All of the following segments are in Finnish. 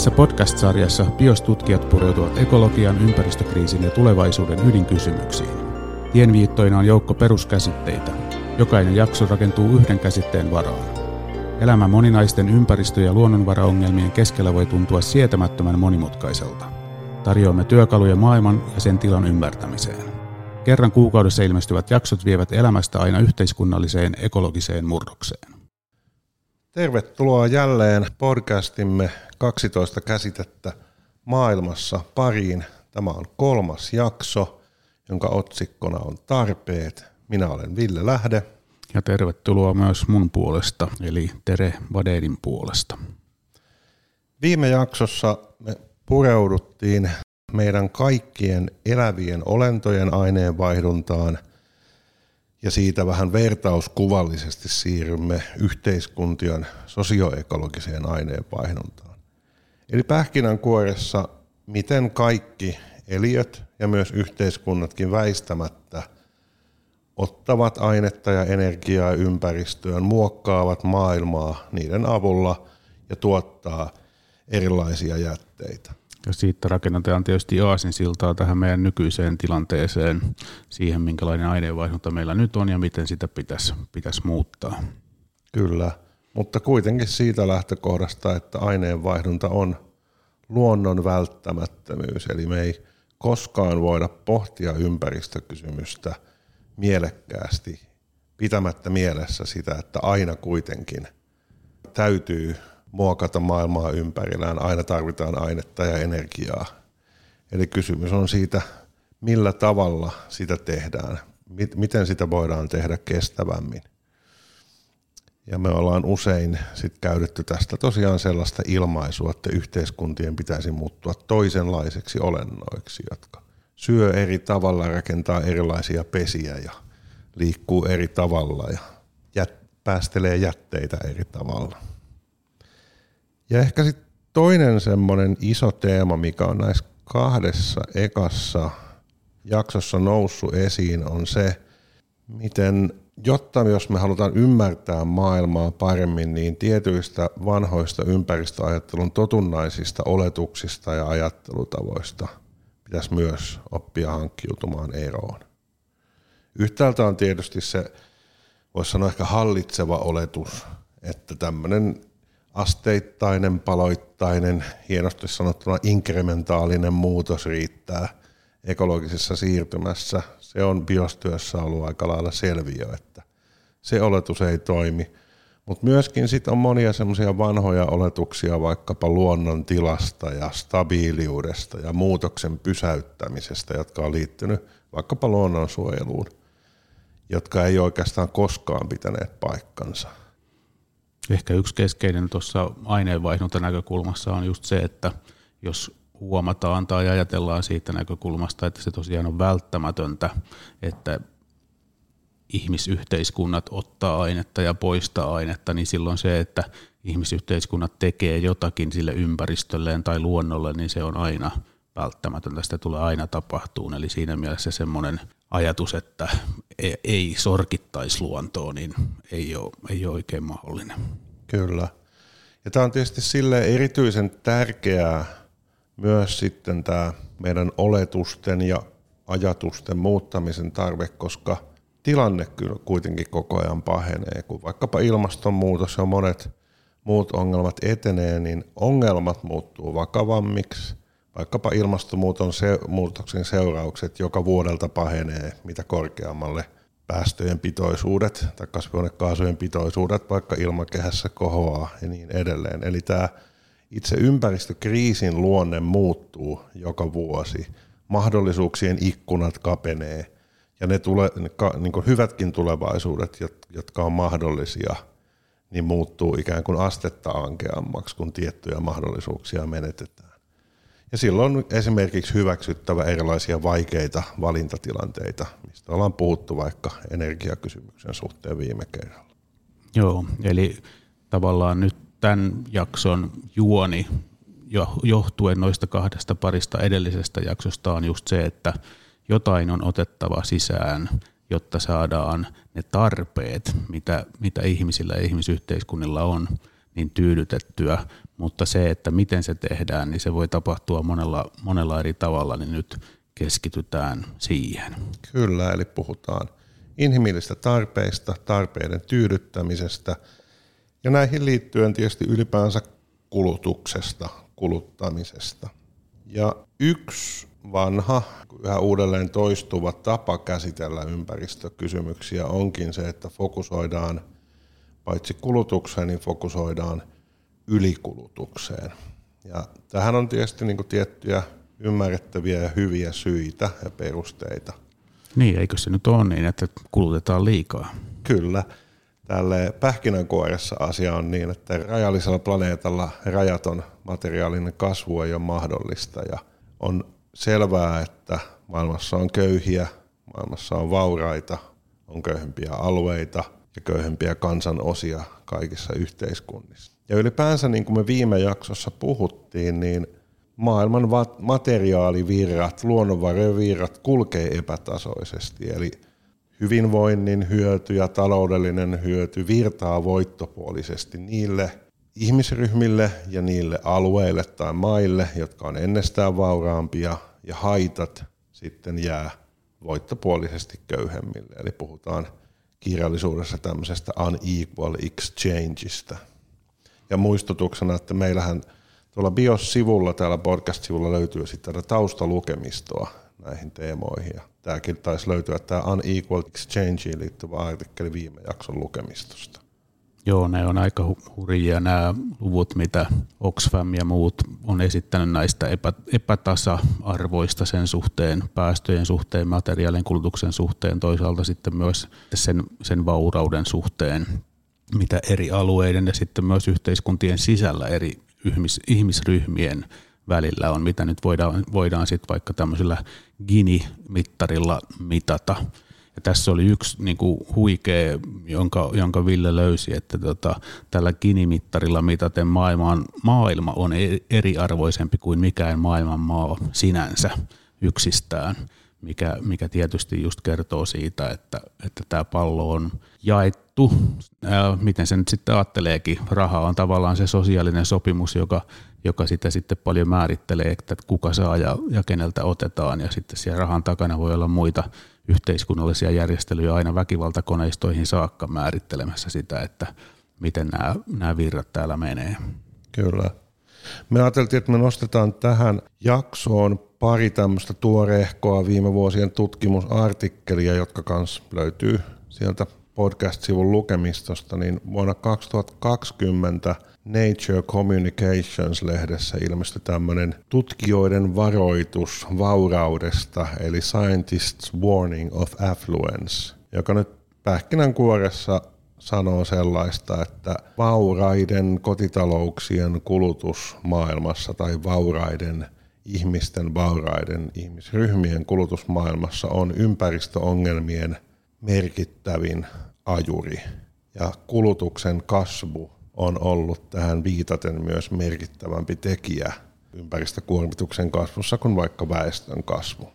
Tässä podcast-sarjassa biostutkijat pureutuvat ekologian, ympäristökriisin ja tulevaisuuden ydinkysymyksiin. Tienviittoina on joukko peruskäsitteitä. Jokainen jakso rakentuu yhden käsitteen varaan. Elämä moninaisten ympäristö- ja luonnonvaraongelmien keskellä voi tuntua sietämättömän monimutkaiselta. Tarjoamme työkaluja maailman ja sen tilan ymmärtämiseen. Kerran kuukaudessa ilmestyvät jaksot vievät elämästä aina yhteiskunnalliseen ekologiseen murrokseen. Tervetuloa jälleen podcastimme 12 käsitettä maailmassa pariin. Tämä on kolmas jakso, jonka otsikkona on tarpeet. Minä olen Ville Lähde. Ja tervetuloa myös mun puolesta, eli Tere Vadedin puolesta. Viime jaksossa me pureuduttiin meidän kaikkien elävien olentojen aineenvaihduntaan ja siitä vähän vertauskuvallisesti siirrymme yhteiskuntien sosioekologiseen aineenvaihduntaan. Eli pähkinänkuoressa, miten kaikki eliöt ja myös yhteiskunnatkin väistämättä ottavat ainetta ja energiaa ympäristöön, muokkaavat maailmaa niiden avulla ja tuottaa erilaisia jätteitä. Ja siitä rakennetaan tietysti aasinsiltaa tähän meidän nykyiseen tilanteeseen, siihen minkälainen aineenvaihdunta meillä nyt on ja miten sitä pitäisi, pitäisi muuttaa. Kyllä, mutta kuitenkin siitä lähtökohdasta, että aineenvaihdunta on luonnon välttämättömyys, eli me ei koskaan voida pohtia ympäristökysymystä mielekkäästi pitämättä mielessä sitä, että aina kuitenkin täytyy muokata maailmaa ympärillään. Aina tarvitaan ainetta ja energiaa. Eli kysymys on siitä, millä tavalla sitä tehdään, miten sitä voidaan tehdä kestävämmin. Ja me ollaan usein sit käytetty tästä tosiaan sellaista ilmaisua, että yhteiskuntien pitäisi muuttua toisenlaiseksi olennoiksi, jotka syö eri tavalla, rakentaa erilaisia pesiä ja liikkuu eri tavalla ja jät, päästelee jätteitä eri tavalla. Ja ehkä sitten toinen semmoinen iso teema, mikä on näissä kahdessa ekassa jaksossa noussut esiin, on se, miten jotta jos me halutaan ymmärtää maailmaa paremmin, niin tietyistä vanhoista ympäristöajattelun totunnaisista oletuksista ja ajattelutavoista pitäisi myös oppia hankkiutumaan eroon. Yhtäältä on tietysti se, voisi sanoa ehkä hallitseva oletus, että tämmöinen asteittainen, paloittainen, hienosti sanottuna inkrementaalinen muutos riittää ekologisessa siirtymässä. Se on biostyössä ollut aika lailla selviö, että se oletus ei toimi. Mutta myöskin sit on monia semmoisia vanhoja oletuksia vaikkapa luonnon tilasta ja stabiiliudesta ja muutoksen pysäyttämisestä, jotka on liittynyt vaikkapa luonnonsuojeluun, jotka ei oikeastaan koskaan pitäneet paikkansa. Ehkä yksi keskeinen tuossa aineenvaihdunta näkökulmassa on just se, että jos huomataan tai ajatellaan siitä näkökulmasta, että se tosiaan on välttämätöntä, että ihmisyhteiskunnat ottaa ainetta ja poistaa ainetta, niin silloin se, että ihmisyhteiskunnat tekee jotakin sille ympäristölleen tai luonnolle, niin se on aina välttämätöntä, sitä tulee aina tapahtuun. Eli siinä mielessä semmoinen ajatus, että e- ei sorkittaisi luontoa, niin ei ole, ei ole oikein mahdollinen. Kyllä. Ja tämä on tietysti sille erityisen tärkeää myös sitten tämä meidän oletusten ja ajatusten muuttamisen tarve, koska tilanne kyllä kuitenkin koko ajan pahenee. Kun vaikkapa ilmastonmuutos ja monet muut ongelmat etenee, niin ongelmat muuttuu vakavammiksi – vaikkapa ilmastonmuutoksen seuraukset joka vuodelta pahenee, mitä korkeammalle päästöjen pitoisuudet tai kasvihuonekaasujen pitoisuudet vaikka ilmakehässä kohoaa ja niin edelleen. Eli tämä itse ympäristökriisin luonne muuttuu joka vuosi. Mahdollisuuksien ikkunat kapenee ja ne tule, niin hyvätkin tulevaisuudet, jotka on mahdollisia, niin muuttuu ikään kuin astetta ankeammaksi, kun tiettyjä mahdollisuuksia menetetään. Ja silloin on esimerkiksi hyväksyttävä erilaisia vaikeita valintatilanteita, mistä ollaan puhuttu vaikka energiakysymyksen suhteen viime kerralla. Joo, eli tavallaan nyt tämän jakson juoni johtuen noista kahdesta parista edellisestä jaksosta on just se, että jotain on otettava sisään, jotta saadaan ne tarpeet, mitä, mitä ihmisillä ja ihmisyhteiskunnilla on, niin tyydytettyä, mutta se, että miten se tehdään, niin se voi tapahtua monella, monella eri tavalla, niin nyt keskitytään siihen. Kyllä, eli puhutaan inhimillistä tarpeista, tarpeiden tyydyttämisestä ja näihin liittyen tietysti ylipäänsä kulutuksesta, kuluttamisesta. Ja yksi vanha, yhä uudelleen toistuva tapa käsitellä ympäristökysymyksiä onkin se, että fokusoidaan paitsi kulutukseen, niin fokusoidaan ylikulutukseen. Ja tähän on tietysti niin tiettyjä ymmärrettäviä ja hyviä syitä ja perusteita. Niin, eikö se nyt ole niin, että kulutetaan liikaa? Kyllä. Tälle pähkinänkuoressa asia on niin, että rajallisella planeetalla rajaton materiaalinen kasvu ei ole mahdollista ja on selvää, että maailmassa on köyhiä, maailmassa on vauraita, on köyhempiä alueita ja köyhempiä kansanosia kaikissa yhteiskunnissa. Ja ylipäänsä, niin kuin me viime jaksossa puhuttiin, niin maailman materiaalivirrat, luonnonvarojen virrat kulkee epätasoisesti. Eli hyvinvoinnin hyöty ja taloudellinen hyöty virtaa voittopuolisesti niille ihmisryhmille ja niille alueille tai maille, jotka on ennestään vauraampia, ja haitat sitten jää voittopuolisesti köyhemmille. Eli puhutaan kirjallisuudessa tämmöisestä unequal exchangeista. Ja muistutuksena, että meillähän tuolla BIOS-sivulla, täällä podcast-sivulla löytyy sitten tätä taustalukemistoa näihin teemoihin. Ja tämäkin taisi löytyä tämä Unequal Exchangeen liittyvä artikkeli viime jakson lukemistosta. Joo, ne on aika hurjia. Nämä luvut, mitä Oxfam ja muut on esittänyt näistä epä, epätasa-arvoista sen suhteen, päästöjen suhteen, materiaalien kulutuksen suhteen, toisaalta sitten myös sen, sen vaurauden suhteen, mitä eri alueiden ja sitten myös yhteiskuntien sisällä eri ihmis, ihmisryhmien välillä on, mitä nyt voidaan, voidaan sitten vaikka tämmöisellä Gini-mittarilla mitata – ja tässä oli yksi niin kuin huikea, jonka, jonka Ville löysi, että tota, tällä Gini-mittarilla mitaten maailman, maailma on e-, eriarvoisempi kuin mikään maailman maa sinänsä yksistään, mikä, mikä tietysti just kertoo siitä, että, että tämä pallo on jaettu. Ää, miten se nyt sitten ajatteleekin, raha on tavallaan se sosiaalinen sopimus, joka, joka sitä sitten paljon määrittelee, että kuka saa ja, ja keneltä otetaan, ja sitten siellä rahan takana voi olla muita yhteiskunnallisia järjestelyjä aina väkivaltakoneistoihin saakka määrittelemässä sitä, että miten nämä, nämä virrat täällä menee. Kyllä. Me ajateltiin, että me nostetaan tähän jaksoon pari tämmöistä tuoreehkoa viime vuosien tutkimusartikkelia, jotka kans löytyy sieltä podcast-sivun lukemistosta, niin vuonna 2020 Nature Communications-lehdessä ilmestyi tämmöinen tutkijoiden varoitus vauraudesta, eli Scientists Warning of Affluence, joka nyt pähkinänkuoressa sanoo sellaista, että vauraiden kotitalouksien kulutus maailmassa tai vauraiden ihmisten, vauraiden ihmisryhmien kulutusmaailmassa on ympäristöongelmien merkittävin ajuri. Ja kulutuksen kasvu on ollut tähän viitaten myös merkittävämpi tekijä ympäristökuormituksen kasvussa kuin vaikka väestön kasvu.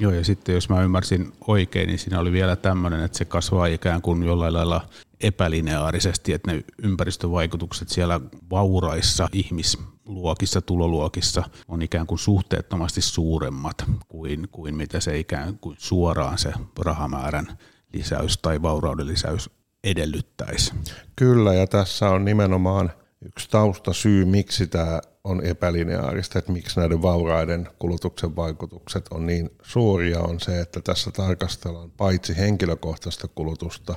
Joo, ja sitten jos mä ymmärsin oikein, niin siinä oli vielä tämmöinen, että se kasvaa ikään kuin jollain lailla epälineaarisesti, että ne ympäristövaikutukset siellä vauraissa ihmisluokissa, tuloluokissa on ikään kuin suhteettomasti suuremmat kuin, kuin mitä se ikään kuin suoraan se rahamäärän lisäys tai vaurauden lisäys edellyttäisi. Kyllä, ja tässä on nimenomaan yksi taustasyy, miksi tämä on epälineaarista, että miksi näiden vauraiden kulutuksen vaikutukset on niin suuria, on se, että tässä tarkastellaan paitsi henkilökohtaista kulutusta,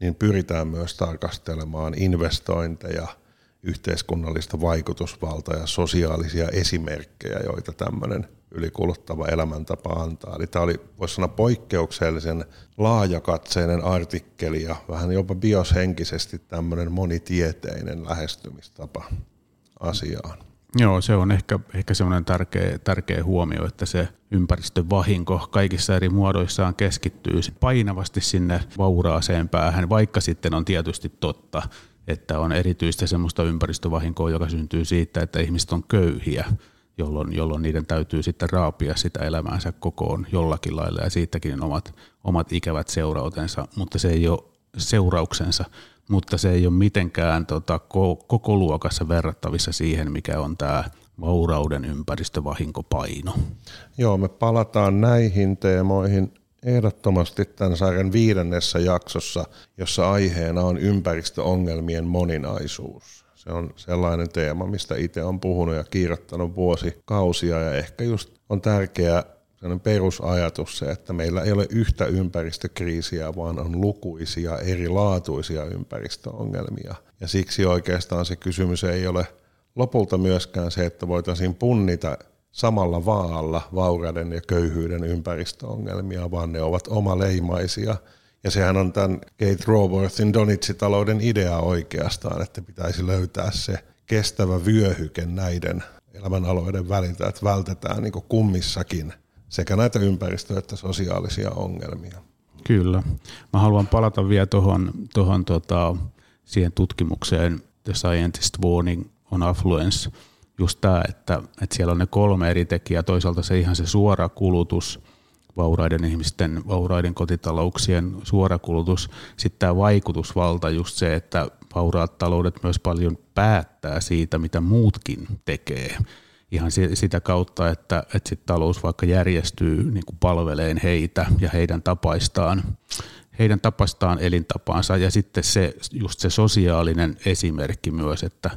niin pyritään myös tarkastelemaan investointeja, yhteiskunnallista vaikutusvaltaa ja sosiaalisia esimerkkejä, joita tämmöinen ylikuluttava elämäntapa antaa. Eli tämä oli, voisi sanoa, poikkeuksellisen laajakatseinen artikkeli ja vähän jopa bioshenkisesti tämmöinen monitieteinen lähestymistapa asiaan. Joo, se on ehkä, ehkä semmoinen tärkeä, tärkeä huomio, että se ympäristövahinko kaikissa eri muodoissaan keskittyy painavasti sinne vauraaseen päähän, vaikka sitten on tietysti totta, että on erityistä semmoista ympäristövahinkoa, joka syntyy siitä, että ihmiset on köyhiä jolloin, jolloin niiden täytyy sitten raapia sitä elämäänsä kokoon jollakin lailla. Ja siitäkin omat, omat ikävät seurautensa, mutta se ei ole seurauksensa, mutta se ei ole mitenkään tota, koko luokassa verrattavissa siihen, mikä on tämä vaurauden ympäristövahinkopaino. Joo, me palataan näihin teemoihin ehdottomasti tämän sarjan viidennessä jaksossa, jossa aiheena on ympäristöongelmien moninaisuus. Se on sellainen teema, mistä itse on puhunut ja kirjoittanut vuosikausia ja ehkä just on tärkeää sellainen perusajatus se, että meillä ei ole yhtä ympäristökriisiä, vaan on lukuisia erilaatuisia ympäristöongelmia. Ja siksi oikeastaan se kysymys ei ole lopulta myöskään se, että voitaisiin punnita samalla vaalla vaurauden ja köyhyyden ympäristöongelmia, vaan ne ovat omaleimaisia. Ja sehän on tämän Kate Raworthin Donitsitalouden idea oikeastaan, että pitäisi löytää se kestävä vyöhyke näiden elämänaloiden väliltä, että vältetään niin kummissakin sekä näitä ympäristö- että sosiaalisia ongelmia. Kyllä. Mä haluan palata vielä tuohon, tohon, tota, siihen tutkimukseen The Scientist Warning on Affluence, just tämä, että, että siellä on ne kolme eri tekijää. Toisaalta se ihan se suora kulutus, vauraiden ihmisten, vauraiden kotitalouksien suora kulutus. Sitten tämä vaikutusvalta, just se, että vauraat taloudet myös paljon päättää siitä, mitä muutkin tekee ihan sitä kautta, että, että sit talous vaikka järjestyy niin kuin palveleen heitä ja heidän tapaistaan, heidän tapastaan elintapaansa ja sitten se, just se sosiaalinen esimerkki myös, että,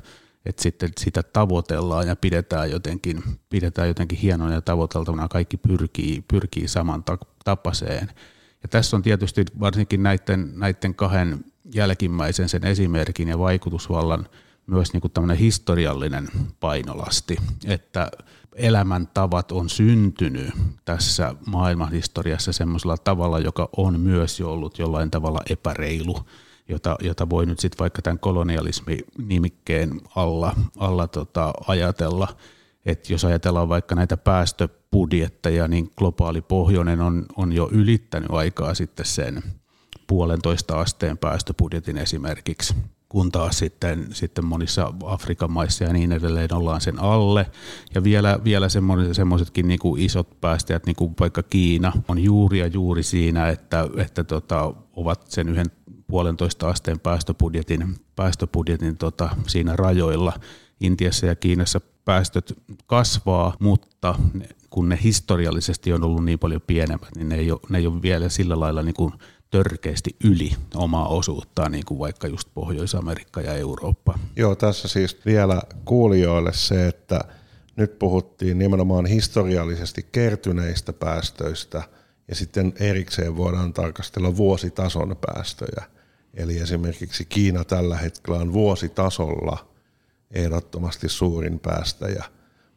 että sitten sitä tavoitellaan ja pidetään jotenkin, pidetään jotenkin hienona ja tavoiteltavana, kaikki pyrkii, pyrkii saman tapaseen. Ja tässä on tietysti varsinkin näiden, näiden kahden jälkimmäisen sen esimerkin ja vaikutusvallan – myös niin kuin historiallinen painolasti, että elämäntavat on syntynyt tässä maailmanhistoriassa semmoisella tavalla, joka on myös jo ollut jollain tavalla epäreilu, jota, jota voi nyt sitten vaikka tämän kolonialismi-nimikkeen alla, alla tota, ajatella. Että jos ajatellaan vaikka näitä päästöbudjetteja, niin globaali pohjoinen on, on jo ylittänyt aikaa sitten sen puolentoista asteen päästöbudjetin esimerkiksi kun taas sitten, sitten monissa Afrikan maissa ja niin edelleen ollaan sen alle. Ja vielä, vielä semmoisetkin niin isot päästäjät, niin kuin vaikka Kiina, on juuri ja juuri siinä, että, että tota, ovat sen yhden puolentoista asteen päästöbudjetin, päästöbudjetin tota, siinä rajoilla. Intiassa ja Kiinassa päästöt kasvaa, mutta kun ne historiallisesti on ollut niin paljon pienemmät, niin ne ei ole, ne ei ole vielä sillä lailla niin kuin törkeästi yli omaa osuuttaan, niin kuin vaikka just Pohjois-Amerikka ja Eurooppa. Joo, tässä siis vielä kuulijoille se, että nyt puhuttiin nimenomaan historiallisesti kertyneistä päästöistä ja sitten erikseen voidaan tarkastella vuositason päästöjä. Eli esimerkiksi Kiina tällä hetkellä on vuositasolla ehdottomasti suurin päästäjä,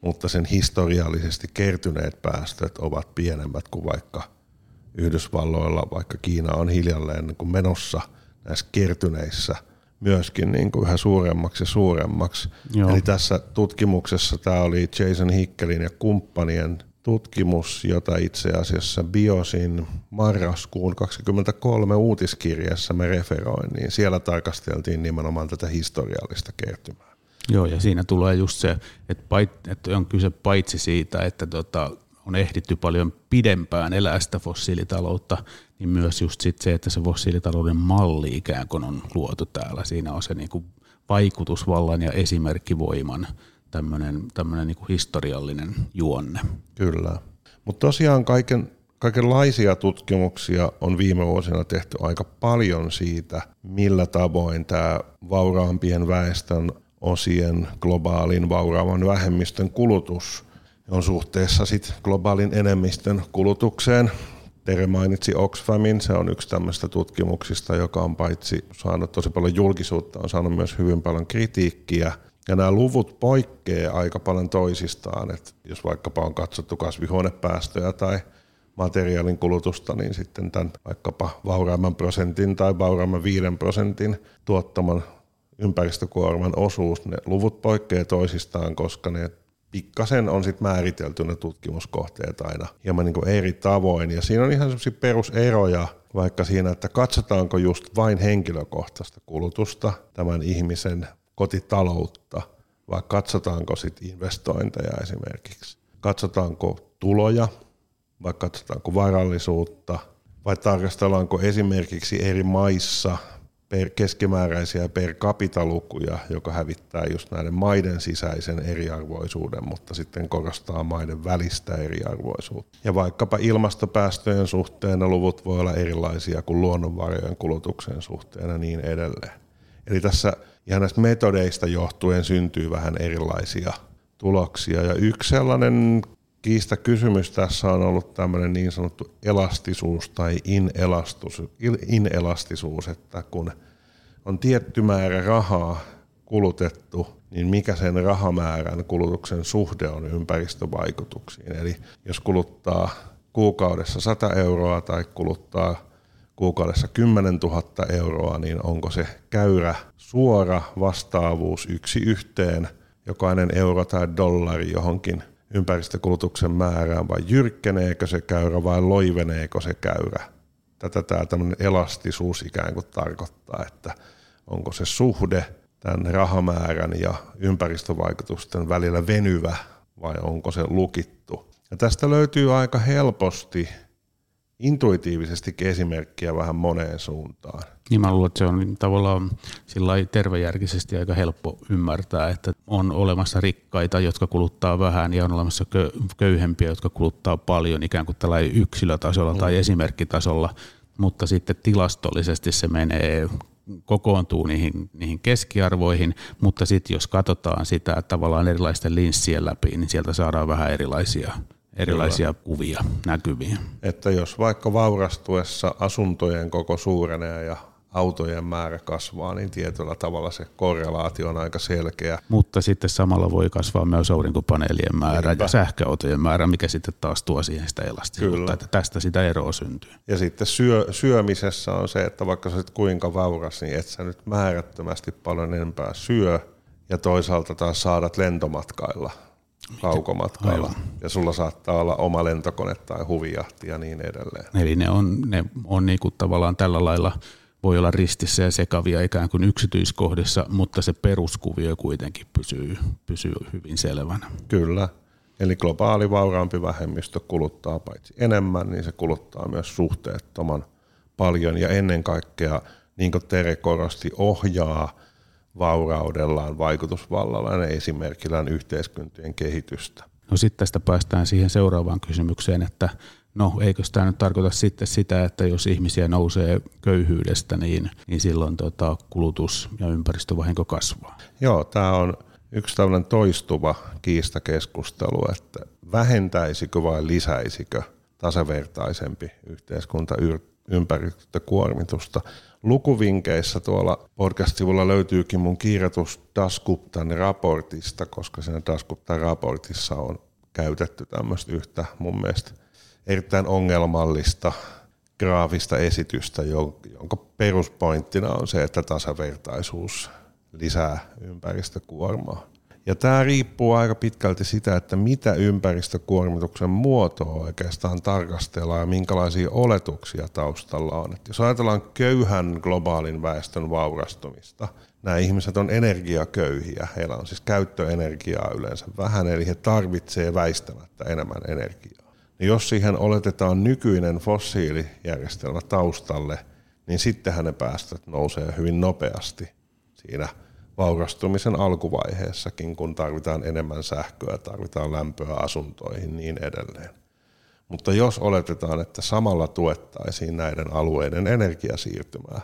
mutta sen historiallisesti kertyneet päästöt ovat pienemmät kuin vaikka Yhdysvalloilla, vaikka Kiina on hiljalleen niin kuin menossa näissä kertyneissä myöskin niin kuin yhä suuremmaksi ja suuremmaksi. Joo. Eli tässä tutkimuksessa tämä oli Jason Hickelin ja kumppanien tutkimus, jota itse asiassa Biosin marraskuun 23 uutiskirjassa me referoin, niin siellä tarkasteltiin nimenomaan tätä historiallista kertymää. Joo, ja siinä tulee just se, että, pait, että on kyse paitsi siitä, että tota, on ehditty paljon pidempään elää sitä fossiilitaloutta, niin myös just sit se, että se fossiilitalouden malli ikään kuin on luotu täällä. Siinä on se niin kuin vaikutusvallan ja esimerkkivoiman tämmöinen, niin historiallinen juonne. Kyllä. Mutta tosiaan kaiken, kaikenlaisia tutkimuksia on viime vuosina tehty aika paljon siitä, millä tavoin tämä vauraampien väestön osien globaalin vauraavan vähemmistön kulutus on suhteessa sit globaalin enemmistön kulutukseen. Tere mainitsi Oxfamin, se on yksi tämmöistä tutkimuksista, joka on paitsi saanut tosi paljon julkisuutta, on saanut myös hyvin paljon kritiikkiä. Ja nämä luvut poikkeaa aika paljon toisistaan, että jos vaikkapa on katsottu kasvihuonepäästöjä tai materiaalin kulutusta, niin sitten tämän vaikkapa vauraamman prosentin tai vauraamman viiden prosentin tuottaman ympäristökuorman osuus, ne luvut poikkeaa toisistaan, koska ne pikkasen on sitten määritelty ne tutkimuskohteet aina hieman niin eri tavoin. Ja siinä on ihan sellaisia peruseroja, vaikka siinä, että katsotaanko just vain henkilökohtaista kulutusta, tämän ihmisen kotitaloutta, vai katsotaanko sitten investointeja esimerkiksi. Katsotaanko tuloja, vai katsotaanko varallisuutta, vai tarkastellaanko esimerkiksi eri maissa per keskimääräisiä per capita lukuja, joka hävittää just näiden maiden sisäisen eriarvoisuuden, mutta sitten korostaa maiden välistä eriarvoisuutta. Ja vaikkapa ilmastopäästöjen suhteen luvut voi olla erilaisia kuin luonnonvarojen kulutuksen suhteen ja niin edelleen. Eli tässä ihan näistä metodeista johtuen syntyy vähän erilaisia tuloksia. Ja yksi sellainen kiista kysymys tässä on ollut tämmöinen niin sanottu elastisuus tai inelastisuus, että kun on tietty määrä rahaa kulutettu, niin mikä sen rahamäärän kulutuksen suhde on ympäristövaikutuksiin. Eli jos kuluttaa kuukaudessa 100 euroa tai kuluttaa kuukaudessa 10 000 euroa, niin onko se käyrä suora vastaavuus yksi yhteen, jokainen euro tai dollari johonkin ympäristökulutuksen määrään vai jyrkkeneekö se käyrä vai loiveneeko se käyrä. Tätä tämä tämmöinen elastisuus ikään kuin tarkoittaa, että onko se suhde tämän rahamäärän ja ympäristövaikutusten välillä venyvä vai onko se lukittu. Ja tästä löytyy aika helposti intuitiivisesti esimerkkiä vähän moneen suuntaan. Niin mä luulen, että se on tavallaan sillä tervejärkisesti aika helppo ymmärtää, että on olemassa rikkaita, jotka kuluttaa vähän ja on olemassa köyhempiä, jotka kuluttaa paljon ikään kuin tällä yksilötasolla mm. tai esimerkkitasolla, mutta sitten tilastollisesti se menee kokoontuu niihin, niihin keskiarvoihin, mutta sitten jos katsotaan sitä tavallaan erilaisten linssien läpi, niin sieltä saadaan vähän erilaisia erilaisia Kyllä. kuvia näkyviä. Että jos vaikka vaurastuessa asuntojen koko suurenee ja autojen määrä kasvaa, niin tietyllä tavalla se korrelaatio on aika selkeä. Mutta sitten samalla voi kasvaa myös aurinkopaneelien määrä Niinpä. ja sähköautojen määrä, mikä sitten taas tuo siihen sitä elastisuutta, että tästä sitä eroa syntyy. Ja sitten syö, syömisessä on se, että vaikka sä kuinka vauras, niin et sä nyt määrättömästi paljon enempää syö, ja toisaalta taas saadat lentomatkailla kaukomatkalla. Aivan. Ja sulla saattaa olla oma lentokone tai huvijahti ja niin edelleen. Eli ne on, ne on niinku tavallaan tällä lailla voi olla ristissä ja sekavia ikään kuin yksityiskohdissa, mutta se peruskuvio kuitenkin pysyy, pysyy hyvin selvänä. Kyllä. Eli globaali vauraampi vähemmistö kuluttaa paitsi enemmän, niin se kuluttaa myös suhteettoman paljon ja ennen kaikkea, niin kuin Tere korosti, ohjaa – vauraudellaan, vaikutusvallallaan ja esimerkillään yhteiskuntien kehitystä. No sitten tästä päästään siihen seuraavaan kysymykseen, että no eikö tämä nyt tarkoita sitten sitä, että jos ihmisiä nousee köyhyydestä, niin, niin silloin tota, kulutus ja ympäristövahinko kasvaa? Joo, tämä on yksi tällainen toistuva kiistakeskustelu, että vähentäisikö vai lisäisikö tasavertaisempi yhteiskunta ympäristökuormitusta lukuvinkeissä tuolla podcast-sivulla löytyykin mun kirjoitus Daskuptan raportista, koska siinä Daskuptan raportissa on käytetty tämmöistä yhtä mun mielestä erittäin ongelmallista graafista esitystä, jonka peruspointtina on se, että tasavertaisuus lisää ympäristökuormaa. Ja tämä riippuu aika pitkälti sitä, että mitä ympäristökuormituksen muotoa oikeastaan tarkastellaan ja minkälaisia oletuksia taustalla on. Et jos ajatellaan köyhän globaalin väestön vaurastumista, nämä ihmiset on energiaköyhiä, heillä on siis käyttöenergiaa yleensä vähän, eli he tarvitsevat väistämättä enemmän energiaa. Niin jos siihen oletetaan nykyinen fossiilijärjestelmä taustalle, niin sittenhän ne päästöt nousee hyvin nopeasti siinä – vaurastumisen alkuvaiheessakin, kun tarvitaan enemmän sähköä, tarvitaan lämpöä asuntoihin niin edelleen. Mutta jos oletetaan, että samalla tuettaisiin näiden alueiden energiasiirtymää,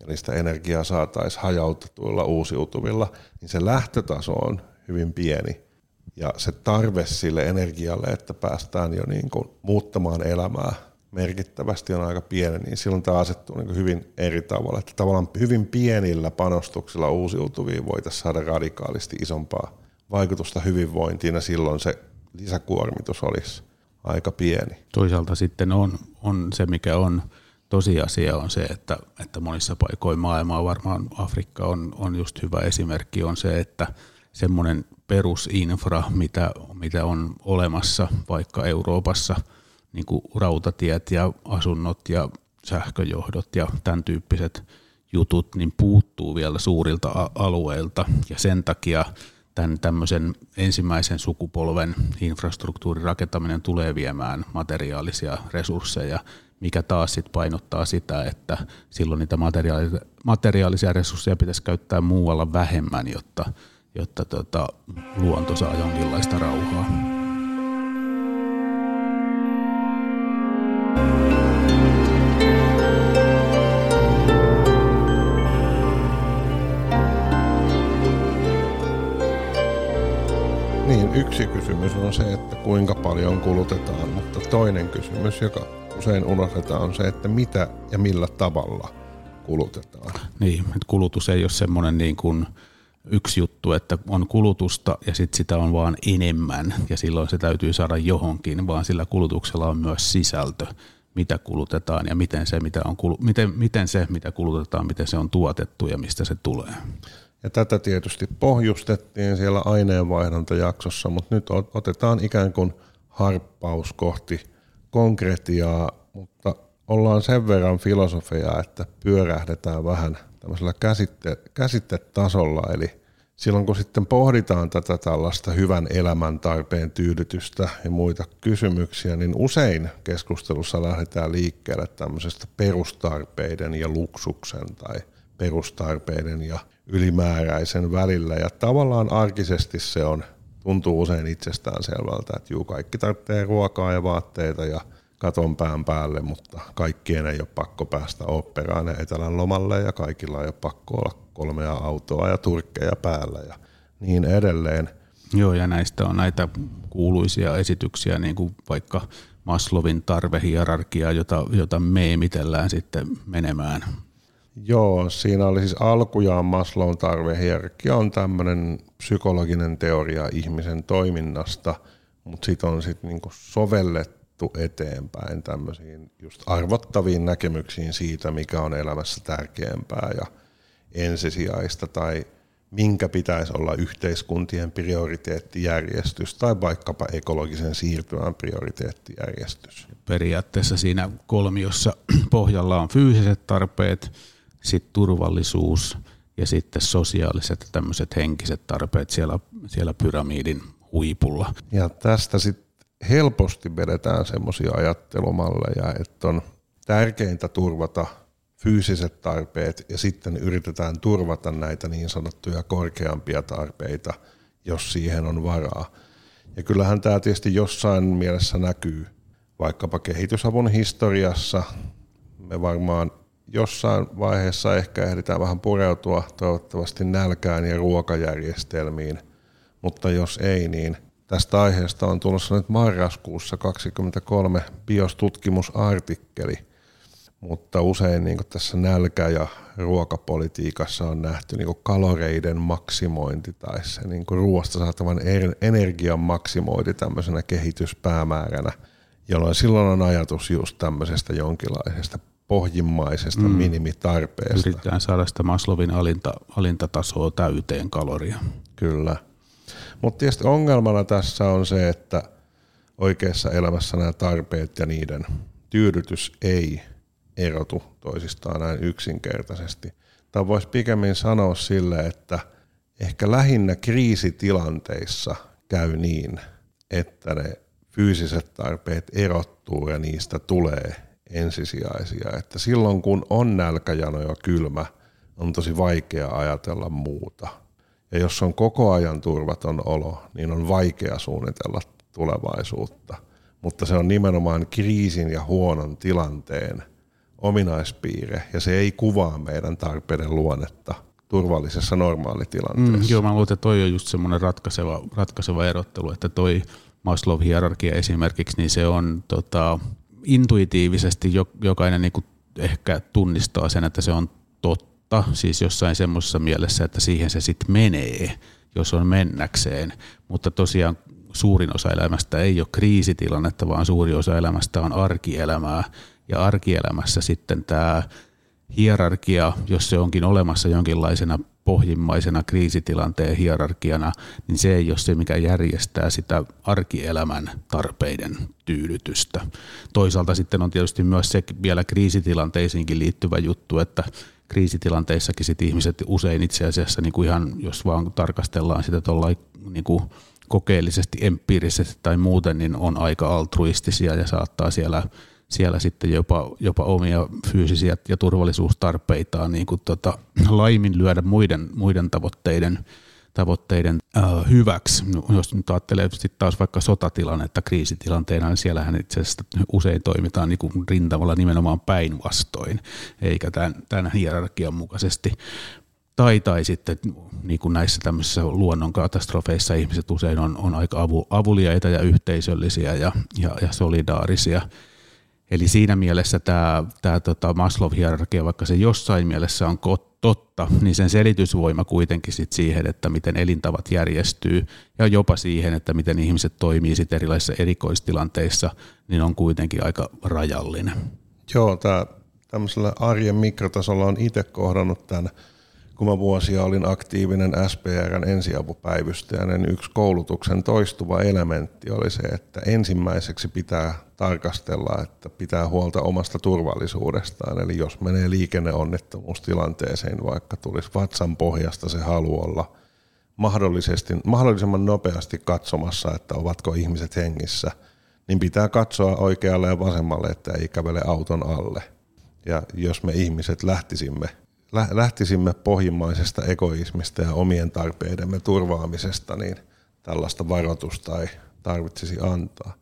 ja niistä energiaa saataisiin hajautetuilla uusiutuvilla, niin se lähtötaso on hyvin pieni. Ja se tarve sille energialle, että päästään jo niin kuin muuttamaan elämää merkittävästi on aika pieni, niin silloin tämä asettuu niin hyvin eri tavalla. Että tavallaan hyvin pienillä panostuksilla uusiutuviin voitaisiin saada radikaalisti isompaa vaikutusta hyvinvointiin ja silloin se lisäkuormitus olisi aika pieni. Toisaalta sitten on, on se, mikä on tosiasia on se, että, että monissa paikoin maailmaa, varmaan Afrikka on, on just hyvä esimerkki, on se, että semmoinen perusinfra, mitä, mitä on olemassa vaikka Euroopassa – niin kuin rautatiet ja asunnot ja sähköjohdot ja tämän tyyppiset jutut niin puuttuu vielä suurilta alueilta ja sen takia tämän tämmöisen ensimmäisen sukupolven infrastruktuurin rakentaminen tulee viemään materiaalisia resursseja, mikä taas sit painottaa sitä, että silloin niitä materiaalisia, resursseja pitäisi käyttää muualla vähemmän, jotta, jotta tota, luonto saa jonkinlaista rauhaa. Yksi kysymys on se, että kuinka paljon kulutetaan, mutta toinen kysymys, joka usein unohdetaan, on se, että mitä ja millä tavalla kulutetaan. Niin, että kulutus ei ole semmoinen niin kuin yksi juttu, että on kulutusta ja sitten sitä on vaan enemmän ja silloin se täytyy saada johonkin, vaan sillä kulutuksella on myös sisältö, mitä kulutetaan ja miten se, mitä on, miten, miten se, mitä kulutetaan, miten se on tuotettu ja mistä se tulee. Ja tätä tietysti pohjustettiin siellä aineenvaihdontajaksossa, mutta nyt otetaan ikään kuin harppaus kohti konkretiaa, mutta ollaan sen verran filosofia, että pyörähdetään vähän tämmöisellä käsitte, käsitetasolla, eli silloin kun sitten pohditaan tätä tällaista hyvän elämän tarpeen tyydytystä ja muita kysymyksiä, niin usein keskustelussa lähdetään liikkeelle tämmöisestä perustarpeiden ja luksuksen tai perustarpeiden ja ylimääräisen välillä. Ja tavallaan arkisesti se on, tuntuu usein itsestään selvältä, että juu, kaikki tarvitsee ruokaa ja vaatteita ja katon pään päälle, mutta kaikkien ei ole pakko päästä operaan ja etelän lomalle ja kaikilla ei ole pakko olla kolmea autoa ja turkkeja päällä ja niin edelleen. Joo, ja näistä on näitä kuuluisia esityksiä, niin kuin vaikka Maslovin tarvehierarkia, jota, jota meemitellään sitten menemään Joo, siinä oli siis alkujaan Maslown tarvehierarkia on tämmöinen psykologinen teoria ihmisen toiminnasta, mutta sitten on sitten niinku sovellettu eteenpäin tämmöisiin just arvottaviin näkemyksiin siitä, mikä on elämässä tärkeämpää ja ensisijaista tai minkä pitäisi olla yhteiskuntien prioriteettijärjestys tai vaikkapa ekologisen siirtymän prioriteettijärjestys. Periaatteessa siinä kolmiossa pohjalla on fyysiset tarpeet, sitten turvallisuus ja sitten sosiaaliset tämmöiset henkiset tarpeet siellä, siellä pyramidin huipulla. Ja tästä sitten helposti vedetään semmoisia ajattelumalleja, että on tärkeintä turvata fyysiset tarpeet ja sitten yritetään turvata näitä niin sanottuja korkeampia tarpeita, jos siihen on varaa. Ja kyllähän tämä tietysti jossain mielessä näkyy vaikkapa kehitysavun historiassa. Me varmaan jossain vaiheessa ehkä ehditään vähän pureutua toivottavasti nälkään ja ruokajärjestelmiin, mutta jos ei, niin tästä aiheesta on tulossa nyt marraskuussa 23 biostutkimusartikkeli, mutta usein niin tässä nälkä- ja ruokapolitiikassa on nähty niin kaloreiden maksimointi tai se niin ruoasta saatavan er-, energian maksimointi tämmöisenä kehityspäämääränä, jolloin silloin on ajatus just tämmöisestä jonkinlaisesta pohjimmaisesta mm. minimitarpeesta. Yritetään saada sitä Maslovin alinta, alintatasoa täyteen kaloria. Kyllä. Mutta tietysti ongelmana tässä on se, että oikeassa elämässä nämä tarpeet ja niiden tyydytys ei erotu toisistaan näin yksinkertaisesti. Tai voisi pikemmin sanoa sille, että ehkä lähinnä kriisitilanteissa käy niin, että ne fyysiset tarpeet erottuu ja niistä tulee ensisijaisia. Että silloin kun on nälkäjano ja kylmä, on tosi vaikea ajatella muuta. Ja jos on koko ajan turvaton olo, niin on vaikea suunnitella tulevaisuutta. Mutta se on nimenomaan kriisin ja huonon tilanteen ominaispiirre, ja se ei kuvaa meidän tarpeiden luonnetta turvallisessa normaalitilanteessa. Mm, joo, mä luulen, että toi on just semmoinen ratkaiseva, ratkaiseva erottelu, että toi Maslow-hierarkia esimerkiksi, niin se on tota, intuitiivisesti jokainen niin kuin ehkä tunnistaa sen, että se on totta, siis jossain semmoisessa mielessä, että siihen se sitten menee, jos on mennäkseen, mutta tosiaan suurin osa elämästä ei ole kriisitilannetta, vaan suuri osa elämästä on arkielämää, ja arkielämässä sitten tämä hierarkia, jos se onkin olemassa jonkinlaisena pohjimmaisena kriisitilanteen hierarkiana, niin se ei ole se, mikä järjestää sitä arkielämän tarpeiden tyydytystä. Toisaalta sitten on tietysti myös se vielä kriisitilanteisiinkin liittyvä juttu, että kriisitilanteissakin sit ihmiset usein itse asiassa niin kuin ihan, jos vaan tarkastellaan sitä niin kuin kokeellisesti, empiirisesti tai muuten, niin on aika altruistisia ja saattaa siellä siellä sitten jopa, jopa omia fyysisiä ja turvallisuustarpeitaan niin kuin tota, laiminlyödä muiden, muiden tavoitteiden tavoitteiden äh, hyväksi. No, jos nyt ajattelee sit taas vaikka sotatilannetta kriisitilanteena, niin siellähän itse asiassa usein toimitaan niin kuin rintamalla nimenomaan päinvastoin, eikä tämän, tämän hierarkian mukaisesti. Tai, tai sitten niin kuin näissä tämmöisissä luonnonkatastrofeissa ihmiset usein on, on aika avu, avuliaita ja yhteisöllisiä ja, ja, ja solidaarisia. Eli siinä mielessä tämä, tämä tota Maslow-hierarkia, vaikka se jossain mielessä on totta, niin sen selitysvoima kuitenkin sit siihen, että miten elintavat järjestyy ja jopa siihen, että miten ihmiset toimii sit erilaisissa erikoistilanteissa, niin on kuitenkin aika rajallinen. Joo, tämä tämmöisellä arjen mikrotasolla on itse kohdannut tämän kun mä vuosia olin aktiivinen SPRn ensiapupäivystäjä, niin yksi koulutuksen toistuva elementti oli se, että ensimmäiseksi pitää tarkastella, että pitää huolta omasta turvallisuudestaan. Eli jos menee liikenneonnettomuustilanteeseen, vaikka tulisi vatsan pohjasta se halu olla mahdollisesti, mahdollisimman nopeasti katsomassa, että ovatko ihmiset hengissä, niin pitää katsoa oikealle ja vasemmalle, että ei kävele auton alle. Ja jos me ihmiset lähtisimme lähtisimme pohjimmaisesta egoismista ja omien tarpeidemme turvaamisesta, niin tällaista varoitusta ei tarvitsisi antaa.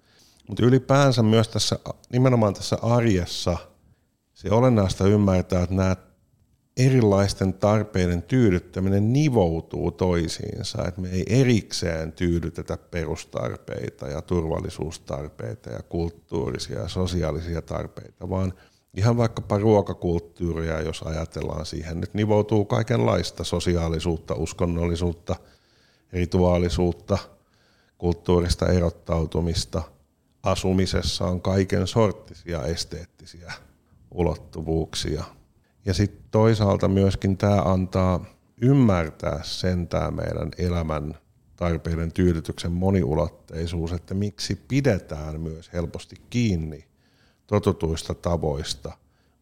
Mutta ylipäänsä myös tässä, nimenomaan tässä arjessa, se olennaista ymmärtää, että nämä erilaisten tarpeiden tyydyttäminen nivoutuu toisiinsa, että me ei erikseen tyydytetä perustarpeita ja turvallisuustarpeita ja kulttuurisia ja sosiaalisia tarpeita, vaan – ihan vaikkapa ruokakulttuuria, jos ajatellaan siihen, nyt nivoutuu kaikenlaista sosiaalisuutta, uskonnollisuutta, rituaalisuutta, kulttuurista erottautumista. Asumisessa on kaiken sorttisia esteettisiä ulottuvuuksia. Ja sitten toisaalta myöskin tämä antaa ymmärtää sen tämä meidän elämän tarpeiden tyydytyksen moniulotteisuus, että miksi pidetään myös helposti kiinni totutuista tavoista,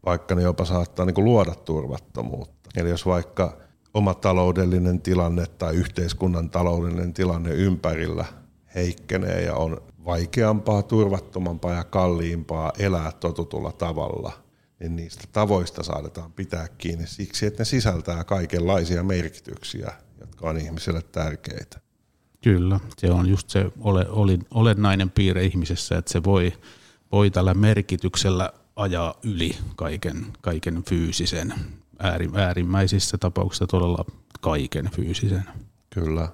vaikka ne jopa saattaa niin kuin luoda turvattomuutta. Eli jos vaikka oma taloudellinen tilanne tai yhteiskunnan taloudellinen tilanne ympärillä heikkenee ja on vaikeampaa, turvattomampaa ja kalliimpaa elää totutulla tavalla, niin niistä tavoista saadaan pitää kiinni siksi, että ne sisältää kaikenlaisia merkityksiä, jotka on ihmisille tärkeitä. Kyllä, se on just se ole, oli, olennainen piirre ihmisessä, että se voi voi tällä merkityksellä ajaa yli kaiken, kaiken fyysisen, äärimmäisissä tapauksissa todella kaiken fyysisen. Kyllä.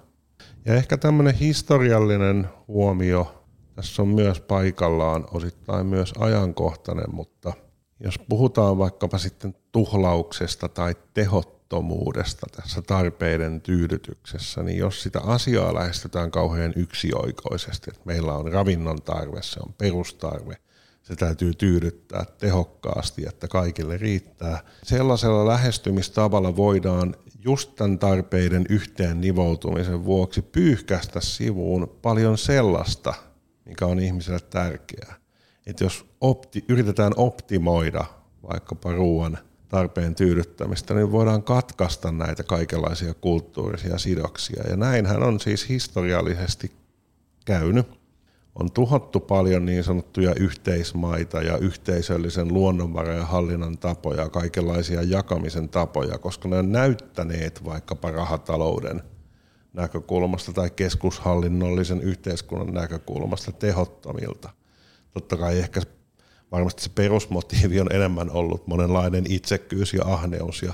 Ja ehkä tämmöinen historiallinen huomio tässä on myös paikallaan, osittain myös ajankohtainen, mutta jos puhutaan vaikkapa sitten tuhlauksesta tai tehottomuudesta tässä tarpeiden tyydytyksessä, niin jos sitä asiaa lähestytään kauhean yksioikoisesti, että meillä on ravinnon tarve, se on perustarve, se täytyy tyydyttää tehokkaasti, että kaikille riittää. Sellaisella lähestymistavalla voidaan just tämän tarpeiden yhteen nivoutumisen vuoksi pyyhkästä sivuun paljon sellaista, mikä on ihmiselle tärkeää. Että jos opti, yritetään optimoida vaikkapa ruoan tarpeen tyydyttämistä, niin voidaan katkaista näitä kaikenlaisia kulttuurisia sidoksia. Ja näinhän on siis historiallisesti käynyt on tuhottu paljon niin sanottuja yhteismaita ja yhteisöllisen luonnonvarojen hallinnan tapoja, kaikenlaisia jakamisen tapoja, koska ne on näyttäneet vaikkapa rahatalouden näkökulmasta tai keskushallinnollisen yhteiskunnan näkökulmasta tehottomilta. Totta kai ehkä varmasti se perusmotiivi on enemmän ollut monenlainen itsekkyys ja ahneus ja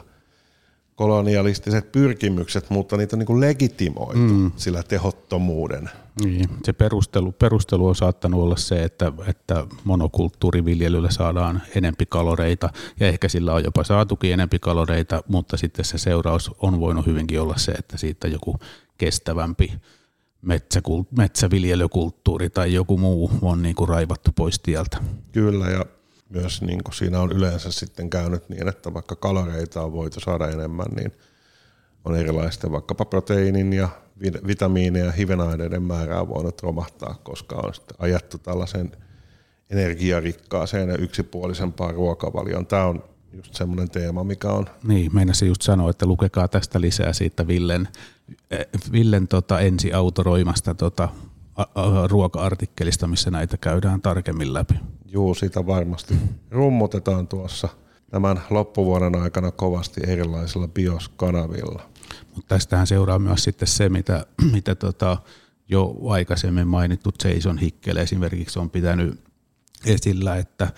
kolonialistiset pyrkimykset, mutta niitä on niin kuin legitimoitu mm. sillä tehottomuuden niin, se perustelu, perustelu on saattanut olla se, että, että monokulttuuriviljelyllä saadaan enempi kaloreita ja ehkä sillä on jopa saatukin enempi kaloreita, mutta sitten se seuraus on voinut hyvinkin olla se, että siitä joku kestävämpi metsäkult, metsäviljelykulttuuri tai joku muu on niin kuin raivattu pois tieltä. Kyllä ja myös niin kuin siinä on yleensä sitten käynyt niin, että vaikka kaloreita on voitu saada enemmän, niin on erilaisten vaikkapa proteiinin ja vitamiineja ja hivenaineiden määrää voinut romahtaa, koska on sitten ajettu tällaisen energiarikkaaseen ja yksipuolisempaan ruokavalioon. Tämä on just semmoinen teema, mikä on... Niin, meinasin just sanoa, että lukekaa tästä lisää siitä Villen, eh, Villen tota, ensi autoroimasta tota, ruoka-artikkelista, missä näitä käydään tarkemmin läpi. Juu, sitä varmasti rummutetaan tuossa tämän loppuvuoden aikana kovasti erilaisilla bioskanavilla. Mutta tästähän seuraa myös sitten se, mitä, mitä tota, jo aikaisemmin mainittu Jason Hickel esimerkiksi on pitänyt esillä, että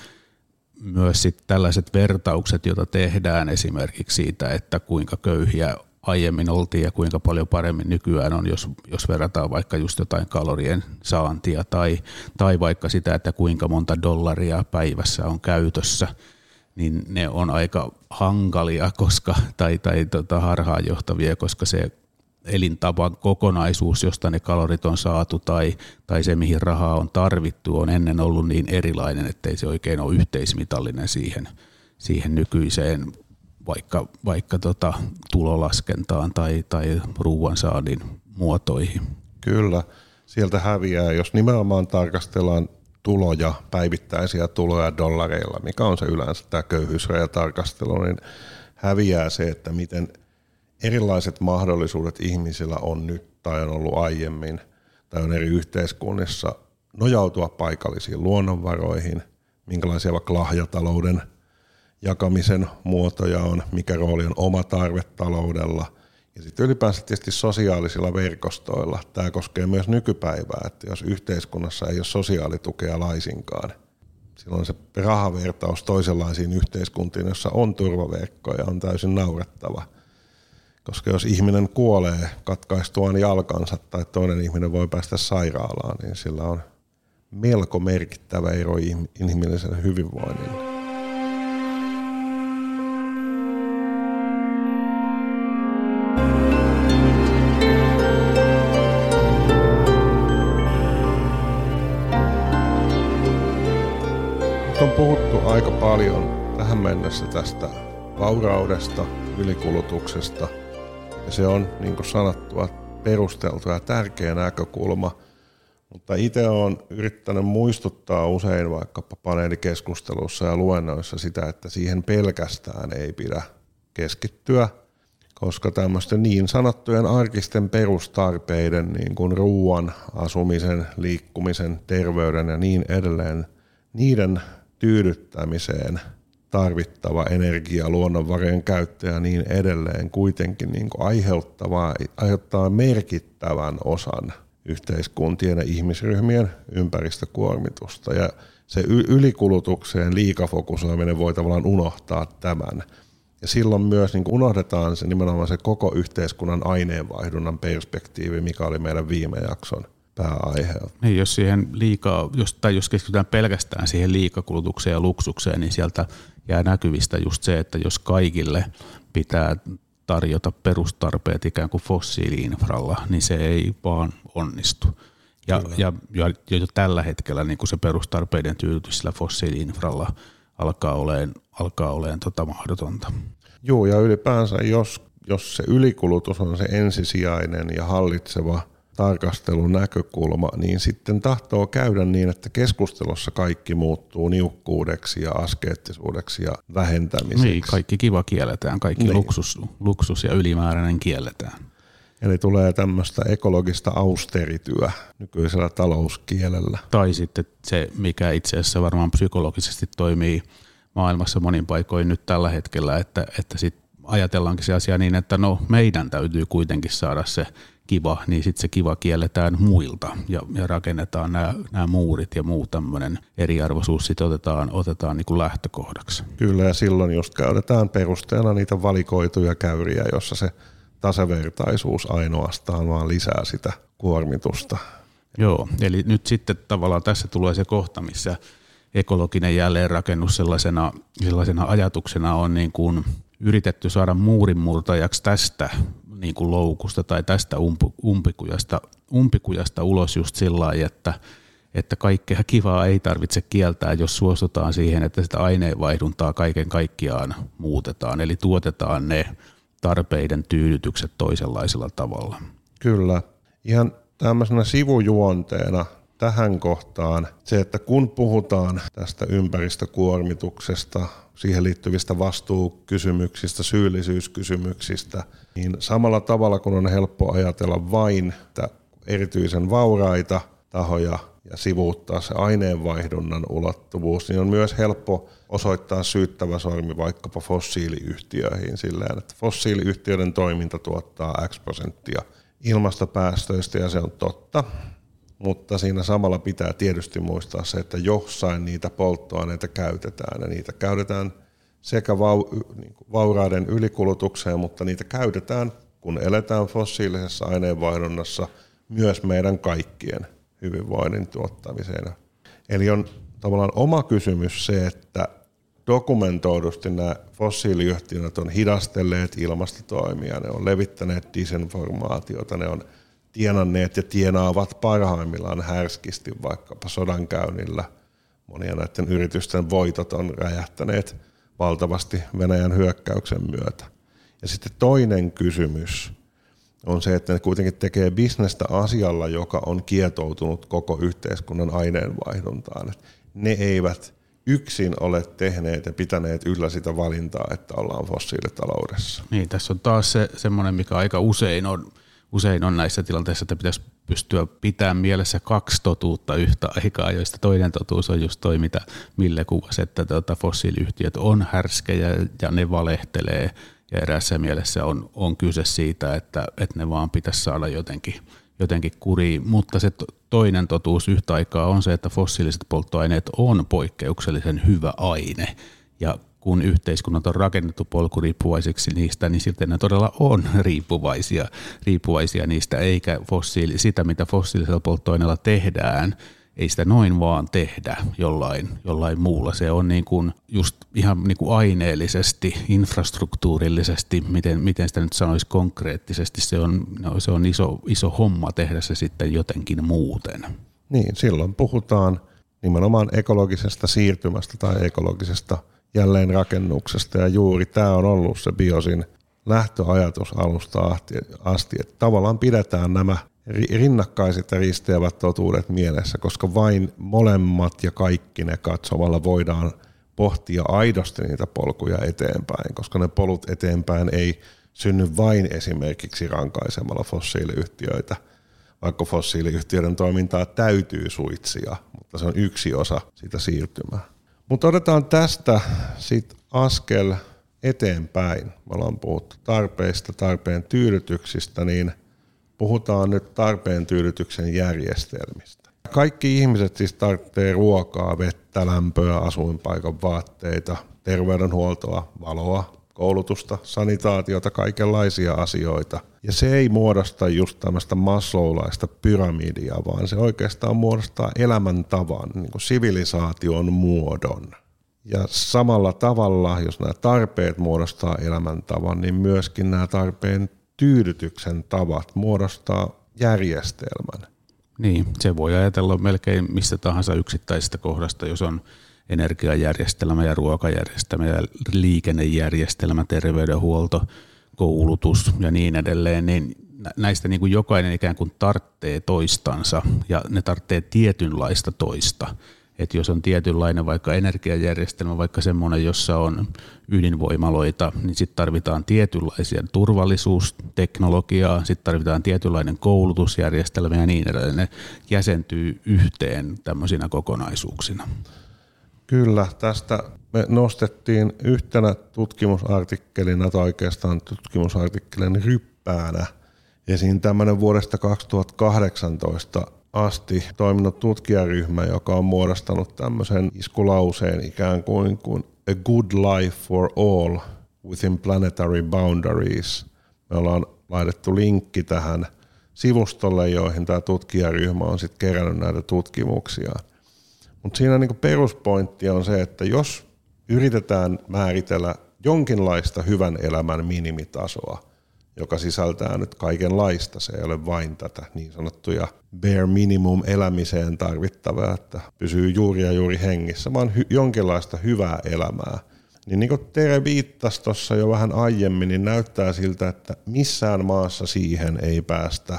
myös sit tällaiset vertaukset, joita tehdään esimerkiksi siitä, että kuinka köyhiä aiemmin oltiin ja kuinka paljon paremmin nykyään on, jos, jos verrataan vaikka just jotain kalorien saantia tai, tai vaikka sitä, että kuinka monta dollaria päivässä on käytössä, niin ne on aika hankalia koska, tai, tai tota, harhaanjohtavia, koska se elintavan kokonaisuus, josta ne kalorit on saatu tai, tai se, mihin rahaa on tarvittu, on ennen ollut niin erilainen, ettei se oikein ole yhteismitallinen siihen, siihen nykyiseen vaikka, vaikka tota, tulolaskentaan tai, tai ruoansaadin muotoihin. Kyllä, sieltä häviää, jos nimenomaan tarkastellaan tuloja, päivittäisiä tuloja dollareilla, mikä on se yleensä tämä köyhyysrajatarkastelu, niin häviää se, että miten erilaiset mahdollisuudet ihmisillä on nyt tai on ollut aiemmin tai on eri yhteiskunnissa nojautua paikallisiin luonnonvaroihin, minkälaisia vaikka lahjatalouden – jakamisen muotoja on, mikä rooli on oma tarve taloudella ja sitten ylipäänsä tietysti sosiaalisilla verkostoilla. Tämä koskee myös nykypäivää, että jos yhteiskunnassa ei ole sosiaalitukea laisinkaan, silloin se rahavertaus toisenlaisiin yhteiskuntiin, jossa on turvaverkkoja, on täysin naurettava. Koska jos ihminen kuolee katkaistuaan jalkansa tai toinen ihminen voi päästä sairaalaan, niin sillä on melko merkittävä ero inhimillisen hyvinvoinnin. Paljon tähän mennessä tästä vauraudesta, ylikulutuksesta. Ja se on, niin kuin sanottua, perusteltu ja tärkeä näkökulma. Mutta itse olen yrittänyt muistuttaa usein vaikkapa paneelikeskustelussa ja luennoissa sitä, että siihen pelkästään ei pidä keskittyä, koska tämmöisten niin sanottujen arkisten perustarpeiden, niin kuin ruoan, asumisen, liikkumisen, terveyden ja niin edelleen, niiden tyydyttämiseen tarvittava energia, luonnonvarojen käyttö ja niin edelleen kuitenkin niin kuin aiheuttavaa, aiheuttaa merkittävän osan yhteiskuntien ja ihmisryhmien ympäristökuormitusta. Ja se ylikulutukseen liikafokusoiminen voi tavallaan unohtaa tämän. Ja silloin myös niin unohdetaan se nimenomaan se koko yhteiskunnan aineenvaihdunnan perspektiivi, mikä oli meidän viime jakson pääaihe. Niin, jos, siihen liikaa, jos, tai jos keskitytään pelkästään siihen liikakulutukseen ja luksukseen, niin sieltä jää näkyvistä just se, että jos kaikille pitää tarjota perustarpeet ikään kuin fossiiliinfralla, niin se ei vaan onnistu. Ja, ja, ja jo tällä hetkellä niin kuin se perustarpeiden tyydytys sillä fossiiliinfralla alkaa olemaan, alkaa olemaan tota mahdotonta. Joo, ja ylipäänsä jos, jos se ylikulutus on se ensisijainen ja hallitseva – tarkastelun näkökulma, niin sitten tahtoo käydä niin, että keskustelussa kaikki muuttuu niukkuudeksi ja askeettisuudeksi ja vähentämiseksi. Niin, kaikki kiva kielletään, kaikki niin. luksus, luksus ja ylimääräinen kielletään. Eli tulee tämmöistä ekologista austerityä nykyisellä talouskielellä. Tai sitten se, mikä itse asiassa varmaan psykologisesti toimii maailmassa monin paikoin nyt tällä hetkellä, että, että sit ajatellaankin se asia niin, että no meidän täytyy kuitenkin saada se kiva, niin sitten se kiva kielletään muilta ja, ja rakennetaan nämä muurit ja muu tämmöinen eriarvoisuus sitten otetaan, otetaan niin kuin lähtökohdaksi. Kyllä ja silloin just käytetään perusteena niitä valikoituja käyriä, jossa se tasavertaisuus ainoastaan vaan lisää sitä kuormitusta. Joo, eli nyt sitten tavallaan tässä tulee se kohta, missä ekologinen jälleenrakennus sellaisena, sellaisena ajatuksena on niin kuin yritetty saada muurinmurtajaksi tästä niin kuin loukusta tai tästä umpikujasta, umpikujasta ulos just sillä lailla, että, että kaikkea kivaa ei tarvitse kieltää, jos suostutaan siihen, että sitä aineenvaihduntaa kaiken kaikkiaan muutetaan, eli tuotetaan ne tarpeiden tyydytykset toisenlaisella tavalla. Kyllä. Ihan tämmöisenä sivujuonteena tähän kohtaan se, että kun puhutaan tästä ympäristökuormituksesta, siihen liittyvistä vastuukysymyksistä, syyllisyyskysymyksistä, niin samalla tavalla kun on helppo ajatella vain, että erityisen vauraita tahoja ja sivuuttaa se aineenvaihdunnan ulottuvuus, niin on myös helppo osoittaa syyttävä sormi vaikkapa fossiiliyhtiöihin silleen, että fossiiliyhtiöiden toiminta tuottaa X prosenttia ilmastopäästöistä ja se on totta, mutta siinä samalla pitää tietysti muistaa se, että jossain niitä polttoaineita käytetään ja niitä käytetään sekä vau, niin vauraiden ylikulutukseen, mutta niitä käytetään, kun eletään fossiilisessa aineenvaihdunnassa, myös meidän kaikkien hyvinvoinnin tuottamiseen. Eli on tavallaan oma kysymys se, että dokumentoidusti nämä fossiiliyhtiöt on hidastelleet ilmastotoimia, ne on levittäneet disinformaatiota, ne on tienanneet ja tienaavat parhaimmillaan härskisti vaikkapa sodankäynnillä. Monia näiden yritysten voitot on räjähtäneet valtavasti Venäjän hyökkäyksen myötä. Ja sitten toinen kysymys on se, että ne kuitenkin tekee bisnestä asialla, joka on kietoutunut koko yhteiskunnan aineenvaihduntaan. Ne eivät yksin ole tehneet ja pitäneet yllä sitä valintaa, että ollaan fossiilitaloudessa. Niin, tässä on taas se semmoinen, mikä aika usein on, usein on näissä tilanteissa, että pitäisi pystyä pitämään mielessä kaksi totuutta yhtä aikaa, joista toinen totuus on just toi, mitä Mille kuvasi, että tuota, fossiiliyhtiöt on härskejä ja ne valehtelee. Ja eräässä mielessä on, on kyse siitä, että, että ne vaan pitäisi saada jotenkin, jotenkin kuriin, mutta se toinen totuus yhtä aikaa on se, että fossiiliset polttoaineet on poikkeuksellisen hyvä aine. Ja kun yhteiskunnat on rakennettu polkuriippuvaisiksi niistä, niin sitten ne todella on riippuvaisia, riippuvaisia niistä, eikä fossiili, sitä, mitä fossiilisella polttoaineella tehdään, ei sitä noin vaan tehdä jollain, jollain muulla. Se on niin kuin just ihan niin kuin aineellisesti, infrastruktuurillisesti, miten, miten sitä nyt sanoisi konkreettisesti, se on, no, se on iso, iso homma tehdä se sitten jotenkin muuten. Niin, silloin puhutaan nimenomaan ekologisesta siirtymästä tai ekologisesta jälleenrakennuksesta ja juuri tämä on ollut se biosin lähtöajatus alusta asti, että tavallaan pidetään nämä rinnakkaiset ja risteävät totuudet mielessä, koska vain molemmat ja kaikki ne katsomalla voidaan pohtia aidosti niitä polkuja eteenpäin, koska ne polut eteenpäin ei synny vain esimerkiksi rankaisemalla fossiiliyhtiöitä, vaikka fossiiliyhtiöiden toimintaa täytyy suitsia, mutta se on yksi osa sitä siirtymää. Mutta otetaan tästä sitten askel eteenpäin. Me ollaan puhuttu tarpeista, tarpeen tyydytyksistä, niin – puhutaan nyt tarpeen tyydytyksen järjestelmistä. Kaikki ihmiset siis tarvitsee ruokaa, vettä, lämpöä, asuinpaikan vaatteita, terveydenhuoltoa, valoa, koulutusta, sanitaatiota, kaikenlaisia asioita. Ja se ei muodosta just tämmöistä masloulaista pyramidia, vaan se oikeastaan muodostaa elämäntavan, niin kuin sivilisaation muodon. Ja samalla tavalla, jos nämä tarpeet muodostaa elämäntavan, niin myöskin nämä tarpeen tyydytyksen tavat muodostaa järjestelmän. Niin, se voi ajatella melkein mistä tahansa yksittäisestä kohdasta, jos on energiajärjestelmä ja ruokajärjestelmä ja liikennejärjestelmä, terveydenhuolto, koulutus ja niin edelleen, niin näistä niin kuin jokainen ikään kuin tarttee toistansa ja ne tarttee tietynlaista toista. Että jos on tietynlainen vaikka energiajärjestelmä, vaikka semmoinen, jossa on ydinvoimaloita, niin sitten tarvitaan tietynlaisia turvallisuusteknologiaa, sitten tarvitaan tietynlainen koulutusjärjestelmä ja niin edelleen. Ne jäsentyy yhteen tämmöisinä kokonaisuuksina. Kyllä, tästä me nostettiin yhtenä tutkimusartikkelina tai oikeastaan tutkimusartikkelin ryppäänä esiin tämmöinen vuodesta 2018 asti toiminut tutkijaryhmä, joka on muodostanut tämmöisen iskulauseen ikään kuin, kuin A good life for all within planetary boundaries. Me ollaan laitettu linkki tähän sivustolle, joihin tämä tutkijaryhmä on sitten kerännyt näitä tutkimuksia. Mutta siinä niinku peruspointti on se, että jos yritetään määritellä jonkinlaista hyvän elämän minimitasoa – joka sisältää nyt kaikenlaista. Se ei ole vain tätä niin sanottuja bare minimum elämiseen tarvittavaa, että pysyy juuri ja juuri hengissä, vaan hy- jonkinlaista hyvää elämää. Niin, niin kuin Tere viittasi tuossa jo vähän aiemmin, niin näyttää siltä, että missään maassa siihen ei päästä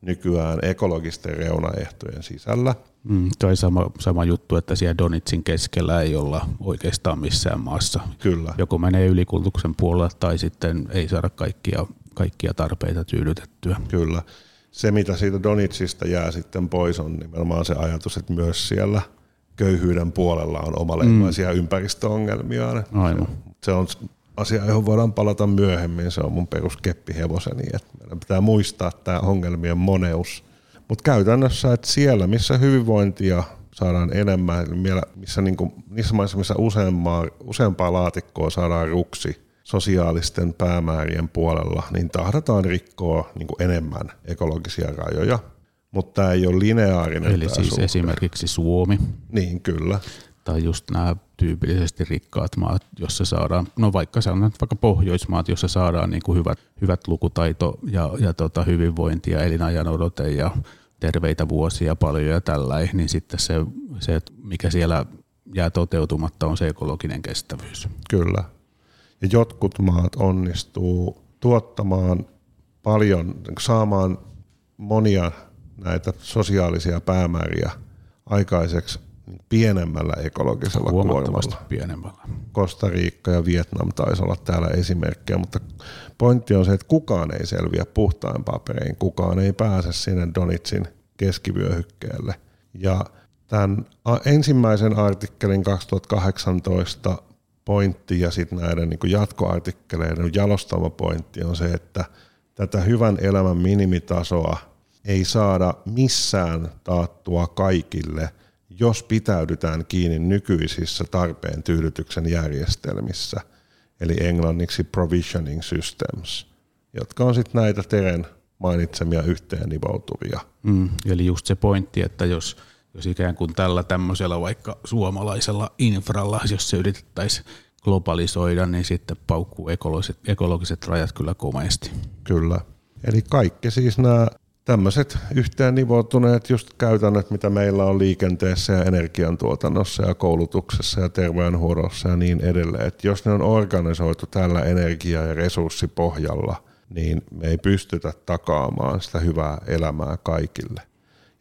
nykyään ekologisten reunaehtojen sisällä. Mm, toi sama, sama juttu, että siellä Donitsin keskellä ei olla oikeastaan missään maassa. Kyllä. Joko menee ylikulutuksen puolelle tai sitten ei saada kaikkia kaikkia tarpeita tyydytettyä. Kyllä. se, mitä siitä Donitsista jää sitten pois, on nimenomaan se ajatus, että myös siellä köyhyyden puolella on omaleimaisia mm. ympäristöongelmia. Aivan. Se on asia, johon voidaan palata myöhemmin. Se on mun peruskeppihevoseni, että meidän pitää muistaa tämä ongelmien moneus. Mutta käytännössä, että siellä, missä hyvinvointia saadaan enemmän, missä niinku, niissä maissa, missä useampaa, useampaa laatikkoa saadaan ruksi sosiaalisten päämäärien puolella, niin tahdataan rikkoa niinku enemmän ekologisia rajoja. Mutta tämä ei ole lineaarinen. Eli siis suhde. esimerkiksi Suomi. Niin, kyllä tai just nämä tyypillisesti rikkaat maat, jossa saadaan, no vaikka sanotaan vaikka Pohjoismaat, jossa saadaan niin kuin hyvät, hyvät lukutaito ja, ja tota hyvinvointia, elinajan odote ja terveitä vuosia paljon ja tällä, niin sitten se, se, mikä siellä jää toteutumatta, on se ekologinen kestävyys. Kyllä. Ja jotkut maat onnistuu tuottamaan paljon, saamaan monia näitä sosiaalisia päämääriä aikaiseksi pienemmällä ekologisella kuormalla. pienemmällä. Costa Rica ja Vietnam taisi olla täällä esimerkkejä, mutta pointti on se, että kukaan ei selviä puhtain paperein, kukaan ei pääse sinne Donitsin keskivyöhykkeelle. Ja tämän ensimmäisen artikkelin 2018 pointti ja sitten näiden niin jatkoartikkeleiden jalostava pointti on se, että tätä hyvän elämän minimitasoa ei saada missään taattua kaikille – jos pitäydytään kiinni nykyisissä tarpeen tyydytyksen järjestelmissä, eli englanniksi provisioning systems, jotka on sitten näitä Teren mainitsemia yhteen nivoutuvia. Mm, eli just se pointti, että jos, jos ikään kuin tällä tämmöisellä vaikka suomalaisella infralla, jos se yritettäisiin globalisoida, niin sitten paukkuu ekologiset, ekologiset rajat kyllä komeasti. Kyllä. Eli kaikki siis nämä tämmöiset yhteen nivoutuneet just käytännöt, mitä meillä on liikenteessä ja energiantuotannossa ja koulutuksessa ja terveydenhuollossa ja niin edelleen. Että jos ne on organisoitu tällä energia- ja resurssipohjalla, niin me ei pystytä takaamaan sitä hyvää elämää kaikille.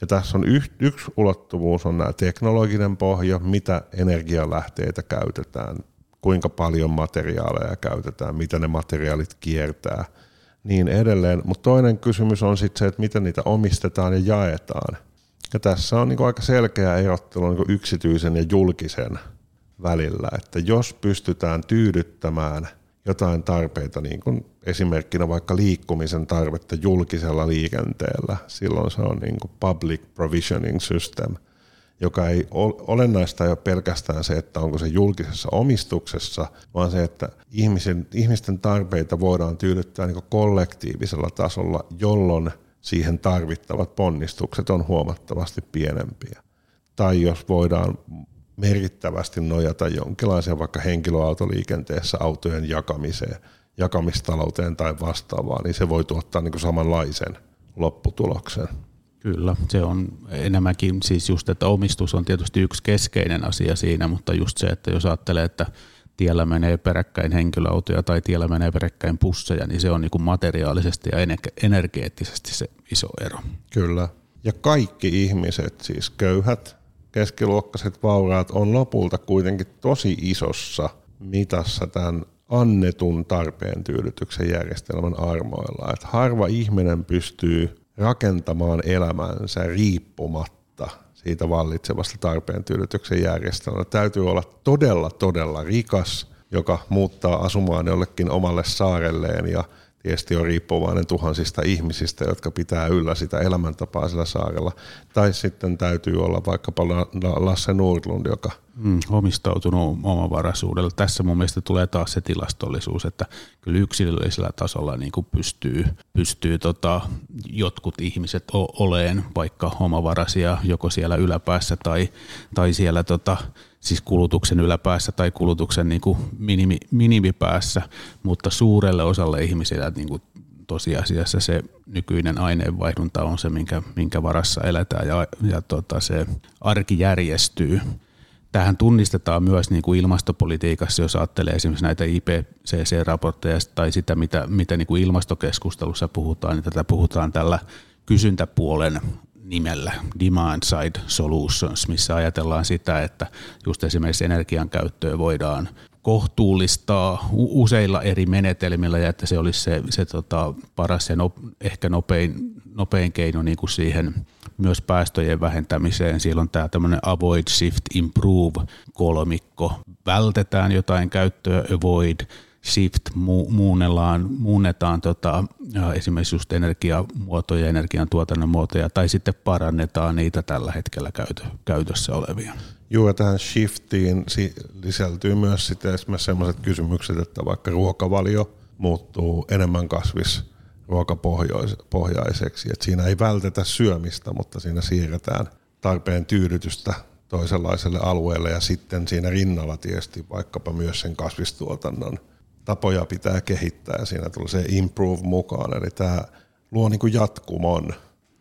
Ja tässä on yksi ulottuvuus on nämä teknologinen pohja, mitä energialähteitä käytetään, kuinka paljon materiaaleja käytetään, mitä ne materiaalit kiertää – niin edelleen. Mutta toinen kysymys on sitten se, että miten niitä omistetaan ja jaetaan. Ja tässä on niin aika selkeä erottelu niin yksityisen ja julkisen välillä, että jos pystytään tyydyttämään jotain tarpeita, niin kuin esimerkkinä vaikka liikkumisen tarvetta julkisella liikenteellä, silloin se on niin public provisioning system – joka ei olennaista ei ole pelkästään se, että onko se julkisessa omistuksessa, vaan se, että ihmisen, ihmisten tarpeita voidaan tyydyttää niin kollektiivisella tasolla, jolloin siihen tarvittavat ponnistukset on huomattavasti pienempiä. Tai jos voidaan merkittävästi nojata jonkinlaiseen vaikka henkilöautoliikenteessä autojen jakamiseen, jakamistalouteen tai vastaavaan, niin se voi tuottaa niin samanlaisen lopputuloksen. Kyllä, se on enemmänkin siis just, että omistus on tietysti yksi keskeinen asia siinä, mutta just se, että jos ajattelee, että tiellä menee peräkkäin henkilöautoja tai tiellä menee peräkkäin pusseja, niin se on niin materiaalisesti ja energeettisesti se iso ero. Kyllä. Ja kaikki ihmiset, siis köyhät, keskiluokkaiset, vauraat, on lopulta kuitenkin tosi isossa mitassa tämän annetun tarpeen tyydytyksen järjestelmän armoilla. Että harva ihminen pystyy rakentamaan elämänsä riippumatta siitä vallitsevasta tarpeen tyydytyksen järjestelmästä. Täytyy olla todella, todella rikas, joka muuttaa asumaan jollekin omalle saarelleen ja tietysti on riippuvainen tuhansista ihmisistä, jotka pitää yllä sitä elämäntapaa sillä saarella. Tai sitten täytyy olla vaikkapa Lasse Nordlund, joka mm, omistautunut omavaraisuudella. Tässä mun mielestä tulee taas se tilastollisuus, että kyllä yksilöllisellä tasolla niin kuin pystyy, pystyy tota, jotkut ihmiset oleen vaikka omavaraisia joko siellä yläpäässä tai, tai siellä tota, siis kulutuksen yläpäässä tai kulutuksen niin kuin minimi, minimipäässä, mutta suurelle osalle ihmisillä niin kuin tosiasiassa se nykyinen aineenvaihdunta on se, minkä, minkä varassa eletään ja, ja tota, se arki järjestyy. Tähän tunnistetaan myös niin kuin ilmastopolitiikassa, jos ajattelee esimerkiksi näitä IPCC-raportteja tai sitä, mitä, mitä niin kuin ilmastokeskustelussa puhutaan, niin tätä puhutaan tällä kysyntäpuolen nimellä Demand Side Solutions, missä ajatellaan sitä, että just esimerkiksi energian käyttöä voidaan kohtuullistaa useilla eri menetelmillä ja että se olisi se, se tota, paras ja no, ehkä nopein nopein keino niin kuin siihen myös päästöjen vähentämiseen. Siellä on tämä tämmöinen avoid, shift, improve kolmikko. Vältetään jotain käyttöä, avoid, shift, mu- muunnellaan, muunnetaan tota, esimerkiksi just energiamuotoja, energiantuotannon muotoja, tai sitten parannetaan niitä tällä hetkellä käytö, käytössä olevia. Joo, tähän shiftiin sisältyy myös sitten esimerkiksi sellaiset kysymykset, että vaikka ruokavalio muuttuu enemmän kasvis ruokapohjaiseksi, että siinä ei vältetä syömistä, mutta siinä siirretään tarpeen tyydytystä toisenlaiselle alueelle ja sitten siinä rinnalla tietysti vaikkapa myös sen kasvistuotannon tapoja pitää kehittää ja siinä tulee se improve mukaan, eli tämä luo niin kuin jatkumon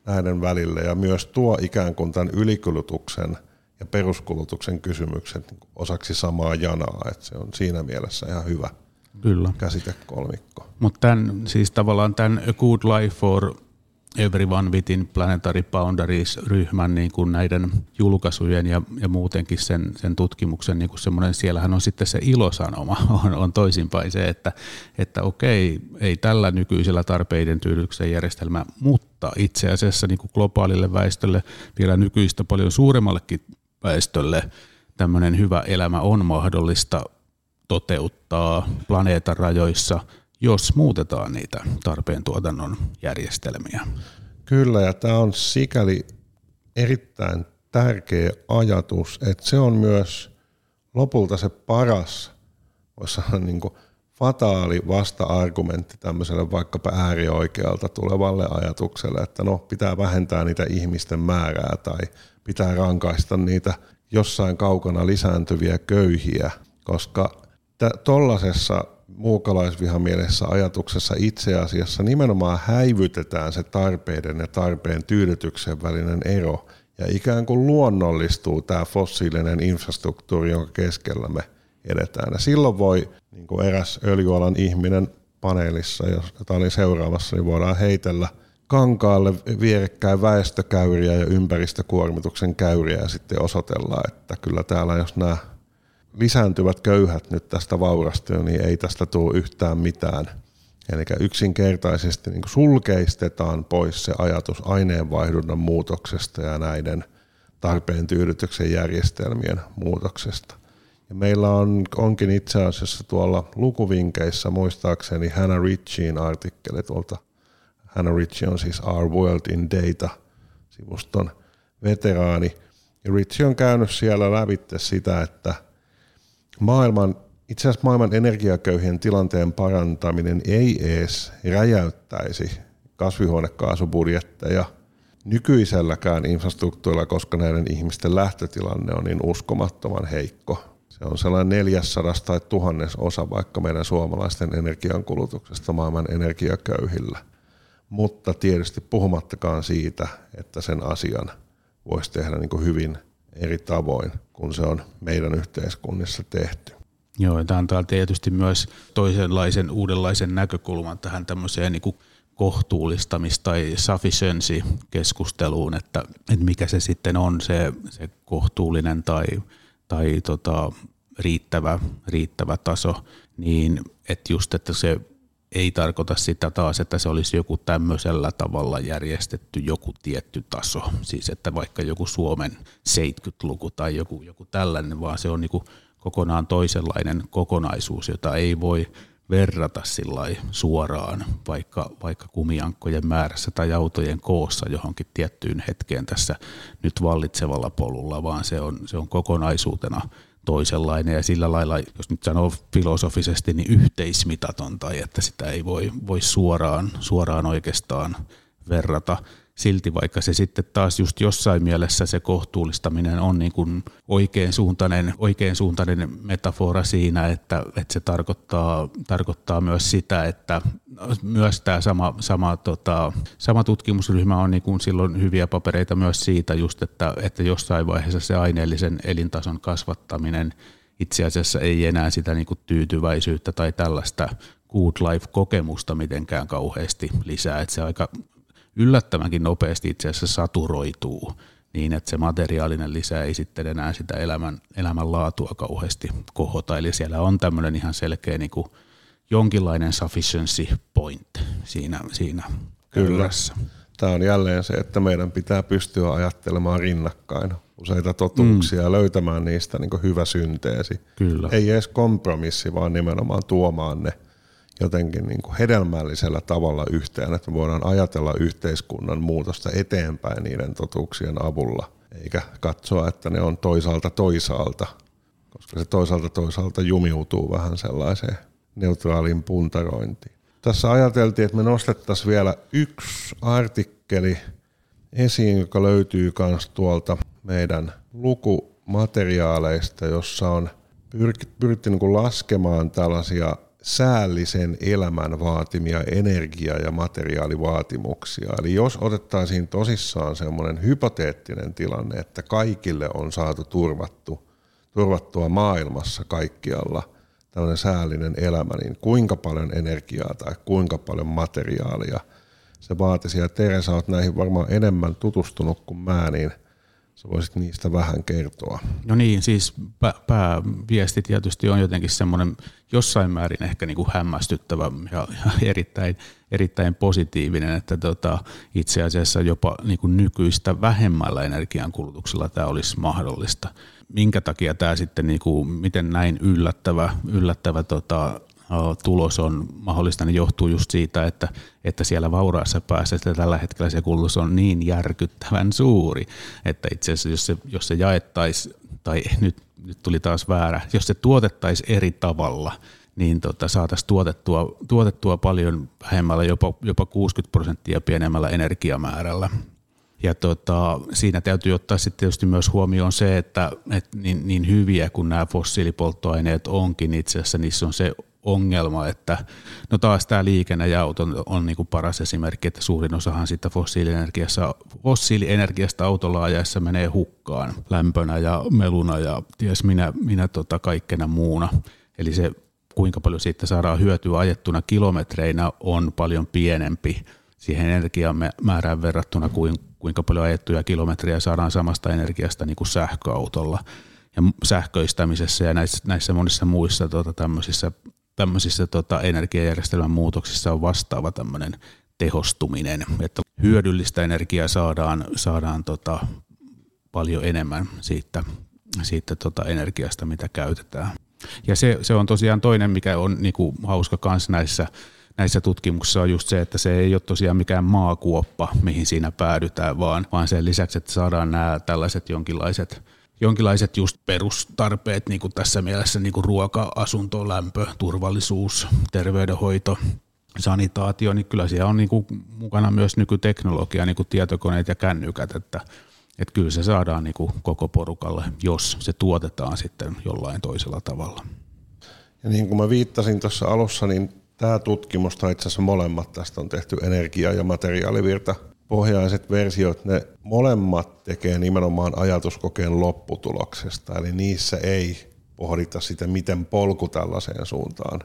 näiden välille ja myös tuo ikään kuin tämän ylikulutuksen ja peruskulutuksen kysymykset niin osaksi samaa janaa, että se on siinä mielessä ihan hyvä Kyllä. käsitekolmikko. Mutta siis tavallaan tämän A Good Life for Everyone Within Planetary Boundaries-ryhmän niin kuin näiden julkaisujen ja, ja muutenkin sen, sen tutkimuksen niin kuin semmoinen, siellähän on sitten se ilosanoma, on, on toisinpäin se, että, että okei, ei tällä nykyisellä tarpeiden tyydytyksen järjestelmä, mutta itse asiassa niin kuin globaalille väestölle vielä nykyistä paljon suuremmallekin väestölle tämmöinen hyvä elämä on mahdollista toteuttaa planeetan rajoissa – jos muutetaan niitä tarpeen tuotannon järjestelmiä. Kyllä, ja tämä on sikäli erittäin tärkeä ajatus, että se on myös lopulta se paras, voisi sanoa niin kuin fataali vasta-argumentti tämmöiselle vaikkapa äärioikealta tulevalle ajatukselle, että no pitää vähentää niitä ihmisten määrää tai pitää rankaista niitä jossain kaukana lisääntyviä köyhiä, koska tuollaisessa muukalaisvihamielessä ajatuksessa itse asiassa nimenomaan häivytetään se tarpeiden ja tarpeen tyydytyksen välinen ero ja ikään kuin luonnollistuu tämä fossiilinen infrastruktuuri, jonka keskellä me edetään. Ja silloin voi, niin kuin eräs öljyalan ihminen paneelissa, jota olin seuraamassa, niin voidaan heitellä kankaalle vierekkäin väestökäyriä ja ympäristökuormituksen käyriä ja sitten osoitella, että kyllä täällä jos nämä lisääntyvät köyhät nyt tästä vaurastuu, niin ei tästä tule yhtään mitään. Eli yksinkertaisesti niin sulkeistetaan pois se ajatus aineenvaihdunnan muutoksesta ja näiden tarpeen tyydytyksen järjestelmien muutoksesta. Ja meillä on, onkin itse asiassa tuolla lukuvinkeissä muistaakseni Hannah Ritchien artikkeli tuolta. Hannah Ritchie on siis Our World in Data-sivuston veteraani. Ja Ritchie on käynyt siellä lävitte sitä, että – maailman, itse asiassa maailman energiaköyhien tilanteen parantaminen ei edes räjäyttäisi kasvihuonekaasubudjetteja nykyiselläkään infrastruktuurilla, koska näiden ihmisten lähtötilanne on niin uskomattoman heikko. Se on sellainen 400 tai tuhannes osa vaikka meidän suomalaisten energiankulutuksesta maailman energiaköyhillä. Mutta tietysti puhumattakaan siitä, että sen asian voisi tehdä niin hyvin eri tavoin kun se on meidän yhteiskunnissa tehty. Joo, tämä antaa tietysti myös toisenlaisen uudenlaisen näkökulman tähän tämmöiseen niin kuin kohtuullistamis- tai sufficiency-keskusteluun, että, että mikä se sitten on se, se kohtuullinen tai, tai tota, riittävä, riittävä taso, niin että just, että se ei tarkoita sitä taas, että se olisi joku tämmöisellä tavalla järjestetty joku tietty taso. Siis että vaikka joku Suomen 70-luku tai joku, joku tällainen, vaan se on niin kokonaan toisenlainen kokonaisuus, jota ei voi verrata suoraan vaikka, vaikka kumiankkojen määrässä tai autojen koossa johonkin tiettyyn hetkeen tässä nyt vallitsevalla polulla, vaan se on, se on kokonaisuutena toisenlainen ja sillä lailla, jos nyt sanoo filosofisesti, niin yhteismitaton tai että sitä ei voi, voi suoraan, suoraan oikeastaan verrata silti vaikka se sitten taas just jossain mielessä se kohtuullistaminen on niin kuin oikein, suuntainen, oikein suuntainen metafora siinä, että, että se tarkoittaa, tarkoittaa myös sitä, että myös tämä sama, sama, tota, sama tutkimusryhmä on niin kuin silloin hyviä papereita myös siitä just, että, että jossain vaiheessa se aineellisen elintason kasvattaminen itse asiassa ei enää sitä niin kuin tyytyväisyyttä tai tällaista good life-kokemusta mitenkään kauheasti lisää, että se aika yllättävänkin nopeasti itse asiassa saturoituu niin, että se materiaalinen lisä ei sitten enää sitä elämän, elämänlaatua kauheasti kohota. Eli siellä on tämmöinen ihan selkeä niin kuin jonkinlainen sufficiency point siinä, siinä Kyllä. Tämä on jälleen se, että meidän pitää pystyä ajattelemaan rinnakkain useita totuuksia mm. ja löytämään niistä niin hyvä synteesi. Kyllä. Ei edes kompromissi, vaan nimenomaan tuomaan ne jotenkin niin kuin hedelmällisellä tavalla yhteen, että me voidaan ajatella yhteiskunnan muutosta eteenpäin niiden totuuksien avulla, eikä katsoa, että ne on toisaalta toisaalta, koska se toisaalta toisaalta jumiutuu vähän sellaiseen neutraaliin puntarointiin. Tässä ajateltiin, että me nostettaisiin vielä yksi artikkeli esiin, joka löytyy myös tuolta meidän lukumateriaaleista, jossa on pyritty niin laskemaan tällaisia säällisen elämän vaatimia energia- ja materiaalivaatimuksia. Eli jos otettaisiin tosissaan semmoinen hypoteettinen tilanne, että kaikille on saatu turvattu, turvattua maailmassa kaikkialla tämmöinen säällinen elämä, niin kuinka paljon energiaa tai kuinka paljon materiaalia se vaatisi. Ja Teresa, olet näihin varmaan enemmän tutustunut kuin mä, niin – Sä voisit niistä vähän kertoa. No niin, siis pääviesti tietysti on jotenkin semmoinen jossain määrin ehkä niin kuin hämmästyttävä ja, ja erittäin, erittäin positiivinen, että tota, itse asiassa jopa niin kuin nykyistä vähemmällä energiankulutuksella tämä olisi mahdollista. Minkä takia tämä sitten, niin kuin, miten näin yllättävä, yllättävä tota, tulos on mahdollista, niin johtuu just siitä, että, että siellä vauraassa päässä että tällä hetkellä se kulutus on niin järkyttävän suuri, että itse asiassa jos se, jos se jaettaisiin, tai nyt, nyt tuli taas väärä, jos se tuotettaisiin eri tavalla, niin tota, saataisiin tuotettua, tuotettua paljon vähemmällä, jopa, jopa 60 prosenttia pienemmällä energiamäärällä. Ja tota, siinä täytyy ottaa sitten tietysti myös huomioon se, että, että niin, niin hyviä kuin nämä fossiilipolttoaineet onkin, itse asiassa niissä on se ongelma, että no taas tämä liikenne ja auto on, niin kuin paras esimerkki, että suurin osahan siitä fossiilienergiasta, fossiilienergiasta autolla ajaessa menee hukkaan lämpönä ja meluna ja ties minä, minä tota kaikkena muuna. Eli se kuinka paljon siitä saadaan hyötyä ajettuna kilometreinä on paljon pienempi siihen energiamäärään verrattuna kuin kuinka paljon ajettuja kilometriä saadaan samasta energiasta niin kuin sähköautolla ja sähköistämisessä ja näissä, näissä monissa muissa tota, tämmöisissä tämmöisissä tota, energiajärjestelmän muutoksissa on vastaava tämmöinen tehostuminen, että hyödyllistä energiaa saadaan, saadaan tota, paljon enemmän siitä, siitä tota energiasta, mitä käytetään. Ja se, se on tosiaan toinen, mikä on niinku hauska kanssa näissä, näissä tutkimuksissa on just se, että se ei ole tosiaan mikään maakuoppa, mihin siinä päädytään, vaan, vaan sen lisäksi, että saadaan nämä tällaiset jonkinlaiset – jonkinlaiset just perustarpeet niin kuin tässä mielessä niin kuin ruoka, asunto, lämpö, turvallisuus, terveydenhoito, sanitaatio, niin kyllä siellä on niin kuin mukana myös nykyteknologia, niin kuin tietokoneet ja kännykät, että, että kyllä se saadaan niin kuin koko porukalle, jos se tuotetaan sitten jollain toisella tavalla. Ja niin kuin mä viittasin tuossa alussa, niin tämä tutkimus, tai itse asiassa molemmat tästä on tehty energia- ja materiaalivirta pohjaiset versiot, ne molemmat tekee nimenomaan ajatuskokeen lopputuloksesta, eli niissä ei pohdita sitä, miten polku tällaiseen suuntaan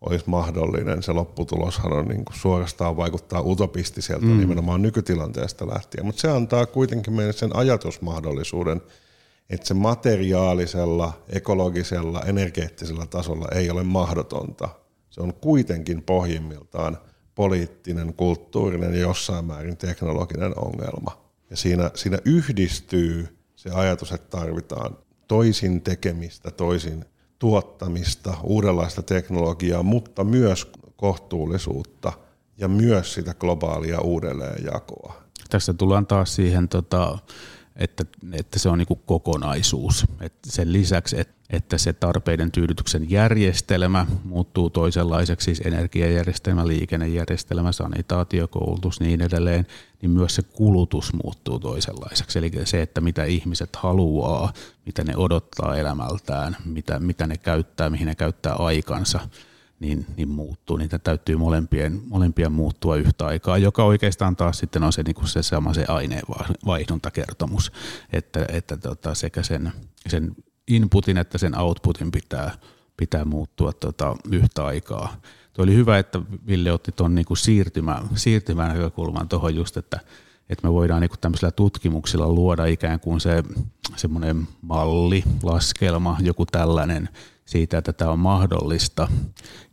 olisi mahdollinen. Se lopputuloshan on niin kuin suorastaan vaikuttaa utopistiselta mm. nimenomaan nykytilanteesta lähtien, mutta se antaa kuitenkin meille sen ajatusmahdollisuuden, että se materiaalisella, ekologisella, energeettisellä tasolla ei ole mahdotonta. Se on kuitenkin pohjimmiltaan – poliittinen, kulttuurinen ja jossain määrin teknologinen ongelma. Ja siinä, siinä yhdistyy se ajatus, että tarvitaan toisin tekemistä, toisin tuottamista, uudenlaista teknologiaa, mutta myös kohtuullisuutta ja myös sitä globaalia uudelleenjakoa. Tässä tullaan taas siihen, tota, että, että se on niin kokonaisuus. että sen lisäksi, että että se tarpeiden tyydytyksen järjestelmä muuttuu toisenlaiseksi, siis energiajärjestelmä, liikennejärjestelmä, sanitaatio, koulutus niin edelleen, niin myös se kulutus muuttuu toisenlaiseksi. Eli se, että mitä ihmiset haluaa, mitä ne odottaa elämältään, mitä, mitä ne käyttää, mihin ne käyttää aikansa, niin, niin muuttuu. Niitä täytyy molempien, molempien muuttua yhtä aikaa, joka oikeastaan taas sitten on se, niin kuin se sama se aineenvaihduntakertomus, että, että tota, sekä sen, sen inputin että sen outputin pitää, pitää muuttua tota, yhtä aikaa. Tuo oli hyvä, että Ville otti tuon niin siirtymä, siirtymän näkökulman tuohon just, että, että me voidaan niin tämmöisillä tutkimuksilla luoda ikään kuin se semmoinen malli, laskelma, joku tällainen, siitä, että tämä on mahdollista.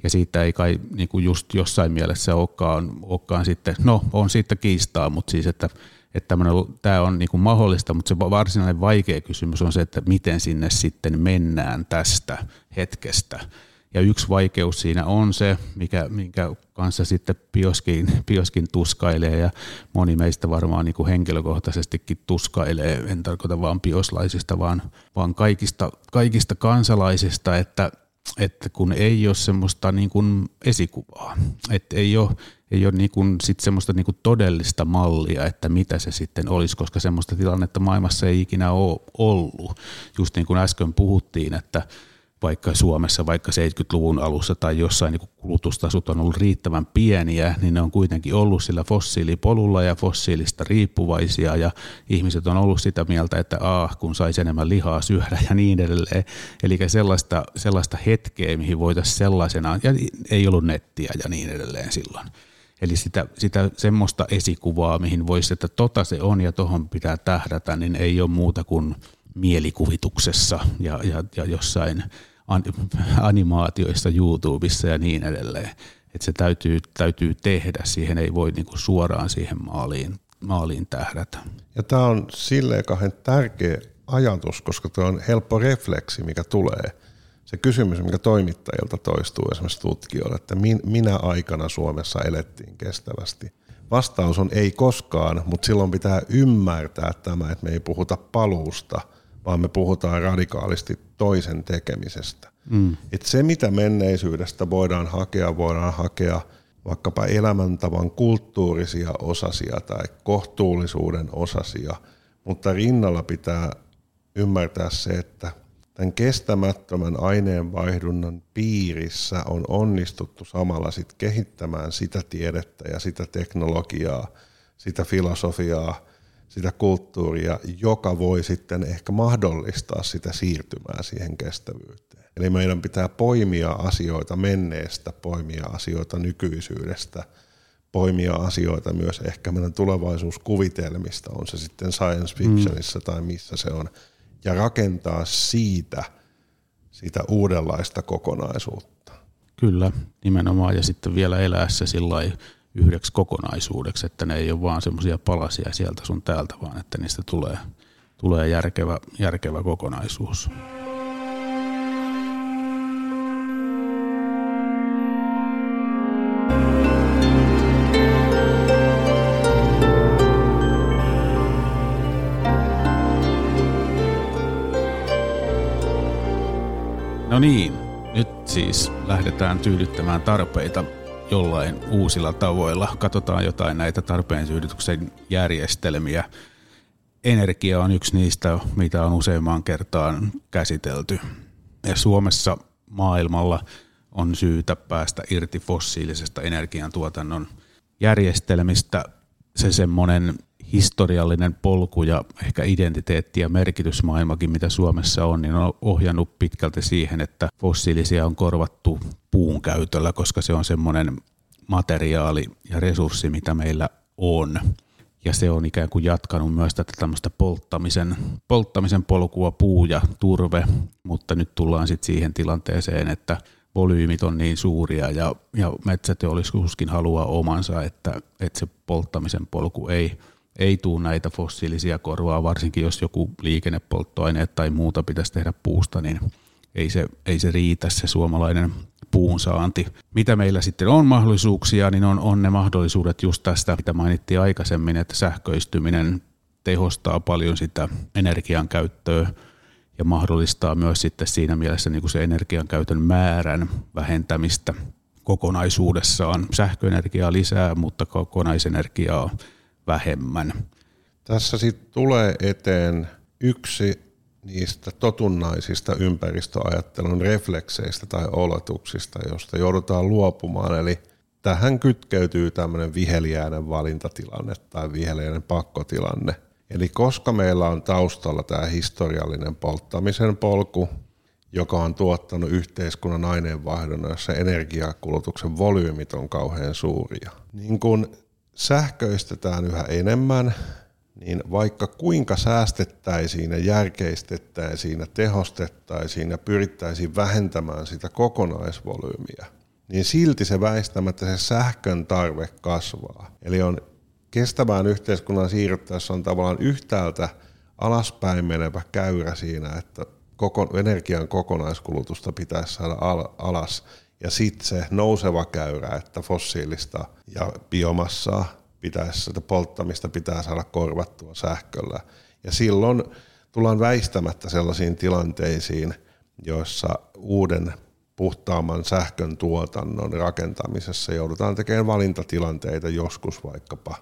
Ja siitä ei kai niin kuin just jossain mielessä olekaan, olekaan sitten, no on siitä kiistaa, mutta siis että, että tämä on niin kuin mahdollista, mutta se varsinainen vaikea kysymys on se, että miten sinne sitten mennään tästä hetkestä ja yksi vaikeus siinä on se, mikä, minkä kanssa sitten Pioskin, Pioskin tuskailee ja moni meistä varmaan niin kuin henkilökohtaisestikin tuskailee, en tarkoita vain pioslaisista, vaan, vaan kaikista, kaikista kansalaisista, että, että kun ei ole semmoista niin kuin esikuvaa, että ei ole, ei ole niin kuin sit semmoista niin kuin todellista mallia, että mitä se sitten olisi, koska semmoista tilannetta maailmassa ei ikinä ole ollut. Just niin kuin äsken puhuttiin, että vaikka Suomessa vaikka 70-luvun alussa tai jossain niin kulutustasot on ollut riittävän pieniä, niin ne on kuitenkin ollut sillä fossiilipolulla ja fossiilista riippuvaisia ja ihmiset on ollut sitä mieltä, että ah, kun saisi enemmän lihaa syödä ja niin edelleen. Eli sellaista, sellaista hetkeä, mihin voitaisiin sellaisena, ja ei ollut nettiä ja niin edelleen silloin. Eli sitä, sitä semmoista esikuvaa, mihin voisi, että tota se on ja tohon pitää tähdätä, niin ei ole muuta kuin mielikuvituksessa ja, ja, ja jossain animaatioissa YouTubessa ja niin edelleen. Että se täytyy, täytyy tehdä, siihen ei voi niinku suoraan siihen maaliin, maaliin tähdätä. Ja tämä on silleen kahden tärkeä ajatus, koska tuo on helppo refleksi, mikä tulee. Se kysymys, mikä toimittajilta toistuu esimerkiksi tutkijoille, että minä aikana Suomessa elettiin kestävästi. Vastaus on ei koskaan, mutta silloin pitää ymmärtää tämä, että me ei puhuta paluusta – vaan me puhutaan radikaalisti toisen tekemisestä. Mm. Et se, mitä menneisyydestä voidaan hakea, voidaan hakea vaikkapa elämäntavan kulttuurisia osasia tai kohtuullisuuden osasia, mutta rinnalla pitää ymmärtää se, että tämän kestämättömän aineenvaihdunnan piirissä on onnistuttu samalla sit kehittämään sitä tiedettä ja sitä teknologiaa, sitä filosofiaa, sitä kulttuuria, joka voi sitten ehkä mahdollistaa sitä siirtymää siihen kestävyyteen. Eli meidän pitää poimia asioita menneestä, poimia asioita nykyisyydestä, poimia asioita myös ehkä meidän tulevaisuuskuvitelmista, on se sitten science fictionissa mm. tai missä se on, ja rakentaa siitä sitä uudenlaista kokonaisuutta. Kyllä, nimenomaan, ja sitten vielä elää se sillä yhdeksi kokonaisuudeksi, että ne ei ole vaan semmoisia palasia sieltä sun täältä, vaan että niistä tulee, tulee järkevä, järkevä kokonaisuus. No niin, nyt siis lähdetään tyydyttämään tarpeita jollain uusilla tavoilla. Katsotaan jotain näitä tarpeensyydytyksen järjestelmiä. Energia on yksi niistä, mitä on useamman kertaan käsitelty. Ja Suomessa maailmalla on syytä päästä irti fossiilisesta energiantuotannon järjestelmistä. Se semmoinen historiallinen polku ja ehkä identiteetti ja merkitysmaailmakin, mitä Suomessa on, niin on ohjannut pitkälti siihen, että fossiilisia on korvattu puun käytöllä, koska se on semmoinen materiaali ja resurssi, mitä meillä on. Ja se on ikään kuin jatkanut myös tätä tämmöistä polttamisen, polttamisen polkua puu ja turve, mutta nyt tullaan sitten siihen tilanteeseen, että volyymit on niin suuria ja, ja metsäteollisuuskin haluaa omansa, että, että se polttamisen polku ei ei tule näitä fossiilisia korvaa, varsinkin jos joku liikennepolttoaine tai muuta pitäisi tehdä puusta, niin ei se, ei se riitä se suomalainen puun saanti. Mitä meillä sitten on mahdollisuuksia, niin on, on ne mahdollisuudet just tästä, mitä mainittiin aikaisemmin, että sähköistyminen tehostaa paljon sitä energian käyttöä ja mahdollistaa myös sitten siinä mielessä niin kuin se energian käytön määrän vähentämistä kokonaisuudessaan. Sähköenergiaa lisää, mutta kokonaisenergiaa vähemmän. Tässä sitten tulee eteen yksi niistä totunnaisista ympäristöajattelun reflekseistä tai oletuksista, josta joudutaan luopumaan. Eli tähän kytkeytyy tämmöinen viheliäinen valintatilanne tai viheliäinen pakkotilanne. Eli koska meillä on taustalla tämä historiallinen polttamisen polku, joka on tuottanut yhteiskunnan aineenvaihdon, jossa energiakulutuksen volyymit on kauhean suuria. Niin kun sähköistetään yhä enemmän, niin vaikka kuinka säästettäisiin ja järkeistettäisiin ja tehostettaisiin ja pyrittäisiin vähentämään sitä kokonaisvolyymiä, niin silti se väistämättä se sähkön tarve kasvaa. Eli on kestävään yhteiskunnan siirryttäessä on tavallaan yhtäältä alaspäin menevä käyrä siinä, että koko, energian kokonaiskulutusta pitäisi saada al, alas. Ja sitten se nouseva käyrä, että fossiilista ja biomassaa pitäisi, sitä polttamista pitää saada korvattua sähköllä. Ja silloin tullaan väistämättä sellaisiin tilanteisiin, joissa uuden puhtaamman sähkön tuotannon rakentamisessa joudutaan tekemään valintatilanteita joskus vaikkapa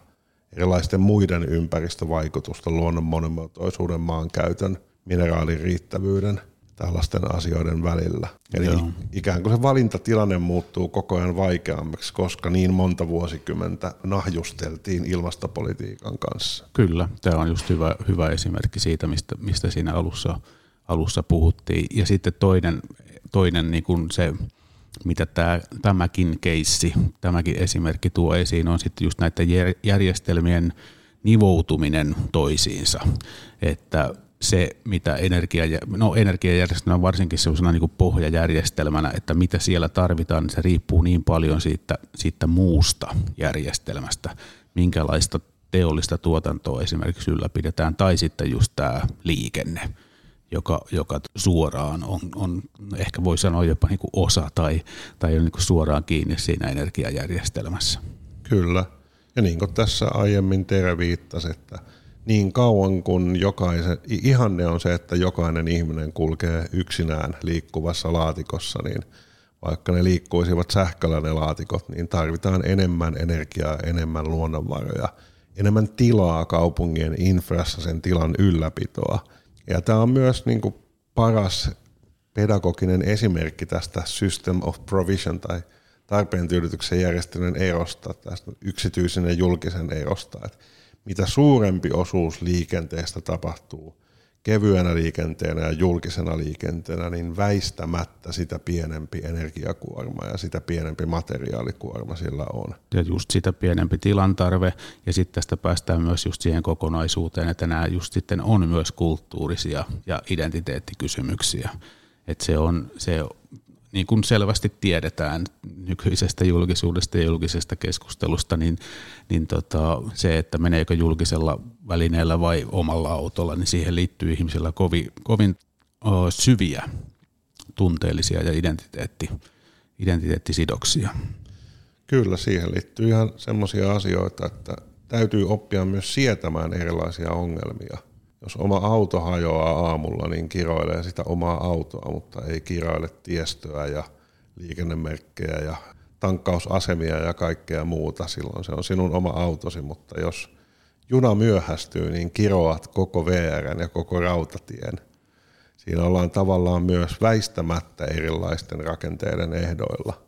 erilaisten muiden ympäristövaikutusten, luonnon monimuotoisuuden, maankäytön, mineraalin riittävyyden – tällaisten asioiden välillä. Eli Joo. ikään kuin se valintatilanne muuttuu koko ajan vaikeammaksi, koska niin monta vuosikymmentä nahjusteltiin ilmastopolitiikan kanssa. Kyllä, tämä on just hyvä, hyvä esimerkki siitä, mistä, mistä siinä alussa, alussa puhuttiin. Ja sitten toinen, toinen niin kuin se, mitä tämä, tämäkin keissi, tämäkin esimerkki tuo esiin, on sitten just näiden järjestelmien nivoutuminen toisiinsa. Että se, mitä energia, no energiajärjestelmä varsinkin sellaisena niin pohjajärjestelmänä, että mitä siellä tarvitaan, niin se riippuu niin paljon siitä, siitä muusta järjestelmästä, minkälaista teollista tuotantoa esimerkiksi ylläpidetään, tai sitten just tämä liikenne, joka, joka suoraan on, on, ehkä voi sanoa jopa niin kuin osa tai, tai on niin kuin suoraan kiinni siinä energiajärjestelmässä. Kyllä, ja niin kuin tässä aiemmin Tere viittasi, että – niin kauan kun jokaisen, ihanne on se, että jokainen ihminen kulkee yksinään liikkuvassa laatikossa, niin vaikka ne liikkuisivat sähköllä ne laatikot, niin tarvitaan enemmän energiaa, enemmän luonnonvaroja, enemmän tilaa kaupungien infrassa sen tilan ylläpitoa. Ja tämä on myös niin kuin paras pedagoginen esimerkki tästä System of Provision tai tarpeen tyydytyksen järjestelyn erosta, tästä yksityisen ja julkisen erosta. Että mitä suurempi osuus liikenteestä tapahtuu kevyenä liikenteenä ja julkisena liikenteenä, niin väistämättä sitä pienempi energiakuorma ja sitä pienempi materiaalikuorma sillä on. Ja just sitä pienempi tilantarve ja sitten tästä päästään myös just siihen kokonaisuuteen, että nämä just sitten on myös kulttuurisia ja identiteettikysymyksiä. Että se on, se niin kuin selvästi tiedetään nykyisestä julkisuudesta ja julkisesta keskustelusta, niin, niin tota, se, että meneekö julkisella välineellä vai omalla autolla, niin siihen liittyy ihmisillä kovin, kovin o, syviä tunteellisia ja identiteetti, identiteettisidoksia. Kyllä, siihen liittyy ihan semmoisia asioita, että täytyy oppia myös sietämään erilaisia ongelmia – jos oma auto hajoaa aamulla, niin kiroilee sitä omaa autoa, mutta ei kiroile tiestöä ja liikennemerkkejä ja tankkausasemia ja kaikkea muuta. Silloin se on sinun oma autosi, mutta jos juna myöhästyy, niin kiroat koko VR ja koko rautatien. Siinä ollaan tavallaan myös väistämättä erilaisten rakenteiden ehdoilla.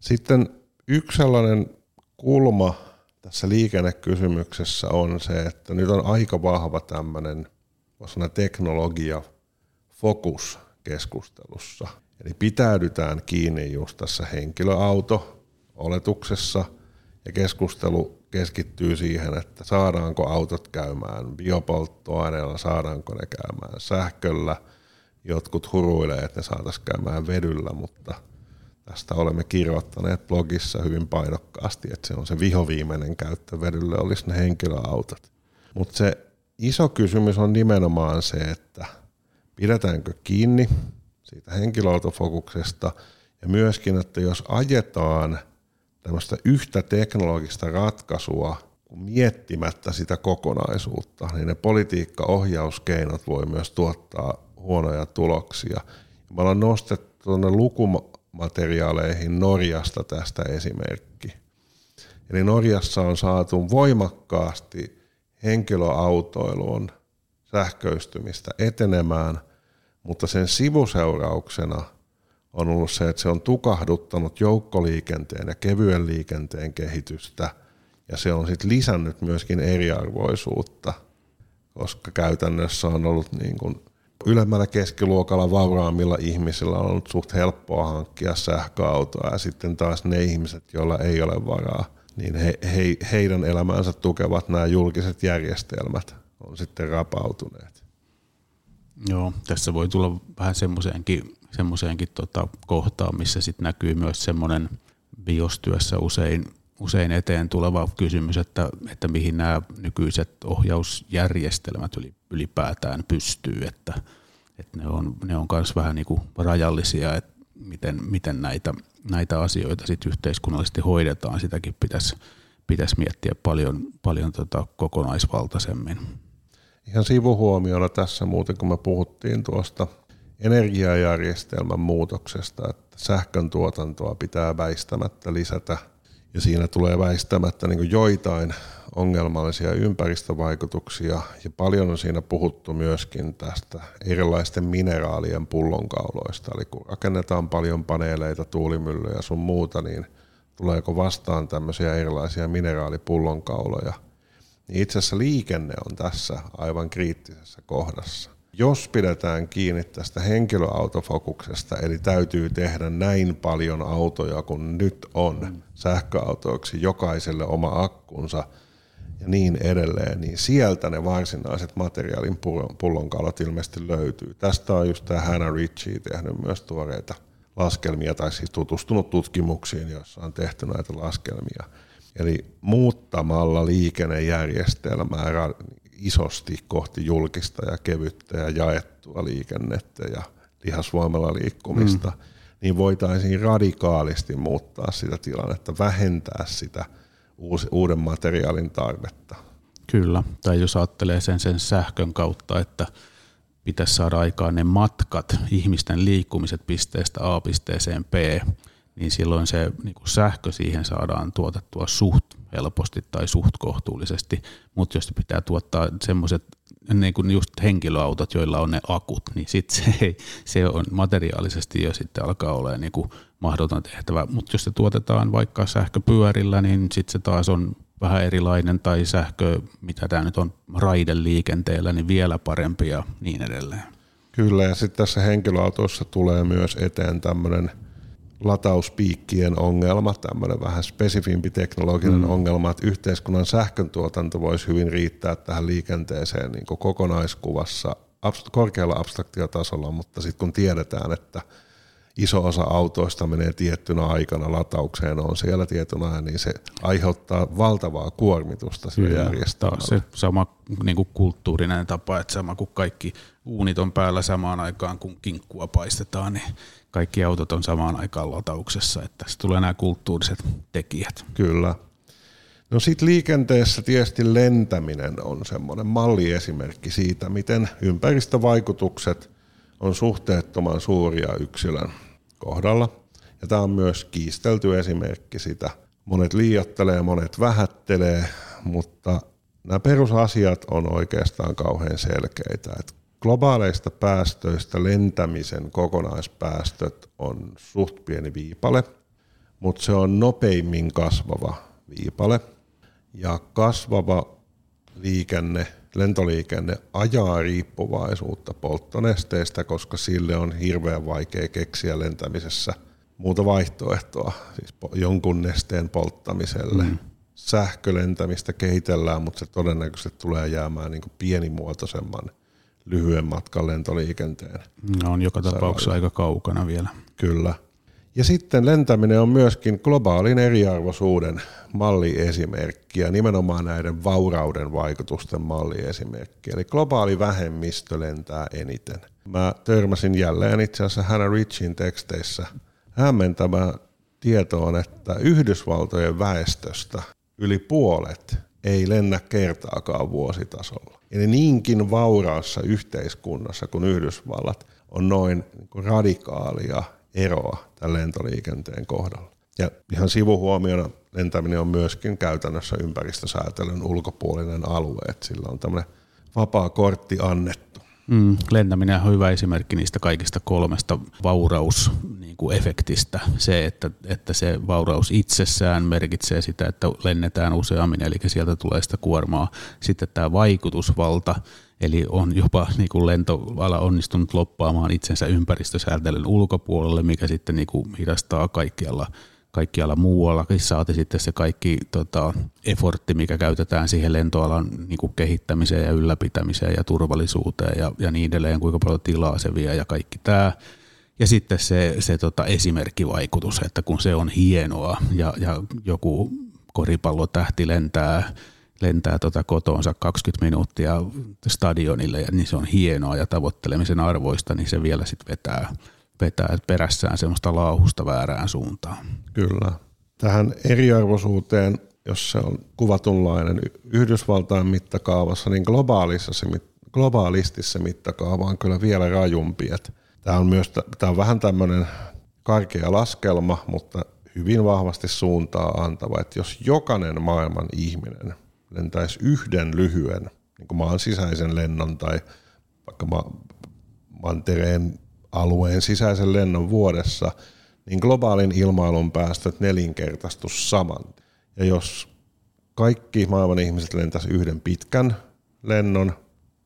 Sitten yksi sellainen kulma, tässä liikennekysymyksessä on se, että nyt on aika vahva tämmöinen teknologia fokus keskustelussa. Eli pitäydytään kiinni just tässä henkilöauto-oletuksessa ja keskustelu keskittyy siihen, että saadaanko autot käymään biopolttoaineella, saadaanko ne käymään sähköllä. Jotkut huruilee, että ne saataisiin käymään vedyllä, mutta – Tästä olemme kirjoittaneet blogissa hyvin painokkaasti, että se on se vihoviimeinen käyttö vedylle olisi ne henkilöautot. Mutta se iso kysymys on nimenomaan se, että pidetäänkö kiinni siitä henkilöautofokuksesta ja myöskin, että jos ajetaan tämmöistä yhtä teknologista ratkaisua miettimättä sitä kokonaisuutta, niin ne politiikkaohjauskeinot voi myös tuottaa huonoja tuloksia. Me ollaan nostettu tuonne lukuma, materiaaleihin Norjasta tästä esimerkki. Eli Norjassa on saatu voimakkaasti henkilöautoilun sähköistymistä etenemään, mutta sen sivuseurauksena on ollut se, että se on tukahduttanut joukkoliikenteen ja kevyen liikenteen kehitystä ja se on sitten lisännyt myöskin eriarvoisuutta, koska käytännössä on ollut niin kuin ylemmällä keskiluokalla vauraammilla ihmisillä on ollut suht helppoa hankkia sähköautoa ja sitten taas ne ihmiset, joilla ei ole varaa, niin he, he, heidän elämäänsä tukevat nämä julkiset järjestelmät on sitten rapautuneet. Joo, tässä voi tulla vähän semmoiseenkin, semmoiseenkin tota kohtaan, missä sitten näkyy myös semmoinen biostyössä usein, usein eteen tuleva kysymys, että, että mihin nämä nykyiset ohjausjärjestelmät ylipäätään pystyy, että, että ne on, ne on myös vähän niin kuin rajallisia, että miten, miten näitä, näitä asioita sit yhteiskunnallisesti hoidetaan, sitäkin pitäisi, pitäisi miettiä paljon, paljon tota kokonaisvaltaisemmin. Ihan sivuhuomiona tässä muuten, kun me puhuttiin tuosta energiajärjestelmän muutoksesta, että sähkön tuotantoa pitää väistämättä lisätä ja siinä tulee väistämättä niin joitain ongelmallisia ympäristövaikutuksia ja paljon on siinä puhuttu myöskin tästä erilaisten mineraalien pullonkauloista. Eli kun rakennetaan paljon paneeleita, tuulimyllyjä sun muuta, niin tuleeko vastaan tämmöisiä erilaisia mineraalipullonkauloja. Niin itse asiassa liikenne on tässä aivan kriittisessä kohdassa. Jos pidetään kiinni tästä henkilöautofokuksesta, eli täytyy tehdä näin paljon autoja kuin nyt on sähköautoiksi, jokaiselle oma akkunsa – ja niin edelleen, niin sieltä ne varsinaiset materiaalin pullonkalat ilmeisesti löytyy. Tästä on just tämä Hannah Ritchie tehnyt myös tuoreita laskelmia, tai siis tutustunut tutkimuksiin, joissa on tehty näitä laskelmia. Eli muuttamalla liikennejärjestelmää isosti kohti julkista ja kevyttä ja jaettua liikennettä ja lihasvoimalla liikkumista, mm. niin voitaisiin radikaalisti muuttaa sitä tilannetta, vähentää sitä – uuden materiaalin tarvetta. Kyllä, tai jos ajattelee sen, sen sähkön kautta, että pitäisi saada aikaan ne matkat, ihmisten liikkumiset pisteestä A pisteeseen B, niin silloin se niin kuin sähkö siihen saadaan tuotettua suht helposti tai suht kohtuullisesti, mutta jos pitää tuottaa semmoiset niin kuin just henkilöautot, joilla on ne akut, niin sit se, ei, se on materiaalisesti jo sitten alkaa olla niin kuin mahdoton tehtävä. Mutta jos se tuotetaan vaikka sähköpyörillä, niin sitten se taas on vähän erilainen, tai sähkö, mitä tämä nyt on, raideliikenteellä, niin vielä parempi ja niin edelleen. Kyllä, ja sitten tässä henkilöautossa tulee myös eteen tämmöinen latauspiikkien ongelma, tämmöinen vähän spesifimpi teknologinen mm. ongelma, että yhteiskunnan sähkön tuotanto voisi hyvin riittää tähän liikenteeseen niin kokonaiskuvassa korkealla abstraktiotasolla, mutta sitten kun tiedetään, että – iso osa autoista menee tiettynä aikana lataukseen, on siellä tietynä, niin se aiheuttaa valtavaa kuormitusta sille järjestelmälle. Se sama niin kuin kulttuurinen tapa, että sama kuin kaikki uunit on päällä samaan aikaan, kun kinkkua paistetaan, niin kaikki autot on samaan aikaan latauksessa, että tässä tulee nämä kulttuuriset tekijät. Kyllä. No sitten liikenteessä tietysti lentäminen on semmoinen malliesimerkki siitä, miten ympäristövaikutukset on suhteettoman suuria yksilön kohdalla. Ja tämä on myös kiistelty esimerkki sitä. Monet liiottelee, monet vähättelee, mutta nämä perusasiat on oikeastaan kauhean selkeitä. Et globaaleista päästöistä lentämisen kokonaispäästöt on suht pieni viipale, mutta se on nopeimmin kasvava viipale. Ja kasvava liikenne, lentoliikenne ajaa riippuvaisuutta polttonesteistä, koska sille on hirveän vaikea keksiä lentämisessä muuta vaihtoehtoa, siis jonkun nesteen polttamiselle. Mm. Sähkölentämistä kehitellään, mutta se todennäköisesti tulee jäämään niin pienimuotoisemman lyhyen matkan lentoliikenteen. No on joka tapauksessa aika kaukana vielä. Kyllä. Ja sitten lentäminen on myöskin globaalin eriarvoisuuden malliesimerkki ja nimenomaan näiden vaurauden vaikutusten malliesimerkki. Eli globaali vähemmistö lentää eniten. Mä törmäsin jälleen itse asiassa Hannah Richin teksteissä hämmentävää tietoon, että Yhdysvaltojen väestöstä yli puolet ei lennä kertaakaan vuositasolla. Eli niinkin vauraassa yhteiskunnassa kuin Yhdysvallat on noin radikaalia eroa tämän lentoliikenteen kohdalla. Ja ihan sivuhuomiona lentäminen on myöskin käytännössä ympäristösäätelyn ulkopuolinen alue, että sillä on tämmöinen vapaa kortti annettu. Mm, lentäminen on hyvä esimerkki niistä kaikista kolmesta vaurausefektistä. Niin se, että, että se vauraus itsessään merkitsee sitä, että lennetään useammin, eli sieltä tulee sitä kuormaa. Sitten tämä vaikutusvalta, Eli on jopa niin kuin lentoala onnistunut loppaamaan itsensä ympäristösäätelyn ulkopuolelle, mikä sitten niin kuin hidastaa kaikkialla, kaikkialla muuallakin saati sitten se kaikki tota, effortti, mikä käytetään siihen lentoalan niin kuin kehittämiseen ja ylläpitämiseen ja turvallisuuteen ja, ja niin edelleen, kuinka paljon tilaa se vie ja kaikki tämä. Ja sitten se, se tota esimerkkivaikutus, että kun se on hienoa ja, ja joku koripallotähti lentää, lentää tota kotoonsa 20 minuuttia stadionille, niin se on hienoa ja tavoittelemisen arvoista, niin se vielä sitten vetää, vetää perässään semmoista lauhusta väärään suuntaan. Kyllä. Tähän eriarvoisuuteen, jos se on kuvatunlainen Yhdysvaltain mittakaavassa, niin globaalissa se, globaalisti se mittakaava on kyllä vielä rajumpi. Tämä on, myös, tämä on vähän tämmöinen karkea laskelma, mutta hyvin vahvasti suuntaa antava, että jos jokainen maailman ihminen lentäisi yhden lyhyen niin kuin maan sisäisen lennon tai vaikka ma- mantereen alueen sisäisen lennon vuodessa, niin globaalin ilmailun päästöt nelinkertaistus saman. Ja jos kaikki maailman ihmiset lentäisi yhden pitkän lennon,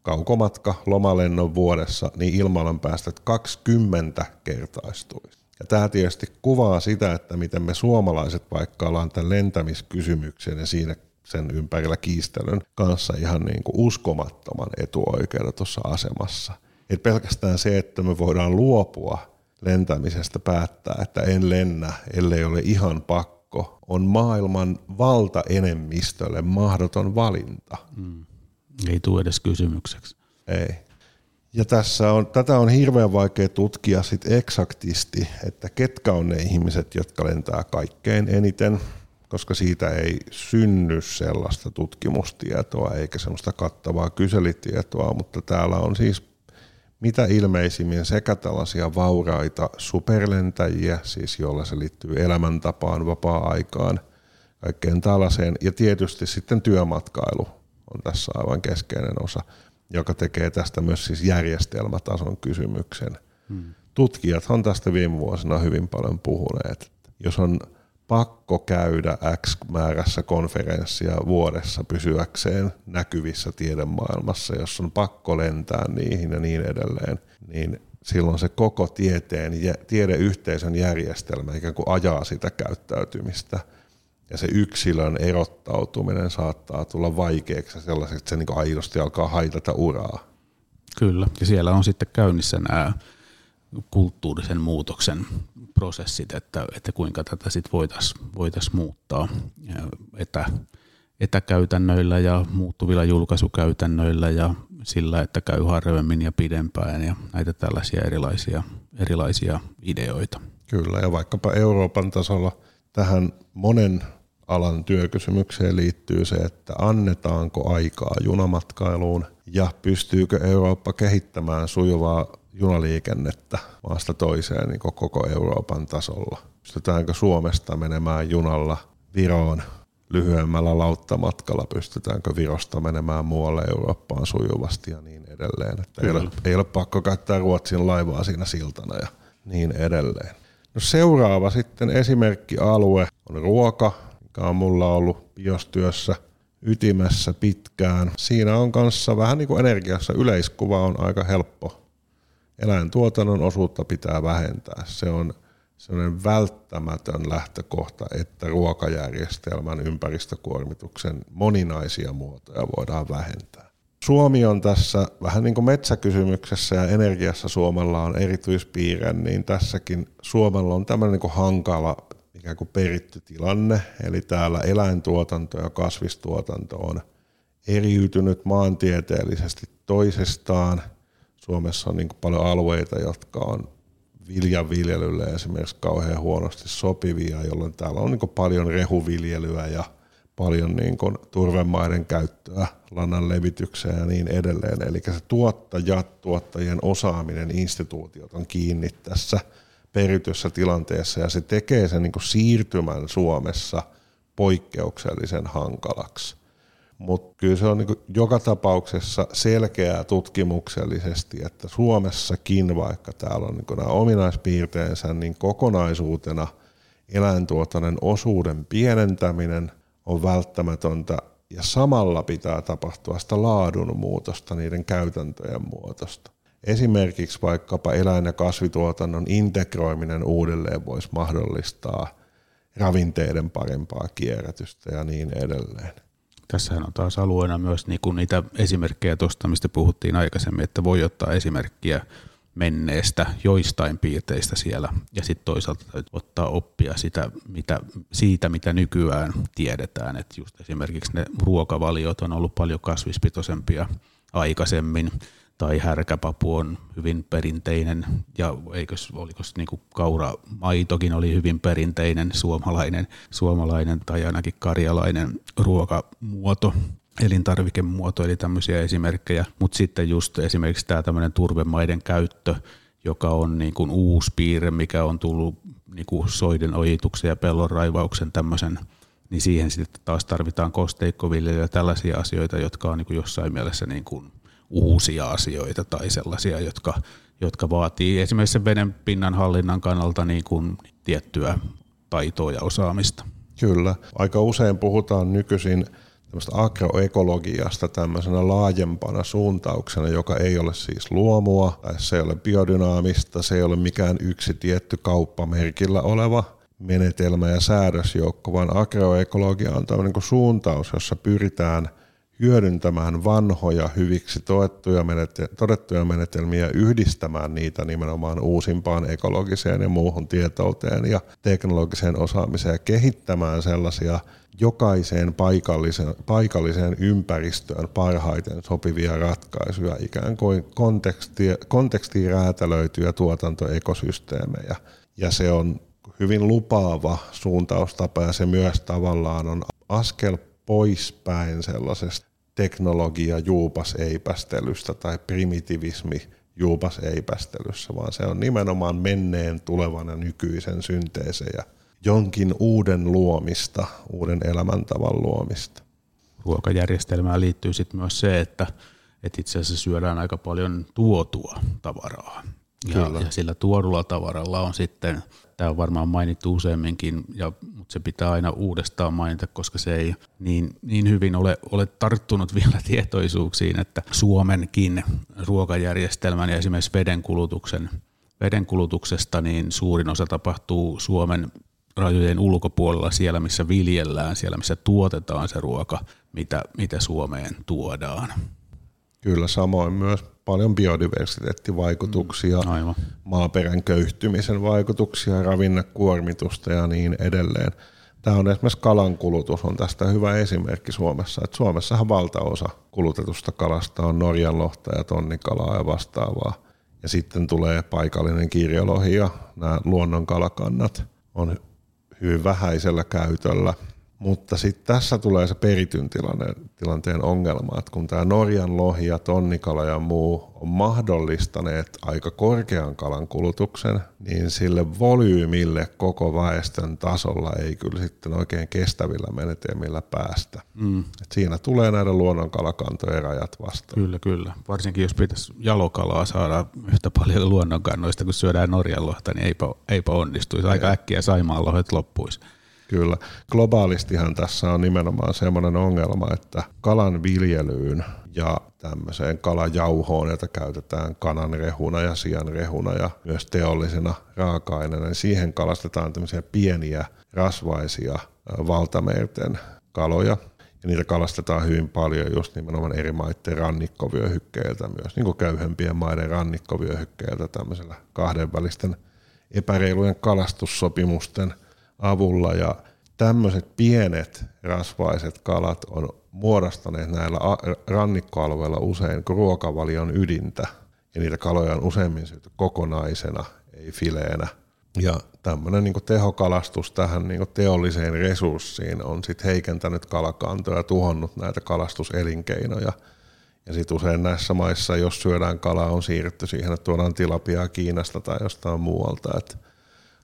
kaukomatka, lomalennon vuodessa, niin ilmailun päästöt 20 kertaistuisi. Ja tämä tietysti kuvaa sitä, että miten me suomalaiset vaikka ollaan tämän lentämiskysymyksen ja siinä sen ympärillä kiistelyn kanssa ihan niin kuin uskomattoman etuoikeutetussa asemassa. Et pelkästään se, että me voidaan luopua lentämisestä päättää, että en lennä, ellei ole ihan pakko, on maailman valtaenemmistölle mahdoton valinta. Mm. Ei tule edes kysymykseksi. Ei. Ja tässä on, tätä on hirveän vaikea tutkia sit eksaktisti, että ketkä on ne ihmiset, jotka lentää kaikkein eniten, koska siitä ei synny sellaista tutkimustietoa eikä sellaista kattavaa kyselitietoa, mutta täällä on siis mitä ilmeisimmin sekä tällaisia vauraita superlentäjiä, siis joilla se liittyy elämäntapaan, vapaa-aikaan, kaikkeen tällaiseen, ja tietysti sitten työmatkailu on tässä aivan keskeinen osa joka tekee tästä myös siis järjestelmätason kysymyksen. Hmm. Tutkijat on tästä viime vuosina hyvin paljon puhuneet. Jos on pakko käydä X määrässä konferenssia vuodessa pysyäkseen näkyvissä tiedemaailmassa, jos on pakko lentää niihin ja niin edelleen, niin silloin se koko tieteen, tiedeyhteisön järjestelmä ikään kuin ajaa sitä käyttäytymistä – ja se yksilön erottautuminen saattaa tulla vaikeaksi sellaiseksi, että se niin aidosti alkaa haitata uraa. Kyllä, ja siellä on sitten käynnissä nämä kulttuurisen muutoksen prosessit, että, että kuinka tätä sitten voitaisiin voitais muuttaa etä, etäkäytännöillä ja muuttuvilla julkaisukäytännöillä ja sillä, että käy harvemmin ja pidempään ja näitä tällaisia erilaisia, erilaisia ideoita. Kyllä, ja vaikkapa Euroopan tasolla tähän monen alan työkysymykseen liittyy se, että annetaanko aikaa junamatkailuun ja pystyykö Eurooppa kehittämään sujuvaa junaliikennettä maasta toiseen niin koko Euroopan tasolla. Pystytäänkö Suomesta menemään junalla Viroon lyhyemmällä lauttamatkalla, pystytäänkö Virosta menemään muualle Eurooppaan sujuvasti ja niin edelleen. Että ei, ole, ei ole pakko käyttää Ruotsin laivaa siinä siltana ja niin edelleen. No seuraava sitten esimerkkialue on ruoka, mikä on mulla ollut biostyössä ytimessä pitkään. Siinä on kanssa vähän niin kuin energiassa yleiskuva on aika helppo. Eläintuotannon osuutta pitää vähentää. Se on sellainen välttämätön lähtökohta, että ruokajärjestelmän ympäristökuormituksen moninaisia muotoja voidaan vähentää. Suomi on tässä vähän niin kuin metsäkysymyksessä ja energiassa Suomella on erityispiirre, niin tässäkin Suomella on tämmöinen niin kuin hankala ikään kuin peritty tilanne, eli täällä eläintuotanto ja kasvistuotanto on eriytynyt maantieteellisesti toisestaan. Suomessa on niin paljon alueita, jotka on viljanviljelylle esimerkiksi kauhean huonosti sopivia, jolloin täällä on niin paljon rehuviljelyä ja paljon niin kuin turvemaiden käyttöä lannan levitykseen ja niin edelleen. Eli se tuottajat, tuottajien osaaminen, instituutiot on kiinni tässä – perityssä tilanteessa ja se tekee sen niin siirtymän Suomessa poikkeuksellisen hankalaksi. Mutta kyllä se on niin joka tapauksessa selkeää tutkimuksellisesti, että Suomessakin, vaikka täällä on niin nämä ominaispiirteensä, niin kokonaisuutena eläintuotannon osuuden pienentäminen on välttämätöntä ja samalla pitää tapahtua sitä laadun muutosta, niiden käytäntöjen muutosta. Esimerkiksi vaikkapa eläin- ja kasvituotannon integroiminen uudelleen voisi mahdollistaa ravinteiden parempaa kierrätystä ja niin edelleen. Tässähän on taas alueena myös niinku niitä esimerkkejä tuosta, mistä puhuttiin aikaisemmin, että voi ottaa esimerkkiä menneestä joistain piirteistä siellä ja sitten toisaalta ottaa oppia sitä, mitä, siitä, mitä nykyään tiedetään. Että just esimerkiksi ne ruokavaliot on ollut paljon kasvispitoisempia aikaisemmin tai härkäpapu on hyvin perinteinen ja eikös, oliko niin kauramaitokin oli hyvin perinteinen suomalainen, suomalainen tai ainakin karjalainen ruokamuoto elintarvikemuoto, eli tämmöisiä esimerkkejä, mutta sitten just esimerkiksi tämä tämmöinen turvemaiden käyttö, joka on niin kuin uusi piirre, mikä on tullut niin kuin soiden ojituksen ja pellon raivauksen tämmöisen, niin siihen sitten taas tarvitaan kosteikkoviljelyä ja tällaisia asioita, jotka on niin kuin jossain mielessä niin kuin uusia asioita tai sellaisia, jotka, jotka vaatii esimerkiksi sen veden pinnan hallinnan kannalta niin kuin tiettyä taitoa ja osaamista. Kyllä. Aika usein puhutaan nykyisin tämmöistä agroekologiasta tämmöisenä laajempana suuntauksena, joka ei ole siis luomua, tai se ei ole biodynaamista, se ei ole mikään yksi tietty kauppamerkillä oleva menetelmä ja säädösjoukko, vaan agroekologia on tämmöinen kuin suuntaus, jossa pyritään hyödyntämään vanhoja hyviksi todettuja, menetel- todettuja menetelmiä yhdistämään niitä nimenomaan uusimpaan ekologiseen ja muuhun tietouteen ja teknologiseen osaamiseen ja kehittämään sellaisia jokaiseen paikalliseen, paikalliseen ympäristöön parhaiten sopivia ratkaisuja, ikään kuin konteksti, kontekstiin räätälöityjä tuotantoekosysteemejä. Ja se on hyvin lupaava suuntaustapa ja se myös tavallaan on askel poispäin sellaisesta teknologia juupas eipästelystä tai primitivismi juupas eipästelyssä, vaan se on nimenomaan menneen, tulevan ja nykyisen synteesejä – jonkin uuden luomista, uuden elämäntavan luomista. Ruokajärjestelmään liittyy sitten myös se, että, että itse asiassa syödään aika paljon tuotua tavaraa. Ja, ja sillä tuodulla tavaralla on sitten, tämä on varmaan mainittu useamminkin, ja, mutta se pitää aina uudestaan mainita, koska se ei niin, niin hyvin ole, ole tarttunut vielä tietoisuuksiin, että Suomenkin ruokajärjestelmän ja esimerkiksi vedenkulutuksen vedenkulutuksesta, niin suurin osa tapahtuu Suomen rajojen ulkopuolella siellä, missä viljellään, siellä, missä tuotetaan se ruoka, mitä, mitä Suomeen tuodaan. Kyllä, samoin myös paljon biodiversiteettivaikutuksia, mm, aivan. maaperän köyhtymisen vaikutuksia, ravinnekuormitusta ja niin edelleen. Tämä on esimerkiksi kalan kulutus on tästä hyvä esimerkki Suomessa. Että Suomessahan valtaosa kulutetusta kalasta on Norjan lohta ja tonnikalaa ja vastaavaa. Ja sitten tulee paikallinen kirjolohi ja nämä luonnonkalakannat on hyvin vähäisellä käytöllä. Mutta sitten tässä tulee se perityn tilanne, tilanteen ongelma, että kun tämä Norjan lohi ja tonnikala ja muu on mahdollistaneet aika korkean kalan kulutuksen, niin sille volyymille koko väestön tasolla ei kyllä sitten oikein kestävillä menetelmillä päästä. Mm. Et siinä tulee näiden luonnonkalakantojen rajat vastaan. Kyllä, kyllä. Varsinkin jos pitäisi jalokalaa saada yhtä paljon luonnonkannoista, kun syödään Norjan lohta, niin eipä, eipä onnistuisi. Aika äkkiä Saimaan lohet loppuisi. Kyllä. Globaalistihan tässä on nimenomaan semmoinen ongelma, että kalan viljelyyn ja tämmöiseen kalajauhoon, jota käytetään kanan rehuna ja sian rehuna ja myös teollisena raaka-aineena, niin siihen kalastetaan tämmöisiä pieniä rasvaisia valtamerten kaloja, ja niitä kalastetaan hyvin paljon just nimenomaan eri maiden rannikkovyöhykkeiltä, myös niin kuin köyhempien maiden rannikkovyöhykkeiltä tämmöisellä kahdenvälisten epäreilujen kalastussopimusten avulla ja tämmöiset pienet rasvaiset kalat on muodostaneet näillä rannikkoalueilla usein ruokavalion ydintä ja niitä kaloja on useimmin syöty kokonaisena, ei fileenä. Ja tämmöinen niin tehokalastus tähän niin teolliseen resurssiin on sitten heikentänyt kalakantoja ja tuhonnut näitä kalastuselinkeinoja. Ja sitten usein näissä maissa, jos syödään kalaa, on siirretty siihen, että tuodaan tilapiaa Kiinasta tai jostain muualta. Että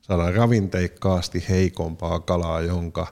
saadaan ravinteikkaasti heikompaa kalaa, jonka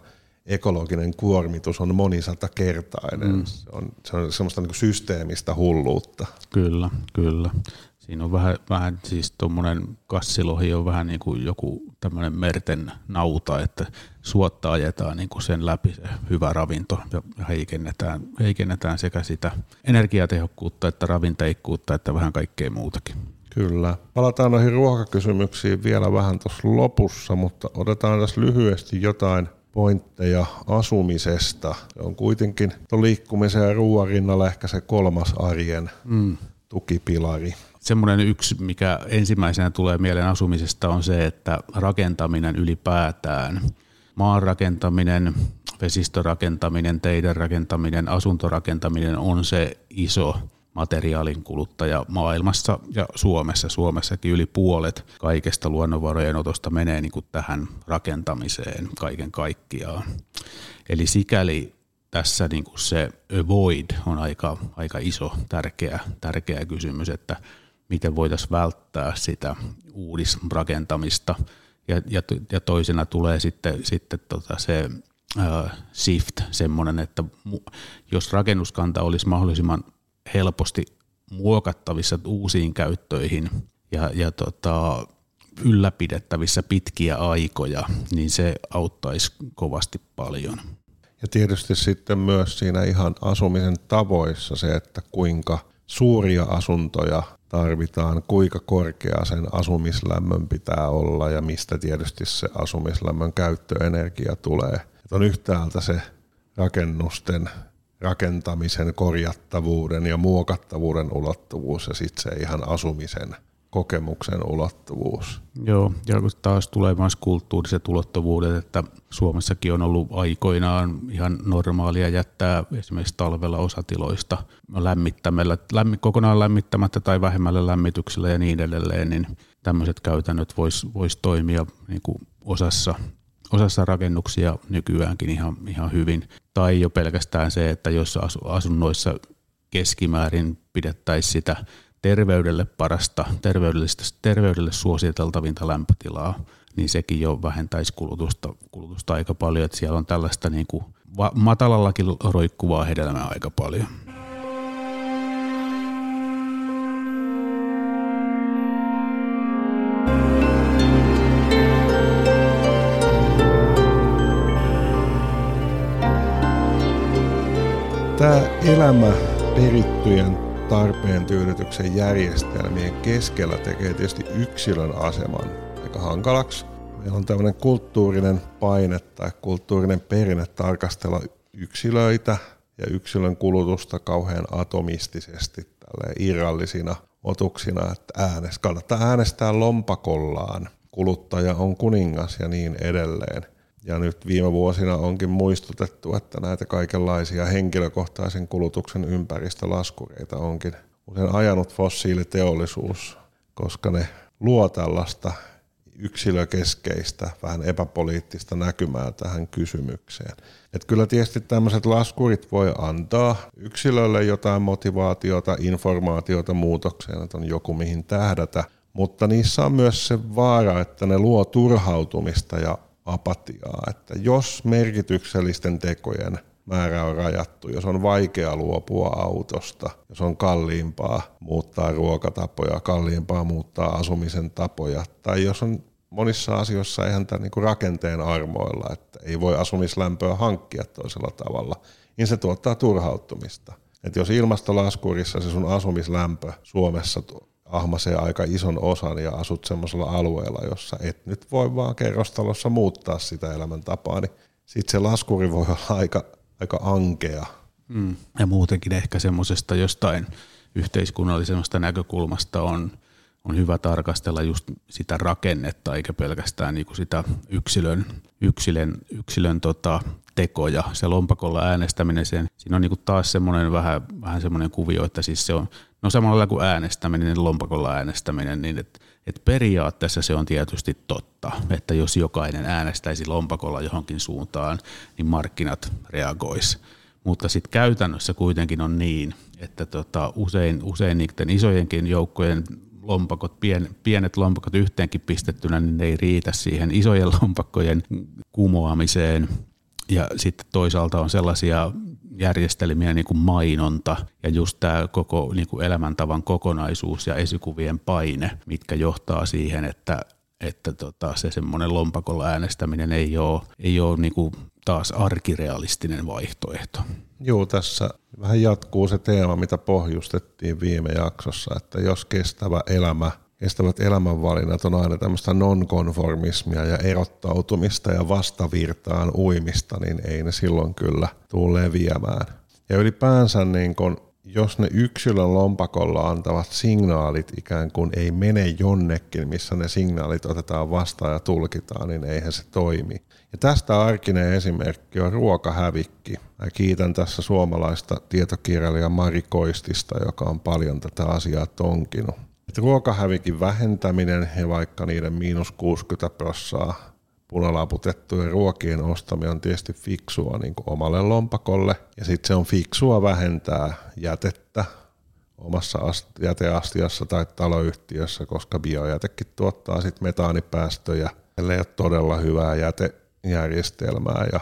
ekologinen kuormitus on monisatakertainen. Mm. Se, on, se on semmoista niin systeemistä hulluutta. Kyllä, kyllä. Siinä on vähän, vähän siis tuommoinen kassilohi on vähän niin kuin joku tämmöinen merten nauta, että suotta ajetaan niin kuin sen läpi se hyvä ravinto ja heikennetään, heikennetään sekä sitä energiatehokkuutta että ravinteikkuutta että vähän kaikkea muutakin. Kyllä. Palataan noihin ruokakysymyksiin vielä vähän tuossa lopussa, mutta otetaan tässä lyhyesti jotain pointteja asumisesta. Se on kuitenkin tuon liikkumisen ja ruoan rinnalla ehkä se kolmas arjen mm. tukipilari. Semmoinen yksi, mikä ensimmäisenä tulee mieleen asumisesta on se, että rakentaminen ylipäätään, maanrakentaminen, vesistörakentaminen, teidän rakentaminen, asuntorakentaminen on se iso materiaalin kuluttaja maailmassa ja Suomessa. Suomessakin yli puolet kaikesta luonnonvarojen otosta menee niin kuin tähän rakentamiseen kaiken kaikkiaan. Eli sikäli tässä niin kuin se avoid on aika, aika iso, tärkeä, tärkeä kysymys, että miten voitaisiin välttää sitä uudisrakentamista. Ja, ja, ja toisena tulee sitten, sitten tota se uh, shift, semmoinen, että jos rakennuskanta olisi mahdollisimman helposti muokattavissa uusiin käyttöihin ja, ja tota, ylläpidettävissä pitkiä aikoja, niin se auttaisi kovasti paljon. Ja tietysti sitten myös siinä ihan asumisen tavoissa se, että kuinka suuria asuntoja tarvitaan, kuinka korkea sen asumislämmön pitää olla ja mistä tietysti se asumislämmön käyttöenergia tulee. Että on yhtäältä se rakennusten rakentamisen korjattavuuden ja muokattavuuden ulottuvuus ja sitten se ihan asumisen kokemuksen ulottuvuus. Joo, ja taas tulee myös kulttuuriset ulottuvuudet, että Suomessakin on ollut aikoinaan ihan normaalia jättää esimerkiksi talvella osatiloista lämmittämällä, lämmi, kokonaan lämmittämättä tai vähemmällä lämmityksellä ja niin edelleen, niin tämmöiset käytännöt vois, vois toimia niin kuin osassa osassa rakennuksia nykyäänkin ihan, ihan hyvin. Tai jo pelkästään se, että jos asunnoissa keskimäärin pidettäisiin sitä terveydelle parasta, terveydellistä, terveydelle suositeltavinta lämpötilaa, niin sekin jo vähentäisi kulutusta, kulutusta aika paljon. Että siellä on tällaista niin kuin matalallakin roikkuvaa hedelmää aika paljon. Tämä elämä perittyjen tarpeen tyydytyksen järjestelmien keskellä tekee tietysti yksilön aseman aika hankalaksi. Meillä on tämmöinen kulttuurinen paine tai kulttuurinen perinne tarkastella yksilöitä ja yksilön kulutusta kauhean atomistisesti irrallisina otuksina, että äänest, kannattaa äänestää lompakollaan, kuluttaja on kuningas ja niin edelleen. Ja nyt viime vuosina onkin muistutettu, että näitä kaikenlaisia henkilökohtaisen kulutuksen ympäristölaskureita onkin usein ajanut fossiiliteollisuus, koska ne luo tällaista yksilökeskeistä, vähän epäpoliittista näkymää tähän kysymykseen. Et kyllä tietysti tämmöiset laskurit voi antaa yksilölle jotain motivaatiota, informaatiota muutokseen, että on joku mihin tähdätä, mutta niissä on myös se vaara, että ne luo turhautumista ja apatiaa, että jos merkityksellisten tekojen määrä on rajattu, jos on vaikea luopua autosta, jos on kalliimpaa muuttaa ruokatapoja, kalliimpaa muuttaa asumisen tapoja, tai jos on monissa asioissa ihan tämän niin rakenteen armoilla, että ei voi asumislämpöä hankkia toisella tavalla, niin se tuottaa turhauttumista. Että jos ilmastolaskurissa se sun asumislämpö Suomessa ahmasee aika ison osan ja asut semmoisella alueella, jossa et nyt voi vaan kerrostalossa muuttaa sitä elämäntapaa, niin sitten se laskuri voi olla aika, aika ankea. Mm. Ja muutenkin ehkä semmoisesta jostain yhteiskunnallisemmasta näkökulmasta on, on hyvä tarkastella just sitä rakennetta, eikä pelkästään niinku sitä yksilön, yksilön, yksilön tota, tekoja. Se lompakolla äänestäminen, sen, siinä on niinku taas semmoinen vähän, vähän semmoinen kuvio, että siis se on No samalla kuin äänestäminen, niin lompakolla äänestäminen, niin että et periaatteessa se on tietysti totta, että jos jokainen äänestäisi lompakolla johonkin suuntaan, niin markkinat reagois. Mutta sitten käytännössä kuitenkin on niin, että tota, usein, usein niiden isojenkin joukkojen lompakot, pien, pienet lompakot yhteenkin pistettynä, niin ne ei riitä siihen isojen lompakkojen kumoamiseen. Ja sitten toisaalta on sellaisia järjestelmiä niin kuin mainonta ja just tämä koko niin kuin elämäntavan kokonaisuus ja esikuvien paine, mitkä johtaa siihen, että, että tota, se semmoinen lompakolla äänestäminen ei ole, ei ole niin kuin taas arkirealistinen vaihtoehto. Joo, tässä vähän jatkuu se teema, mitä pohjustettiin viime jaksossa, että jos kestävä elämä kestävät elämänvalinnat on aina tämmöistä nonkonformismia ja erottautumista ja vastavirtaan uimista, niin ei ne silloin kyllä tule leviämään. Ja ylipäänsä niin kun, jos ne yksilön lompakolla antavat signaalit ikään kuin ei mene jonnekin, missä ne signaalit otetaan vastaan ja tulkitaan, niin eihän se toimi. Ja tästä arkinen esimerkki on ruokahävikki. Mä kiitän tässä suomalaista tietokirjailijaa Mari Koistista, joka on paljon tätä asiaa tonkinut. Ruokahävikin vähentäminen ja vaikka niiden miinus 60 prossaa punalaputettujen ruokien ostaminen on tietysti fiksua niin kuin omalle lompakolle. Ja sitten se on fiksua vähentää jätettä omassa jäteastiassa tai taloyhtiössä, koska biojätekin tuottaa sitten metaanipäästöjä, ellei ole todella hyvää jätejärjestelmää. Ja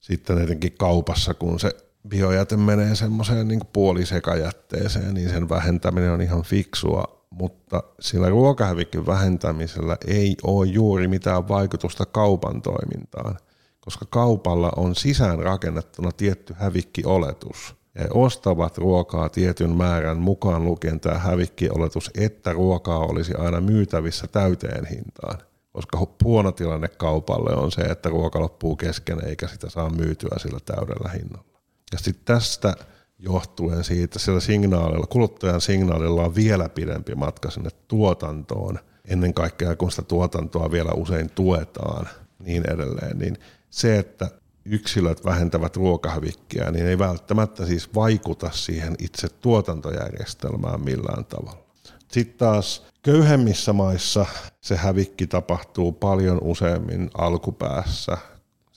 sitten etenkin kaupassa, kun se biojäte menee semmoiseen niin puolisekajätteeseen, niin sen vähentäminen on ihan fiksua mutta sillä ruokahävikin vähentämisellä ei ole juuri mitään vaikutusta kaupan toimintaan, koska kaupalla on sisään rakennettuna tietty hävikkioletus. He ostavat ruokaa tietyn määrän mukaan lukien tämä hävikkioletus, että ruokaa olisi aina myytävissä täyteen hintaan. Koska huono tilanne kaupalle on se, että ruoka loppuu kesken eikä sitä saa myytyä sillä täydellä hinnalla. Ja sitten tästä johtuen siitä, sillä signaalilla, kuluttajan signaalilla on vielä pidempi matka sinne tuotantoon, ennen kaikkea kun sitä tuotantoa vielä usein tuetaan, niin edelleen, niin se, että yksilöt vähentävät ruokahävikkiä, niin ei välttämättä siis vaikuta siihen itse tuotantojärjestelmään millään tavalla. Sitten taas köyhemmissä maissa se hävikki tapahtuu paljon useammin alkupäässä,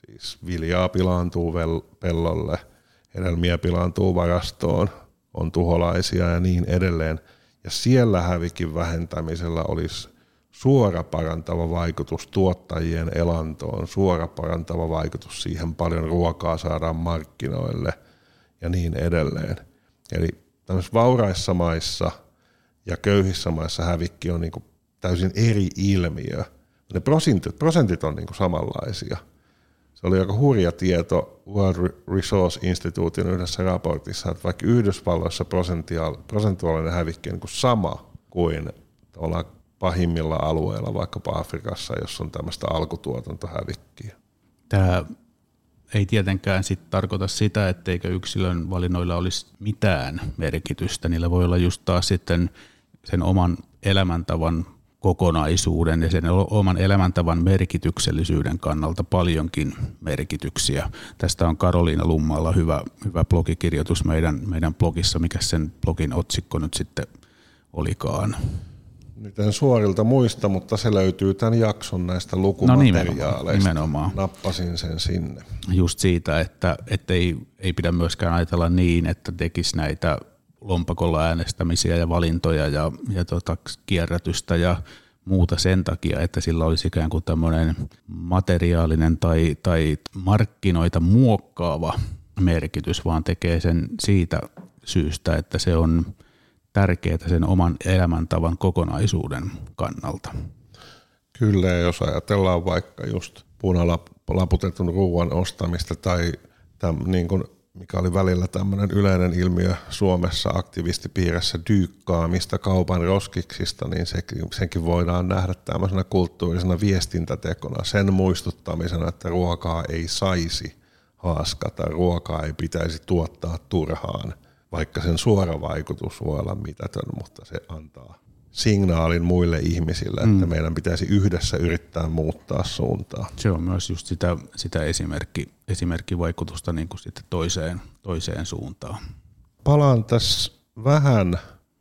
siis viljaa pilaantuu pellolle – hedelmiä pilaantuu varastoon, on tuholaisia ja niin edelleen. Ja siellä hävikin vähentämisellä olisi suora parantava vaikutus tuottajien elantoon, suora parantava vaikutus siihen paljon ruokaa saadaan markkinoille ja niin edelleen. Eli tämmöisissä vauraissa maissa ja köyhissä maissa hävikki on niin täysin eri ilmiö. Ne prosentit, prosentit on niin samanlaisia – se oli aika hurja tieto World Resource Instituutin yhdessä raportissa, että vaikka Yhdysvalloissa prosentuaalinen hävikki on niin kuin sama kuin pahimmilla alueilla, vaikkapa Afrikassa, jos on tämmöistä alkutuotantohävikkiä. Tämä ei tietenkään sit tarkoita sitä, etteikö yksilön valinnoilla olisi mitään merkitystä. Niillä voi olla just taas sitten sen oman elämäntavan kokonaisuuden ja sen oman elämäntavan merkityksellisyyden kannalta paljonkin merkityksiä. Tästä on Karoliina Lummalla hyvä, hyvä blogikirjoitus meidän, meidän blogissa, mikä sen blogin otsikko nyt sitten olikaan. Nyt en suorilta muista, mutta se löytyy tämän jakson näistä lukumateriaaleista. No nimenomaan, nimenomaan. Nappasin sen sinne. Just siitä, että, että ei, ei pidä myöskään ajatella niin, että tekisi näitä lompakolla äänestämisiä ja valintoja ja, ja tota, kierrätystä ja muuta sen takia, että sillä olisi ikään kuin tämmöinen materiaalinen tai, tai markkinoita muokkaava merkitys, vaan tekee sen siitä syystä, että se on tärkeää sen oman elämäntavan kokonaisuuden kannalta. Kyllä, jos ajatellaan vaikka just punalaputetun ruoan ostamista tai täm, niin kuin mikä oli välillä tämmöinen yleinen ilmiö Suomessa aktivistipiirissä dyykkaamista kaupan roskiksista, niin senkin voidaan nähdä tämmöisenä kulttuurisena viestintätekona, sen muistuttamisena, että ruokaa ei saisi haaskata, ruokaa ei pitäisi tuottaa turhaan, vaikka sen suora vaikutus voi olla mitätön, mutta se antaa signaalin muille ihmisille, että mm. meidän pitäisi yhdessä yrittää muuttaa suuntaa. Se on myös just sitä, sitä esimerkki, esimerkkivaikutusta niin kuin sitten toiseen, toiseen suuntaan. Palaan tässä vähän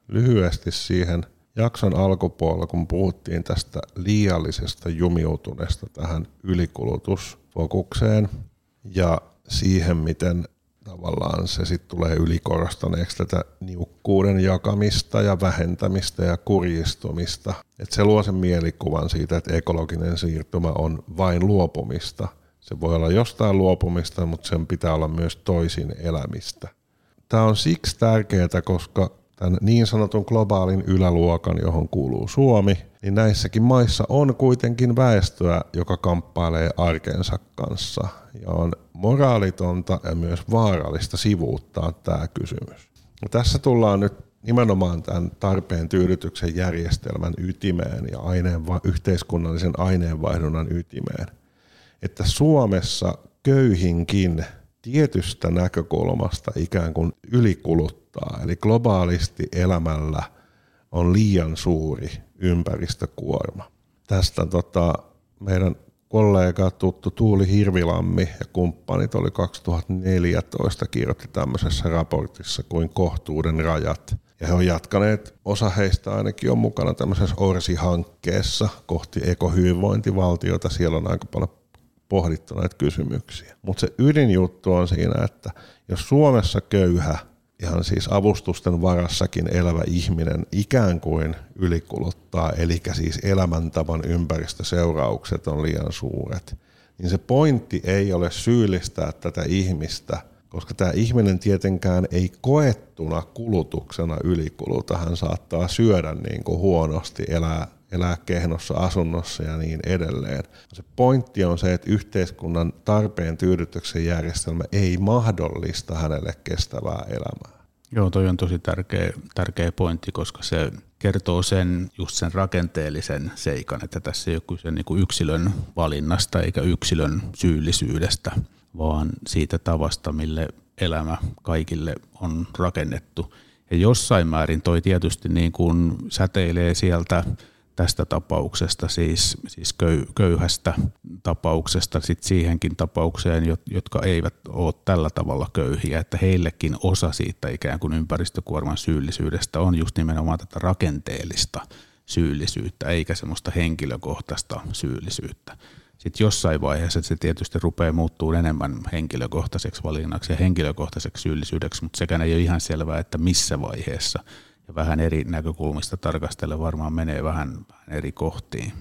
lyhyesti siihen jakson alkupuolella, kun puhuttiin tästä liiallisesta jumiutuneesta tähän ylikulutusfokukseen ja siihen, miten tavallaan se sitten tulee ylikorostaneeksi tätä niukkuuden jakamista ja vähentämistä ja kurjistumista. Et se luo sen mielikuvan siitä, että ekologinen siirtymä on vain luopumista. Se voi olla jostain luopumista, mutta sen pitää olla myös toisin elämistä. Tämä on siksi tärkeää, koska tämän niin sanotun globaalin yläluokan, johon kuuluu Suomi, niin näissäkin maissa on kuitenkin väestöä, joka kamppailee arkensa kanssa. Ja on moraalitonta ja myös vaarallista sivuuttaa tämä kysymys. Ja tässä tullaan nyt nimenomaan tämän tarpeen tyydytyksen järjestelmän ytimeen ja aineen, yhteiskunnallisen aineenvaihdunnan ytimeen. Että Suomessa köyhinkin tietystä näkökulmasta ikään kuin ylikuluttaa, eli globaalisti elämällä on liian suuri ympäristökuorma. Tästä tota, meidän kollega tuttu Tuuli Hirvilammi ja kumppanit oli 2014 kirjoitti tämmöisessä raportissa kuin kohtuuden rajat. Ja he on jatkaneet, osa heistä ainakin on mukana tämmöisessä ORSI-hankkeessa kohti ekohyvinvointivaltiota. Siellä on aika paljon pohdittu näitä kysymyksiä. Mutta se ydinjuttu on siinä, että jos Suomessa köyhä ihan siis avustusten varassakin elävä ihminen ikään kuin ylikuluttaa, eli siis elämäntavan ympäristöseuraukset on liian suuret, niin se pointti ei ole syyllistää tätä ihmistä, koska tämä ihminen tietenkään ei koettuna kulutuksena ylikuluta. Hän saattaa syödä niin kuin huonosti, elää elää kehnossa asunnossa ja niin edelleen. Se pointti on se, että yhteiskunnan tarpeen tyydytyksen järjestelmä ei mahdollista hänelle kestävää elämää. Joo, toi on tosi tärkeä, tärkeä pointti, koska se kertoo sen, just sen rakenteellisen seikan, että tässä ei ole kyse niin kuin yksilön valinnasta eikä yksilön syyllisyydestä, vaan siitä tavasta, mille elämä kaikille on rakennettu. Ja jossain määrin toi tietysti niin kuin säteilee sieltä tästä tapauksesta, siis, siis köy, köyhästä tapauksesta sit siihenkin tapaukseen, jotka eivät ole tällä tavalla köyhiä, että heillekin osa siitä ikään kuin ympäristökuorman syyllisyydestä on just nimenomaan tätä rakenteellista syyllisyyttä, eikä semmoista henkilökohtaista syyllisyyttä. Sitten jossain vaiheessa se tietysti rupeaa muuttuu enemmän henkilökohtaiseksi valinnaksi ja henkilökohtaiseksi syyllisyydeksi, mutta sekään ei ole ihan selvää, että missä vaiheessa – ja vähän eri näkökulmista tarkastella varmaan menee vähän, eri kohtiin.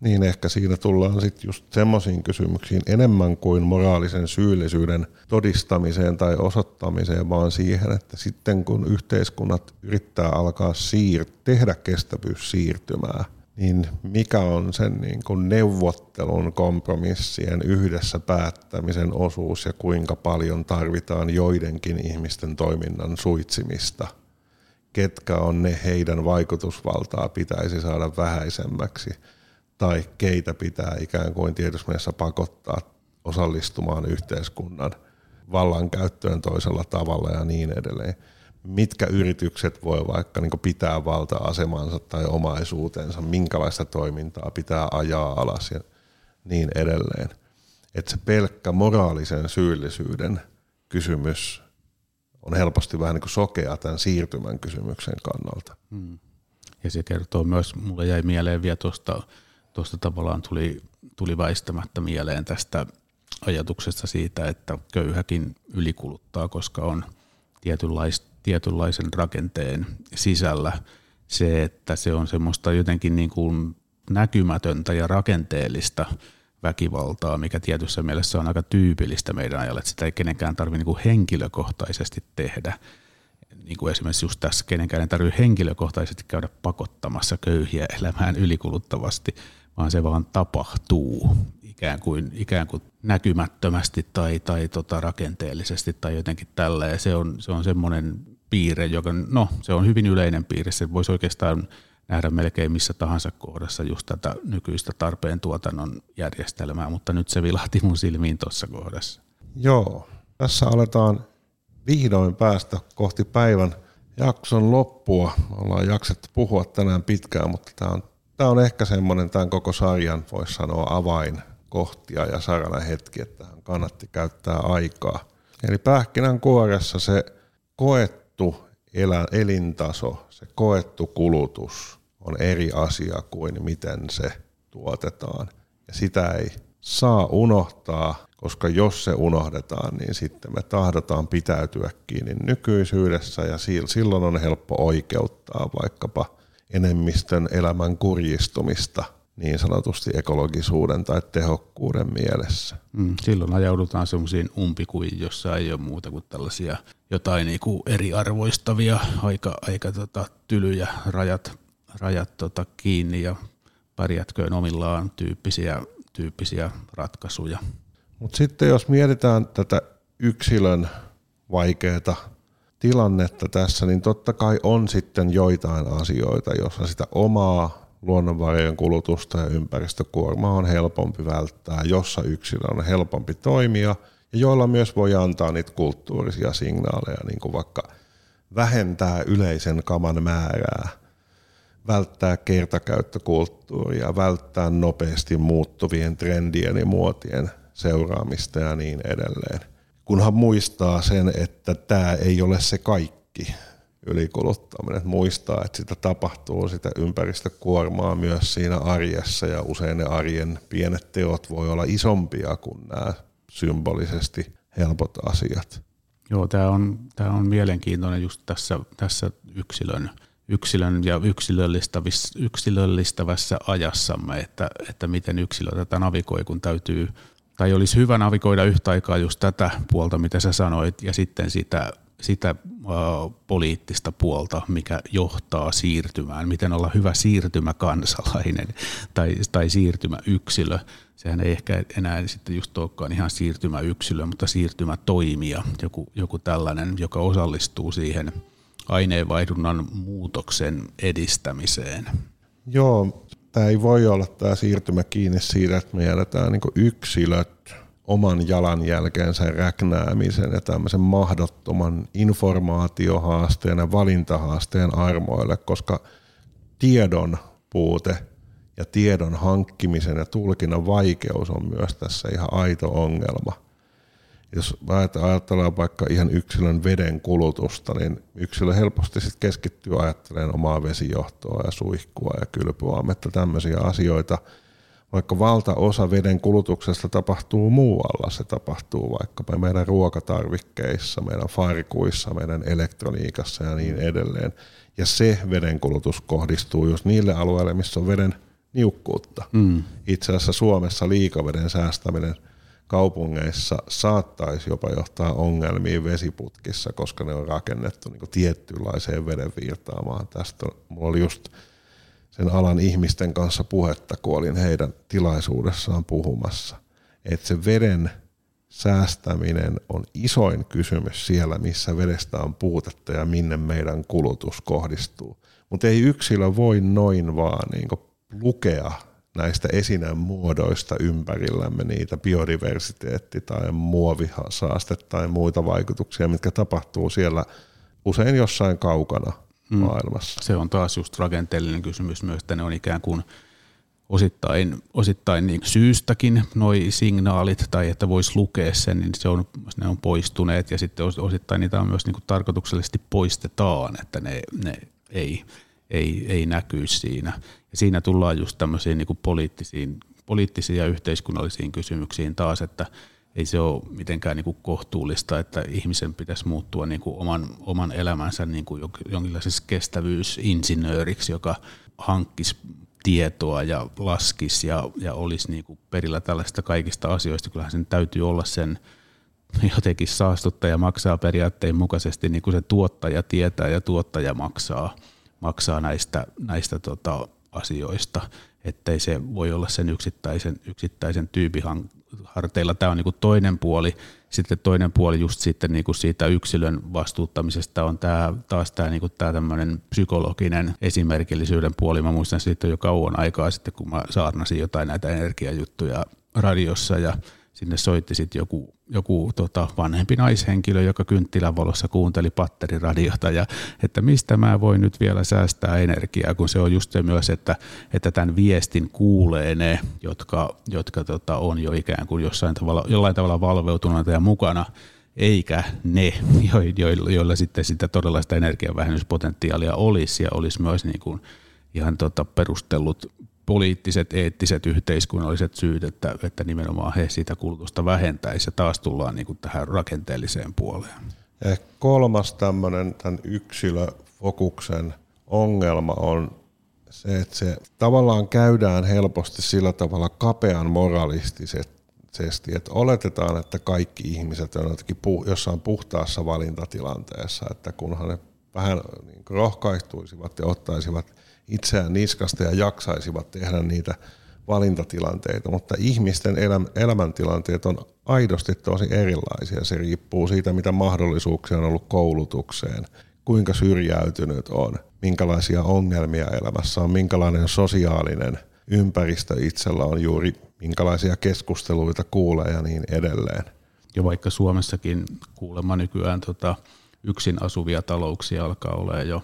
Niin ehkä siinä tullaan sitten just semmoisiin kysymyksiin enemmän kuin moraalisen syyllisyyden todistamiseen tai osoittamiseen, vaan siihen, että sitten kun yhteiskunnat yrittää alkaa siir- tehdä kestävyyssiirtymää, niin mikä on sen niin kuin neuvottelun, kompromissien, yhdessä päättämisen osuus ja kuinka paljon tarvitaan joidenkin ihmisten toiminnan suitsimista – ketkä on ne heidän vaikutusvaltaa pitäisi saada vähäisemmäksi tai keitä pitää ikään kuin tietysti mielessä pakottaa osallistumaan yhteiskunnan vallankäyttöön toisella tavalla ja niin edelleen. Mitkä yritykset voi vaikka niin pitää valta-asemansa tai omaisuutensa, minkälaista toimintaa pitää ajaa alas ja niin edelleen. Että se pelkkä moraalisen syyllisyyden kysymys on helposti vähän niin kuin sokea tämän siirtymän kysymyksen kannalta. Hmm. Ja se kertoo myös, mulle jäi mieleen vielä tuosta, tuosta tavallaan tuli, tuli väistämättä mieleen tästä ajatuksesta siitä, että köyhäkin ylikuluttaa, koska on tietynlais, tietynlaisen rakenteen sisällä se, että se on semmoista jotenkin niin kuin näkymätöntä ja rakenteellista väkivaltaa, mikä tietyssä mielessä on aika tyypillistä meidän ajalle, että sitä ei kenenkään tarvitse niin henkilökohtaisesti tehdä. Niin kuin esimerkiksi just tässä, kenenkään ei tarvitse henkilökohtaisesti käydä pakottamassa köyhiä elämään ylikuluttavasti, vaan se vaan tapahtuu ikään kuin, ikään kuin näkymättömästi tai, tai tota rakenteellisesti tai jotenkin tällä. Ja se on, se on semmoinen piirre, joka, no se on hyvin yleinen piirre, se voisi oikeastaan nähdä melkein missä tahansa kohdassa just tätä nykyistä tarpeen tuotannon järjestelmää, mutta nyt se vilahti mun silmiin tuossa kohdassa. Joo, tässä aletaan vihdoin päästä kohti päivän jakson loppua. Ollaan jaksettu puhua tänään pitkään, mutta tämä on, tämä on ehkä semmoinen tämän koko sarjan, voisi sanoa, avainkohtia ja sarana hetki, että tähän kannatti käyttää aikaa. Eli pähkinän kuoressa se koettu elintaso, se koettu kulutus on eri asia kuin miten se tuotetaan. Ja sitä ei saa unohtaa, koska jos se unohdetaan, niin sitten me tahdotaan pitäytyä kiinni nykyisyydessä ja silloin on helppo oikeuttaa vaikkapa enemmistön elämän kurjistumista niin sanotusti ekologisuuden tai tehokkuuden mielessä. Mm, silloin ajaudutaan semmoisiin umpikuihin, jossa ei ole muuta kuin tällaisia jotain niin kuin eriarvoistavia, aika, aika tota, tylyjä rajat rajat tota, kiinni ja pärjätköön omillaan tyyppisiä, tyyppisiä ratkaisuja. Mutta sitten jos mietitään tätä yksilön vaikeaa tilannetta tässä, niin totta kai on sitten joitain asioita, joissa sitä omaa luonnonvarojen kulutusta ja ympäristökuormaa on helpompi välttää, jossa yksilö on helpompi toimia ja joilla myös voi antaa niitä kulttuurisia signaaleja, niin kuin vaikka vähentää yleisen kaman määrää, välttää kertakäyttökulttuuria, välttää nopeasti muuttuvien trendien ja muotien seuraamista ja niin edelleen. Kunhan muistaa sen, että tämä ei ole se kaikki ylikuluttaminen, että muistaa, että sitä tapahtuu sitä ympäristökuormaa myös siinä arjessa ja usein ne arjen pienet teot voi olla isompia kuin nämä symbolisesti helpot asiat. Joo, tämä on, tämä on mielenkiintoinen just tässä, tässä yksilön, yksilön ja yksilöllistävässä ajassamme, että, että miten yksilö tätä navigoi, kun täytyy, tai olisi hyvä navigoida yhtä aikaa just tätä puolta, mitä sä sanoit, ja sitten sitä sitä poliittista puolta, mikä johtaa siirtymään, miten olla hyvä siirtymäkansalainen tai, tai siirtymäyksilö. Sehän ei ehkä enää sitten just olekaan ihan siirtymäyksilö, mutta siirtymätoimija, joku, joku tällainen, joka osallistuu siihen aineenvaihdunnan muutoksen edistämiseen. Joo, tämä ei voi olla tämä siirtymä kiinni siitä, että me jätetään niin yksilöt oman jalanjälkeensä räknäämisen ja tämmöisen mahdottoman informaatiohaasteen ja valintahaasteen armoille, koska tiedon puute ja tiedon hankkimisen ja tulkinnan vaikeus on myös tässä ihan aito ongelma. Jos ajatellaan vaikka ihan yksilön veden kulutusta, niin yksilö helposti sit keskittyy ajattelemaan omaa vesijohtoa ja suihkua ja kylpyaametta, tämmöisiä asioita – vaikka valtaosa veden kulutuksesta tapahtuu muualla, se tapahtuu vaikka meidän ruokatarvikkeissa, meidän farkuissa, meidän elektroniikassa ja niin edelleen. Ja se veden kulutus kohdistuu just niille alueille, missä on veden niukkuutta. Mm. Itse asiassa Suomessa liikaveden säästäminen kaupungeissa saattaisi jopa johtaa ongelmiin vesiputkissa, koska ne on rakennettu niin tiettylaiseen veden virtaamaan. Tästä mulla oli just sen alan ihmisten kanssa puhetta, kun olin heidän tilaisuudessaan puhumassa. Että se veden säästäminen on isoin kysymys siellä, missä vedestä on puutetta ja minne meidän kulutus kohdistuu. Mutta ei yksilö voi noin vaan niin lukea näistä esineen muodoista ympärillämme niitä biodiversiteetti- tai muovisaaste tai muita vaikutuksia, mitkä tapahtuu siellä usein jossain kaukana mm. maailmassa. Se on taas just rakenteellinen kysymys myös, että ne on ikään kuin osittain, osittain niin syystäkin noi signaalit tai että voisi lukea sen, niin se on, ne on poistuneet ja sitten osittain niitä on myös niin kuin tarkoituksellisesti poistetaan, että ne, ne ei, ei, ei näkyisi siinä. Ja siinä tullaan just tämmöisiin niin kuin poliittisiin, poliittisiin ja yhteiskunnallisiin kysymyksiin taas, että – ei se ole mitenkään niin kuin kohtuullista, että ihmisen pitäisi muuttua niin kuin oman, oman elämänsä niin kuin jonkinlaisessa kestävyysinsinööriksi, joka hankkisi tietoa ja laskisi ja, ja olisi niin kuin perillä tällaista kaikista asioista. Kyllähän sen täytyy olla sen jotenkin saastuttaja maksaa periaatteen mukaisesti, niin kuin se tuottaja tietää ja tuottaja maksaa, maksaa näistä, näistä tota, asioista, ettei se voi olla sen yksittäisen, yksittäisen tyypin harteilla. Tämä on niin kuin toinen puoli. Sitten toinen puoli just sitten niin kuin siitä yksilön vastuuttamisesta on tämä, taas tämä, niin kuin tämä psykologinen esimerkillisyyden puoli. Mä muistan siitä jo kauan aikaa sitten, kun mä saarnasin jotain näitä energiajuttuja radiossa ja sinne soitti sitten joku, joku tota, vanhempi naishenkilö, joka kynttilän valossa kuunteli patteriradiota ja että mistä mä voin nyt vielä säästää energiaa, kun se on just se myös, että, että tämän viestin kuulee ne, jotka, jotka tota, on jo ikään kuin jossain tavalla, jollain tavalla valveutuneita ja mukana, eikä ne, joilla, joilla sitten sitä todellista energiavähennyspotentiaalia olisi ja olisi myös niin kuin ihan tota perustellut poliittiset, eettiset, yhteiskunnalliset syyt, että, että nimenomaan he sitä kulutusta vähentäisi ja taas tullaan niin kuin tähän rakenteelliseen puoleen. Ja kolmas tämmöinen tämän yksilöfokuksen ongelma on se, että se tavallaan käydään helposti sillä tavalla kapean moralistisesti, että oletetaan, että kaikki ihmiset on jotenkin jossain puhtaassa valintatilanteessa, että kunhan ne vähän niin rohkaistuisivat ja ottaisivat – itseään niskasta ja jaksaisivat tehdä niitä valintatilanteita, mutta ihmisten elämäntilanteet on aidosti tosi erilaisia. Se riippuu siitä, mitä mahdollisuuksia on ollut koulutukseen, kuinka syrjäytynyt on, minkälaisia ongelmia elämässä on, minkälainen sosiaalinen ympäristö itsellä on juuri, minkälaisia keskusteluita kuulee ja niin edelleen. Ja vaikka Suomessakin kuulemma nykyään tota, yksin asuvia talouksia alkaa olla jo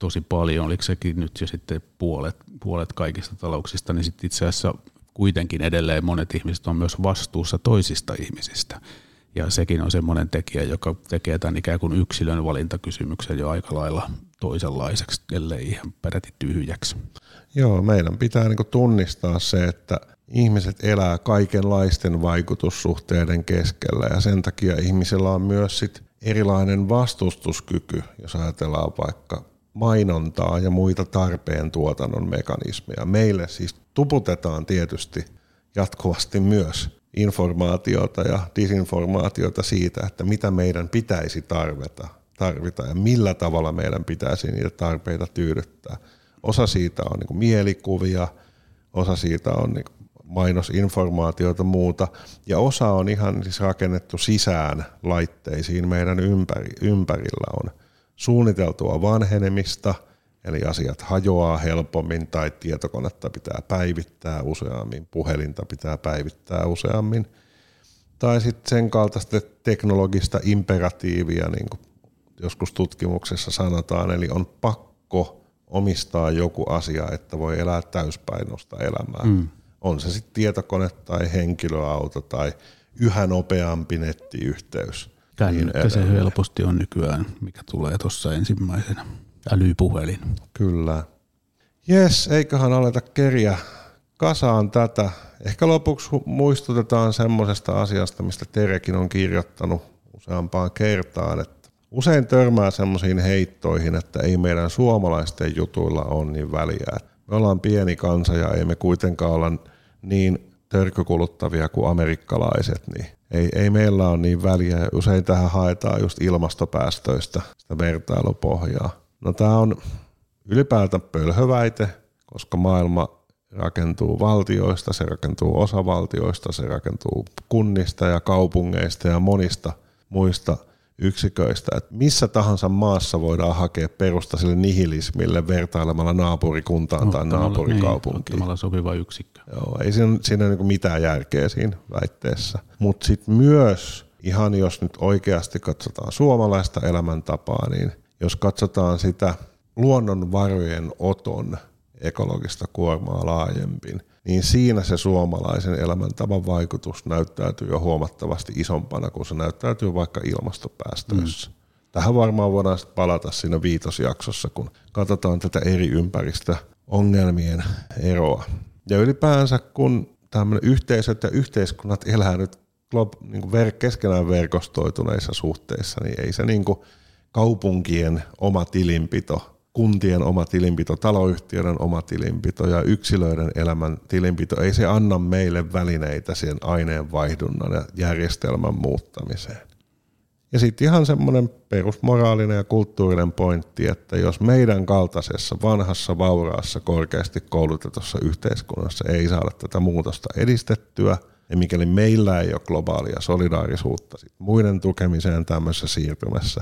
tosi paljon, oliko sekin nyt jo sitten puolet, puolet kaikista talouksista, niin sitten itse asiassa kuitenkin edelleen monet ihmiset on myös vastuussa toisista ihmisistä. Ja sekin on semmoinen tekijä, joka tekee tämän ikään kuin yksilön valintakysymyksen jo aika lailla toisenlaiseksi, ellei ihan peräti tyhjäksi. Joo, meidän pitää niin tunnistaa se, että ihmiset elää kaikenlaisten vaikutussuhteiden keskellä ja sen takia ihmisillä on myös sit erilainen vastustuskyky, jos ajatellaan vaikka mainontaa ja muita tarpeen tuotannon mekanismeja. Meille siis tuputetaan tietysti jatkuvasti myös informaatiota ja disinformaatiota siitä, että mitä meidän pitäisi tarvita, tarvita ja millä tavalla meidän pitäisi niitä tarpeita tyydyttää. Osa siitä on niin mielikuvia, osa siitä on niin mainosinformaatiota muuta, ja osa on ihan siis rakennettu sisään laitteisiin meidän ympäri, ympärillä on suunniteltua vanhenemista, eli asiat hajoaa helpommin tai tietokonetta pitää päivittää useammin, puhelinta pitää päivittää useammin, tai sitten sen kaltaista teknologista imperatiivia, niin kuin joskus tutkimuksessa sanotaan, eli on pakko omistaa joku asia, että voi elää täyspainosta elämää. Mm. On se sitten tietokone tai henkilöauto tai yhä nopeampi nettiyhteys. Kännykkä niin se helposti on nykyään, mikä tulee tuossa ensimmäisenä. Älypuhelin. Kyllä. Jes, eiköhän aleta keriä kasaan tätä. Ehkä lopuksi muistutetaan semmoisesta asiasta, mistä Terekin on kirjoittanut useampaan kertaan, että usein törmää semmoisiin heittoihin, että ei meidän suomalaisten jutuilla ole niin väliä. Me ollaan pieni kansa ja ei me kuitenkaan olla niin törkykuluttavia kuin amerikkalaiset, niin ei, ei meillä ole niin väliä. Usein tähän haetaan just ilmastopäästöistä sitä vertailupohjaa. No tämä on ylipäätään pölhöväite, koska maailma rakentuu valtioista, se rakentuu osavaltioista, se rakentuu kunnista ja kaupungeista ja monista muista – yksiköistä, että missä tahansa maassa voidaan hakea perusta sille nihilismille vertailemalla naapurikuntaan no, tai naapurikaupunkiin. Niin, sopiva yksikkö. Joo, ei siinä, siinä ole niin mitään järkeä siinä väitteessä. Mutta sitten myös, ihan jos nyt oikeasti katsotaan suomalaista elämäntapaa, niin jos katsotaan sitä luonnonvarojen oton ekologista kuormaa laajempin, niin siinä se suomalaisen elämäntavan vaikutus näyttäytyy jo huomattavasti isompana kuin se näyttäytyy vaikka ilmastopäästöissä. Mm. Tähän varmaan voidaan palata siinä viitosjaksossa, kun katsotaan tätä eri ympäristöongelmien eroa. Ja ylipäänsä, kun tämmöinen yhteisöt ja yhteiskunnat elää nyt niin kuin ver- keskenään verkostoituneissa suhteissa, niin ei se niin kuin kaupunkien oma tilinpito kuntien oma tilinpito, taloyhtiöiden oma tilinpito ja yksilöiden elämän tilinpito, ei se anna meille välineitä siihen aineenvaihdunnan ja järjestelmän muuttamiseen. Ja sitten ihan semmoinen perusmoraalinen ja kulttuurinen pointti, että jos meidän kaltaisessa vanhassa, vauraassa, korkeasti koulutetussa yhteiskunnassa ei saada tätä muutosta edistettyä, ja mikäli meillä ei ole globaalia solidaarisuutta sit muiden tukemiseen tämmöisessä siirtymässä,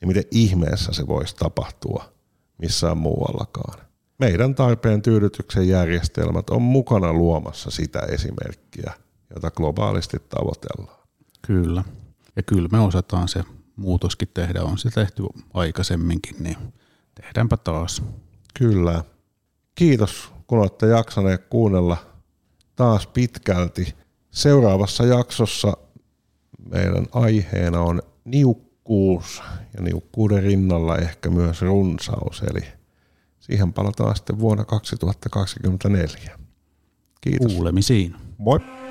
niin miten ihmeessä se voisi tapahtua – missään muuallakaan. Meidän tarpeen tyydytyksen järjestelmät on mukana luomassa sitä esimerkkiä, jota globaalisti tavoitellaan. Kyllä. Ja kyllä me osataan se muutoskin tehdä. On se tehty aikaisemminkin, niin tehdäänpä taas. Kyllä. Kiitos, kun olette jaksaneet kuunnella taas pitkälti. Seuraavassa jaksossa meidän aiheena on niukka niukkuus ja niukkuuden rinnalla ehkä myös runsaus, eli siihen palataan sitten vuonna 2024. Kiitos. Kuulemisiin. Moi.